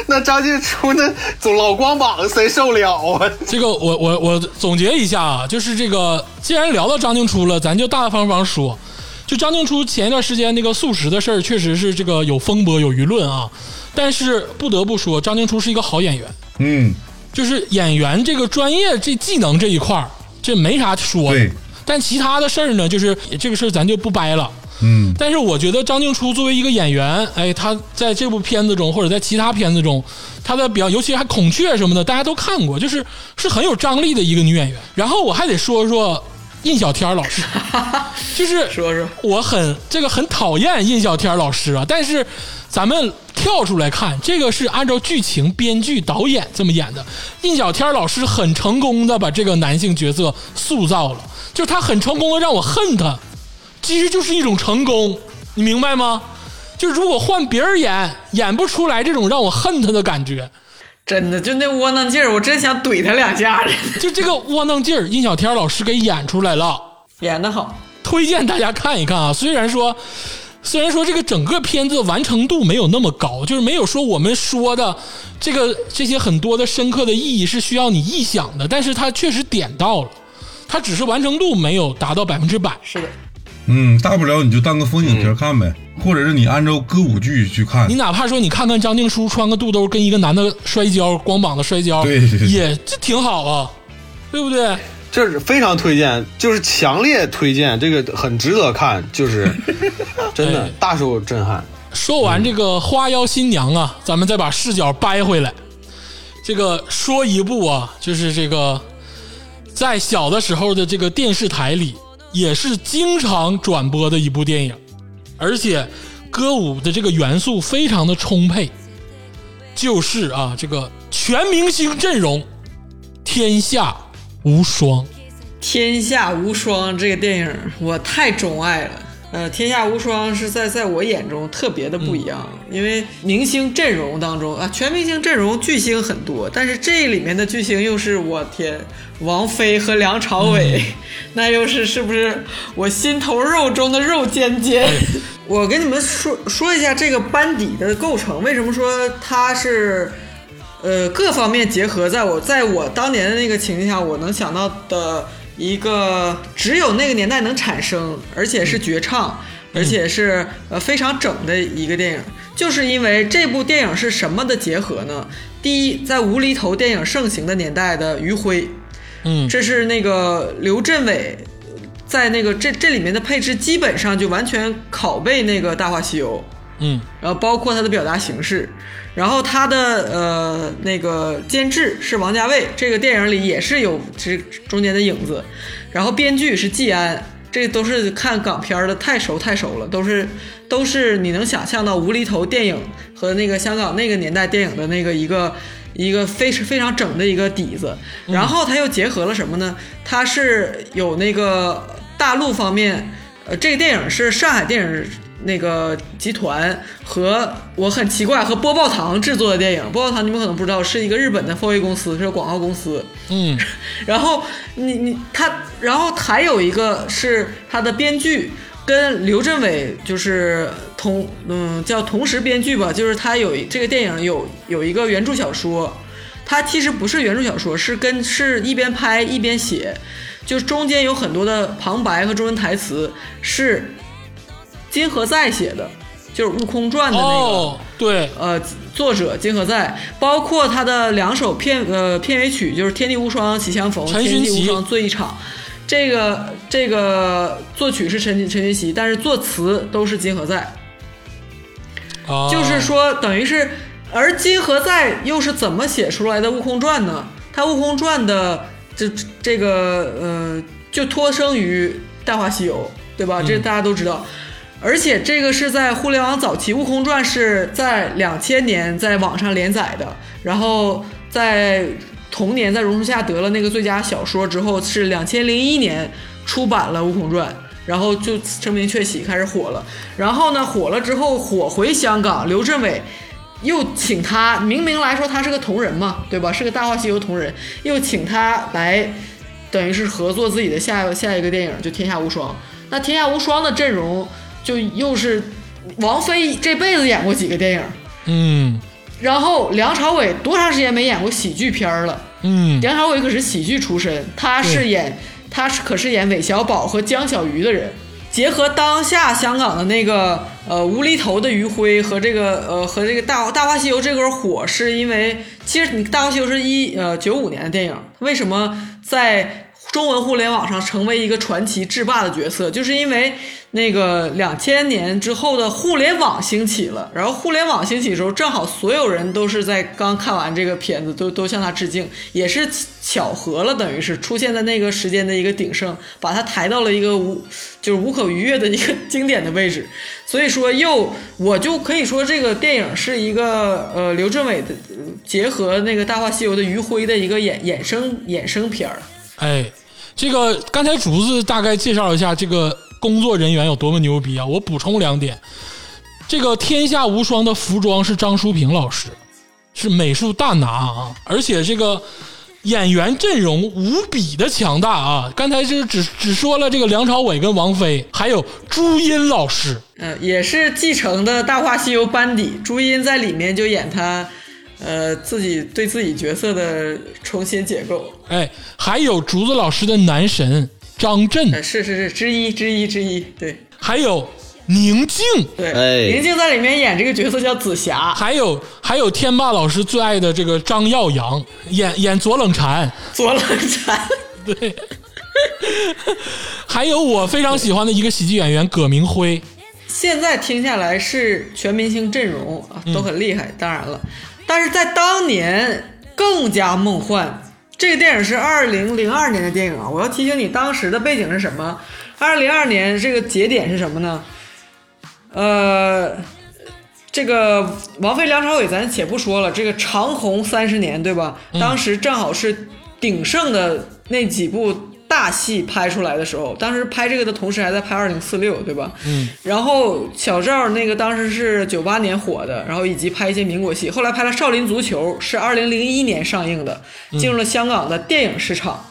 [SPEAKER 4] 那张静初那总老光膀谁受了啊？
[SPEAKER 1] 这个我我我总结一下啊，就是这个，既然聊到张静初了，咱就大大方方说。就张静初前一段时间那个素食的事儿，确实是这个有风波有舆论啊。但是不得不说，张静初是一个好演员，
[SPEAKER 3] 嗯，
[SPEAKER 1] 就是演员这个专业这技能这一块儿，这没啥说的。但其他的事儿呢，就是这个事儿咱就不掰了。
[SPEAKER 3] 嗯，
[SPEAKER 1] 但是我觉得张静初作为一个演员，哎，他在这部片子中或者在其他片子中，她的表，尤其还孔雀什么的，大家都看过，就是是很有张力的一个女演员。然后我还得说说印小天老师，就是
[SPEAKER 2] 说说
[SPEAKER 1] 我很这个很讨厌印小天老师啊，但是咱们跳出来看，这个是按照剧情、编剧、导演这么演的。印小天老师很成功的把这个男性角色塑造了，就是他很成功的让我恨他，其实就是一种成功，你明白吗？就如果换别人演，演不出来这种让我恨他的感觉。
[SPEAKER 2] 真的就那窝囊劲儿，我真想怼他两下子。
[SPEAKER 1] 就这个窝囊劲儿，印小天老师给演出来了。
[SPEAKER 2] 演得好，
[SPEAKER 1] 推荐大家看一看啊。虽然说，虽然说这个整个片子完成度没有那么高，就是没有说我们说的这个这些很多的深刻的意义是需要你臆想的，但是它确实点到了，它只是完成度没有达到百分之百。
[SPEAKER 2] 是的，
[SPEAKER 3] 嗯，大不了你就当个风景片看呗，或者是你按照歌舞剧去看
[SPEAKER 1] 你。哪怕说你看看张静初穿个肚兜跟一个男的摔跤，光膀子摔跤，
[SPEAKER 3] 对对对
[SPEAKER 1] 也这挺好啊，对不对？
[SPEAKER 4] 这是非常推荐，就是强烈推荐，这个很值得看，就是 真的
[SPEAKER 1] 哎
[SPEAKER 4] 大受震撼。
[SPEAKER 1] 说完这个花妖新娘啊，咱们再把视角掰回来。这个说一部啊，就是这个在小的时候的这个电视台里，也是经常转播的一部电影，而且歌舞的这个元素非常的充沛，就是啊，这个全明星阵容，天下无双。
[SPEAKER 2] 天下无双这个电影我太钟爱了。呃，天下无双是在在我眼中特别的不一样，因为明星阵容当中啊，全明星阵容巨星很多，但是这里面的巨星又是我天，王菲和梁朝伟，那又是是不是我心头肉中的肉尖尖？我跟你们说说一下这个班底的构成，为什么说它是呃各方面结合，在我在我当年的那个情境下，我能想到的一个只有那个年代能产生，而且是绝唱，而且是呃非常整的一个电影，就是因为这部电影是什么的结合呢？第一，在无厘头电影盛行的年代的余晖，
[SPEAKER 1] 嗯，
[SPEAKER 2] 这是那个刘镇伟在那个这这里面的配置基本上就完全拷贝那个《大话西游》。
[SPEAKER 1] 嗯
[SPEAKER 2] 然后包括他的表达形式，然后他的呃那个监制是王家卫，这个电影里也是有这中间的影子，然后编剧是季安，这都是看港片的太熟太熟了，都是都是你能想象到无厘头电影和那个香港那个年代电影的那个一个一个非非常整的一个底子，然后他又结合了什么呢？它是有那个大陆方面，呃，这个电影是上海电影那个集团和我很奇怪和播报堂制作的电影。播报堂你们可能不知道，是一个日本的 4A 公司，是个广告公司。
[SPEAKER 1] 嗯
[SPEAKER 2] 然后你你他，然后还有一个是他的编剧跟刘镇伟就是同嗯叫同时编剧吧，就是他有这个电影有有一个原著小说，他其实不是原著小说，是跟是一边拍一边写，就是中间有很多的旁白和中文台词是金河在写的，就是《悟空传》的那个。
[SPEAKER 1] 哦，对，
[SPEAKER 2] 呃，作者金河在，包括他的两首片呃片尾曲，就是《天地无双喜相逢》，《天地无双醉一场》。这个这个作曲是陈陈勋奇，但是作词都是金河在。
[SPEAKER 1] 啊
[SPEAKER 2] 就是说，等于是，而金河在又是怎么写出来的《悟空传》呢？他《悟空传》的这这个呃，就托生于《大话西游》，对吧？这大家都知道。而且这个是在互联网早期，《悟空传》是在两千年在网上连载的，然后在同年在榕树下得了那个最佳小说之后，是两千零一年出版了《悟空传》。然后就声名鹊起，开始火了。然后呢，火了之后火回香港，刘镇伟又请他，明明来说他是个同人嘛，对吧？是个《大话西游》同人，又请他来，等于是合作自己的下下一个电影，就《天下无双》。那《天下无双》的阵容就又是王菲这辈子演过几个电影，
[SPEAKER 1] 嗯
[SPEAKER 2] 然后梁朝伟多长时间没演过喜剧片儿了？
[SPEAKER 1] 嗯，
[SPEAKER 2] 梁朝伟可是喜剧出身，他是演他是可是演韦小宝和江小鱼的人。结合当下香港的那个呃无厘头的余晖和这个呃和这个大大话西游这根火，是因为其实你大话西游是一呃九五年的电影，为什么在中文互联网上成为一个传奇制霸的角色，就是因为那个两千年之后的互联网兴起了，然后互联网兴起的时候，正好所有人都是在刚看完这个片子，都都向他致敬，也是巧合了，等于是出现在那个时间的一个鼎盛，把它抬到了一个无就是无可逾越的一个 经典的位置。所以说又我就可以说这个电影是一个呃刘镇伟的结合那个《大话西游》的余晖的一个衍衍生衍生片儿。
[SPEAKER 1] 哎，这个刚才竹子大概介绍了一下这个工作人员有多么牛逼啊！我补充两点，这个《天下无双》的服装是张淑平老师，是美术大拿啊，而且这个演员阵容无比的强大啊！刚才就是只只说了这个梁朝伟跟王菲，还有朱茵老师，
[SPEAKER 2] 呃，也是继承的《大话西游》班底，朱茵在里面就演她，呃，自己对自己角色的重新解构。
[SPEAKER 1] 哎，还有竹子老师的男神张震，
[SPEAKER 2] 呃，是是是，之一之一之一，对
[SPEAKER 1] 还有宁静，
[SPEAKER 2] 对。
[SPEAKER 4] 哎
[SPEAKER 2] 宁静在里面演这个角色叫紫霞，
[SPEAKER 1] 还有还有天霸老师最爱的这个张耀扬，演演左冷禅，
[SPEAKER 2] 左冷禅。
[SPEAKER 1] 对，还有我非常喜欢的一个喜剧演员葛明辉，
[SPEAKER 2] 现在听下来是全明星阵容啊，都很厉害。当然了，但是在当年更加梦幻。这个电影是二零零二年的电影啊，我要提醒你，当时的背景是什么？二零零二年这个节点是什么呢？呃，这个王菲、梁朝伟咱且不说了，这个长红三十年，对吧？当时正好是鼎盛的那几部大戏拍出来的时候，当时拍这个的同时还在拍《二零四六》，对吧？
[SPEAKER 1] 嗯。
[SPEAKER 2] 然后小赵那个当时是九八年火的，然后以及拍一些民国戏，后来拍了《少林足球》，是二零零一年上映的，进入了香港的电影市场。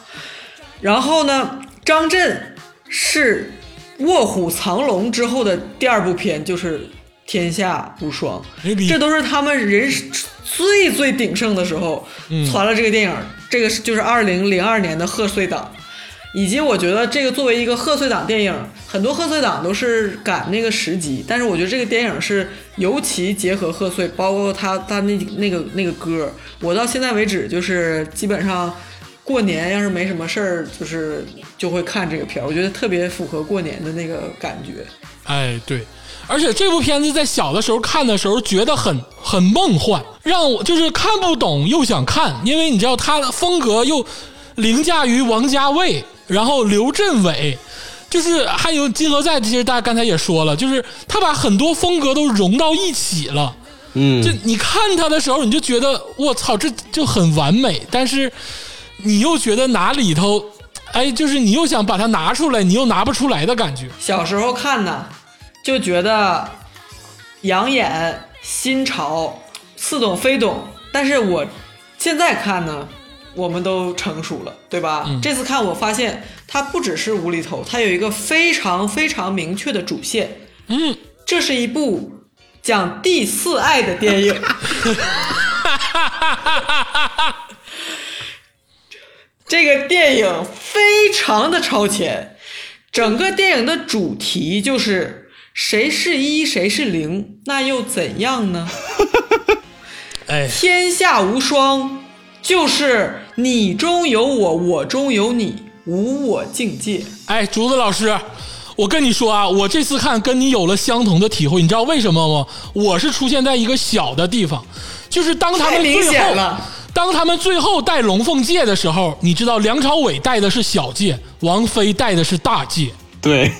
[SPEAKER 2] 然后呢，张震是《卧虎藏龙》之后的第二部片，就是《天下无双》，这都是他们人最最鼎盛的时候传了这个电影。这个是就是二零零二年的贺岁档，以及我觉得这个作为一个贺岁档电影，很多贺岁档都是赶那个时机，但是我觉得这个电影是尤其结合贺岁，包括他他那那个那个歌，我到现在为止就是基本上。过年要是没什么事儿，就是就会看这个片儿，我觉得特别符合过年的那个感觉。
[SPEAKER 1] 哎，对，而且这部片子在小的时候看的时候觉得很很梦幻，让我就是看不懂又想看，因为你知道他的风格又凌驾于王家卫，然后刘镇伟。就是还有金河在，其实大家刚才也说了，就是他把很多风格都融到一起了。
[SPEAKER 4] 嗯
[SPEAKER 1] 就你看他的时候，你就觉得我操，这就很完美，但是你又觉得哪里头，哎，就是你又想把它拿出来，你又拿不出来的感觉。
[SPEAKER 2] 小时候看呢，就觉得养眼、新潮、似懂非懂，但是我现在看呢，我们都成熟了，对吧？这次看我发现它不只是无厘头，它有一个非常非常明确的主线，
[SPEAKER 1] 嗯，
[SPEAKER 2] 这是一部讲第四爱的电影。这个电影非常的超前，整个电影的主题就是谁是一，谁是零，那又怎样呢？
[SPEAKER 1] 哎，
[SPEAKER 2] 天下无双，就是你中有我，我中有你，无我境界。
[SPEAKER 1] 哎，竹子老师，我跟你说啊，我这次看跟你有了相同的体会，你知道为什么吗？我是出现在一个小的地方，就是当他们最后，
[SPEAKER 2] 显了，
[SPEAKER 1] 当他们最后戴龙凤戒的时候，你知道梁朝伟戴的是小戒，王菲戴的是大戒。
[SPEAKER 4] 对，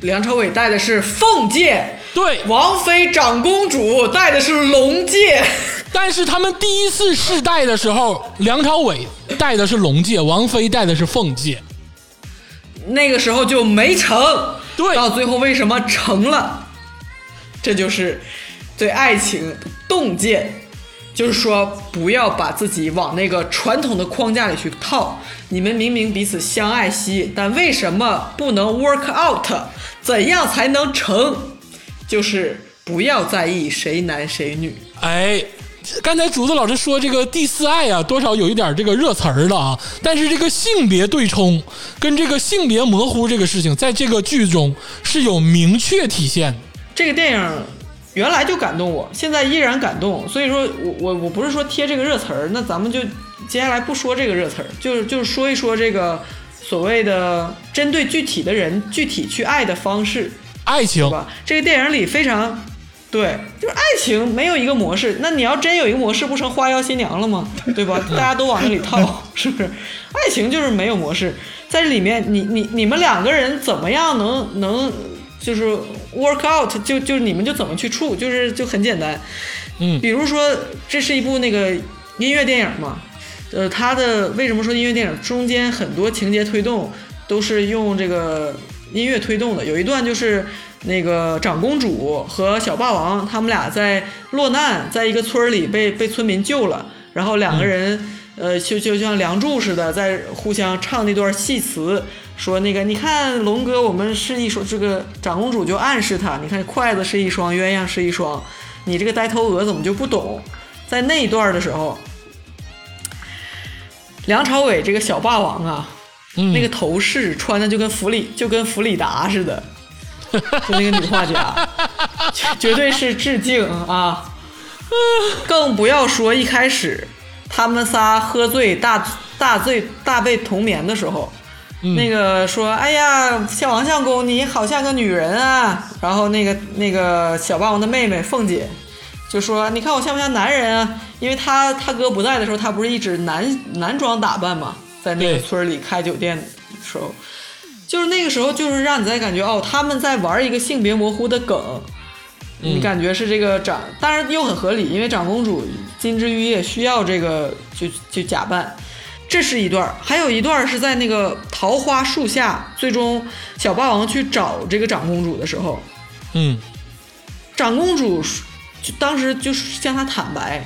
[SPEAKER 2] 梁朝伟戴的是凤戒，
[SPEAKER 1] 对，
[SPEAKER 2] 王菲长公主戴的是龙戒。
[SPEAKER 1] 但是他们第一次试戴的时候，梁朝伟戴的是龙戒，王菲戴的是凤戒。
[SPEAKER 2] 那个时候就没成，
[SPEAKER 1] 对
[SPEAKER 2] 到最后为什么成了？这就是对爱情的洞见，就是说不要把自己往那个传统的框架里去套。你们明明彼此相爱惜引，但为什么不能 work out？怎样才能成？就是不要在意谁男谁女。
[SPEAKER 1] 哎，刚才竹子老师说这个第四爱啊，多少有一点这个热词儿了啊。但是这个性别对冲跟这个性别模糊这个事情，在这个剧中是有明确体现。
[SPEAKER 2] 这个电影原来就感动我，现在依然感动。所以说我我我不是说贴这个热词儿，那咱们就接下来不说这个热词儿，就是就是说一说这个所谓的针对具体的人具体去爱的方式，
[SPEAKER 1] 爱情
[SPEAKER 2] 吧？这个电影里非常。对，就是爱情没有一个模式，那你要真有一个模式，不成花妖新娘了吗？对吧？大家都往那里套，是不是？爱情就是没有模式，在这里面，你你你们两个人怎么样能能就是 work out，就就你们就怎么去处，就是就很简单。
[SPEAKER 1] 嗯
[SPEAKER 2] 比如说这是一部那个音乐电影嘛，呃，它的为什么说音乐电影中间很多情节推动都是用这个音乐推动的？有一段就是那个长公主和小霸王他们俩在落难，在一个村里被被村民救了，然后两个人、呃就就像梁祝似的在互相唱那段戏词。说那个，你看龙哥，我们是一双，这个长公主就暗示他，你看筷子是一双，鸳鸯是一双，你这个呆头鹅怎么就不懂？在那一段的时候，梁朝伟这个小霸王啊，
[SPEAKER 1] 嗯
[SPEAKER 2] 那个头饰穿的就跟弗里就跟弗里达似的，就那个女画家，绝对是致敬啊！更不要说一开始他们仨喝醉大大醉大被同眠的时候，那个说：“哎呀，小王相公，你好像个女人啊。”然后那个那个小霸王的妹妹凤姐就说：“你看我像不像男人啊？因为他他哥不在的时候，他不是一直男男装打扮嘛，在那个村里开酒店的时候，就是那个时候，就是让你在感觉哦，他们在玩一个性别模糊的梗。你感觉是这个长，当然又很合理，因为长公主金枝玉叶需要这个就就假扮，这是一段，还有一段是在那个桃花树下，最终小霸王去找这个长公主的时候，
[SPEAKER 1] 嗯。
[SPEAKER 2] 长公主就当时就是向他坦白，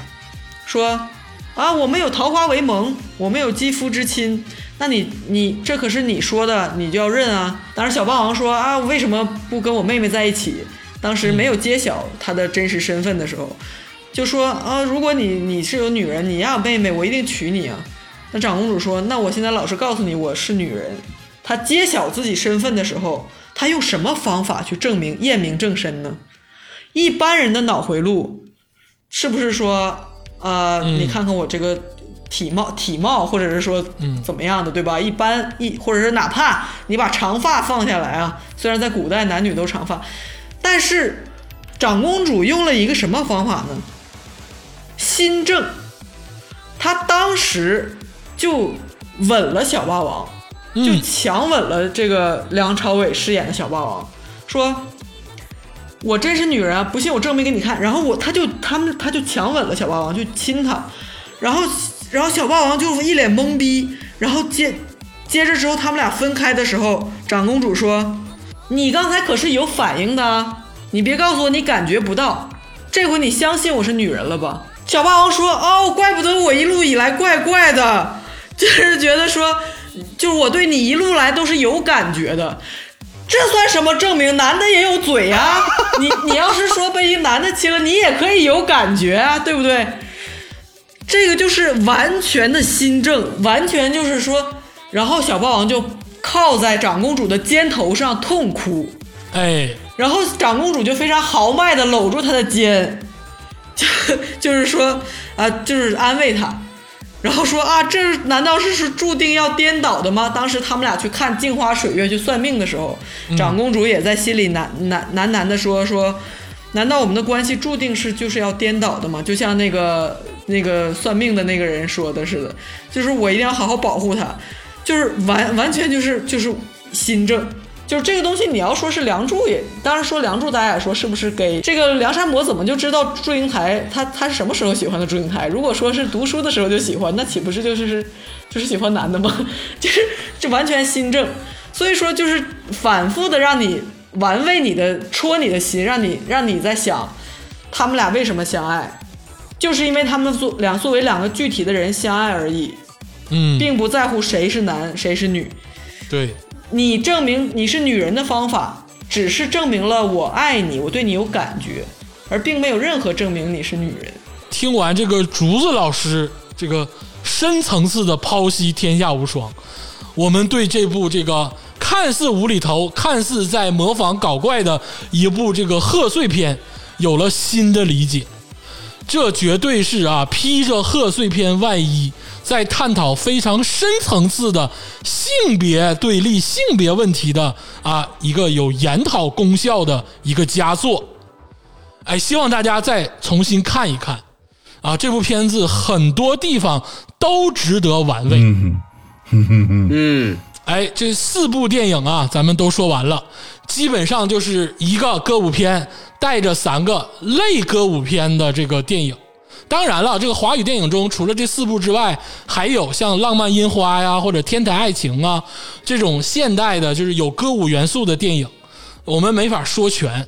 [SPEAKER 2] 说啊，我们有桃花为盟，我们有肌肤之亲，那你你这可是你说的，你就要认啊。当时小霸王说啊，为什么不跟我妹妹在一起？当时没有揭晓他的真实身份的时候，就说啊，如果你你是有女人，你要有妹妹，我一定娶你啊。那长公主说，那我现在老实告诉你，我是女人。她揭晓自己身份的时候，她用什么方法去证明验明正身呢？一般人的脑回路是不是说，呃，你看看我这个体貌体貌，或者是说怎么样的，对吧？一般一或者是哪怕你把长发放下来啊，虽然在古代男女都长发，但是长公主用了一个什么方法呢？新政，她当时就吻了小霸王，就强吻了这个梁朝伟饰演的小霸王，说。我真是女人啊！不信我证明给你看。然后我他就他们他就强吻了小霸王，就亲他，然后然后小霸王就一脸懵逼。然后接接着之后他们俩分开的时候，长公主说：“你刚才可是有反应的，你别告诉我你感觉不到，这回你相信我是女人了吧？”小霸王说：“哦，怪不得我一路以来怪怪的，就是觉得说，就是我对你一路来都是有感觉的。”这算什么证明？男的也有嘴呀、你你要是说被一男的亲了，你也可以有感觉啊，对不对？这个就是完全的新政，完全就是说，然后小霸王就靠在长公主的肩头上痛哭，
[SPEAKER 1] 哎，
[SPEAKER 2] 然后长公主就非常豪迈的搂住他的肩，就就是说啊、就是安慰他，然后说啊，这难道是是注定要颠倒的吗？当时他们俩去看镜花水月去算命的时候，长公主也在心里喃喃喃喃的说说，难道我们的关系注定是就是要颠倒的吗？就像那个那个算命的那个人说的似的，就是我一定要好好保护他，就是完完全就是就是新政。就是这个东西，你要说是梁祝也，当然说梁祝，大家也说是不是给这个梁山伯怎么就知道祝英台他他是什么时候喜欢的祝英台？如果说是读书的时候就喜欢，那岂不是就是是就是喜欢男的吗？就是这完全新政，所以说就是反复的让你玩味你的戳你的心，让你让你在想他们俩为什么相爱，就是因为他们作两作为两个具体的人相爱而已，
[SPEAKER 1] 嗯，
[SPEAKER 2] 并不在乎谁是男谁是女。
[SPEAKER 1] 对，
[SPEAKER 2] 你证明你是女人的方法，只是证明了我爱你，我对你有感觉，而并没有任何证明你是女人。
[SPEAKER 1] 听完这个竹子老师这个深层次的剖析《天下无双》，我们对这部这个看似无厘头、看似在模仿搞怪的一部这个贺岁片有了新的理解。这绝对是啊，披着贺岁片外衣，在探讨非常深层次的性别对立、性别问题的啊一个有研讨功效的一个佳作。哎，希望大家再重新看一看啊！这部片子很多地方都值得玩味。
[SPEAKER 3] 嗯哼，嗯哼哼，
[SPEAKER 4] 嗯，
[SPEAKER 1] 哎，这四部电影啊，咱们都说完了，基本上就是一个歌舞片带着三个类歌舞片的这个电影。当然了，这个华语电影中，除了这四部之外，还有像《浪漫樱花》呀，或者《天台爱情》啊这种现代的，就是有歌舞元素的电影，我们没法说全。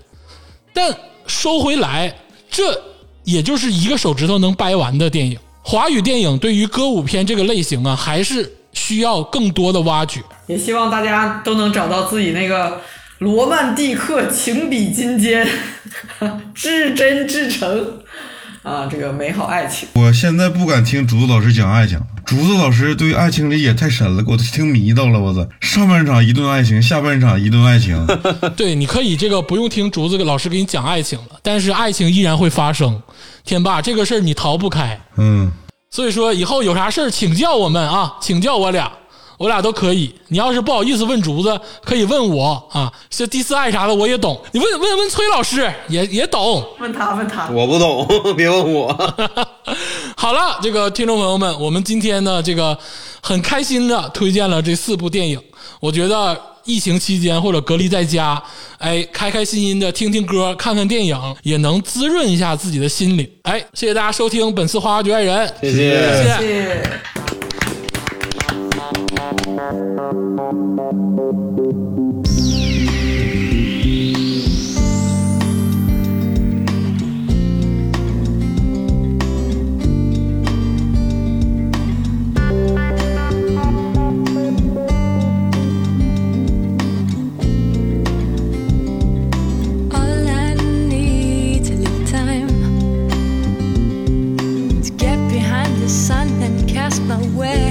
[SPEAKER 1] 但说回来，这也就是一个手指头能掰完的电影。华语电影对于歌舞片这个类型啊，还是需要更多的挖掘。
[SPEAKER 2] 也希望大家都能找到自己那个罗曼蒂克、情比金坚、至真至诚啊，这个美好爱情。
[SPEAKER 3] 我现在不敢听竹子老师讲爱情，竹子老师对爱情理解太深了，给我都听迷到了。我操，上半场一顿爱情，下半场一顿爱情，
[SPEAKER 1] 对，你可以这个不用听竹子老师给你讲爱情了，但是爱情依然会发生。天霸，这个事儿你逃不开，
[SPEAKER 3] 嗯，
[SPEAKER 1] 所以说以后有啥事儿请教我们啊，请教我俩，我俩都可以。你要是不好意思问竹子，可以问我啊，这第四爱啥的我也懂，你问问问崔老师也也懂。
[SPEAKER 2] 问他，问他，
[SPEAKER 4] 我不懂，别问我。
[SPEAKER 1] 好了，这个听众朋友们，我们今天呢，这个很开心的推荐了这四部电影。我觉得疫情期间或者隔离在家，哎，开开心心的听听歌、看看电影，也能滋润一下自己的心灵。哎，谢谢大家收听本次《花花局爱人》，
[SPEAKER 4] 谢
[SPEAKER 1] 谢
[SPEAKER 4] 谢
[SPEAKER 1] 谢。
[SPEAKER 2] 谢谢。
[SPEAKER 5] my way.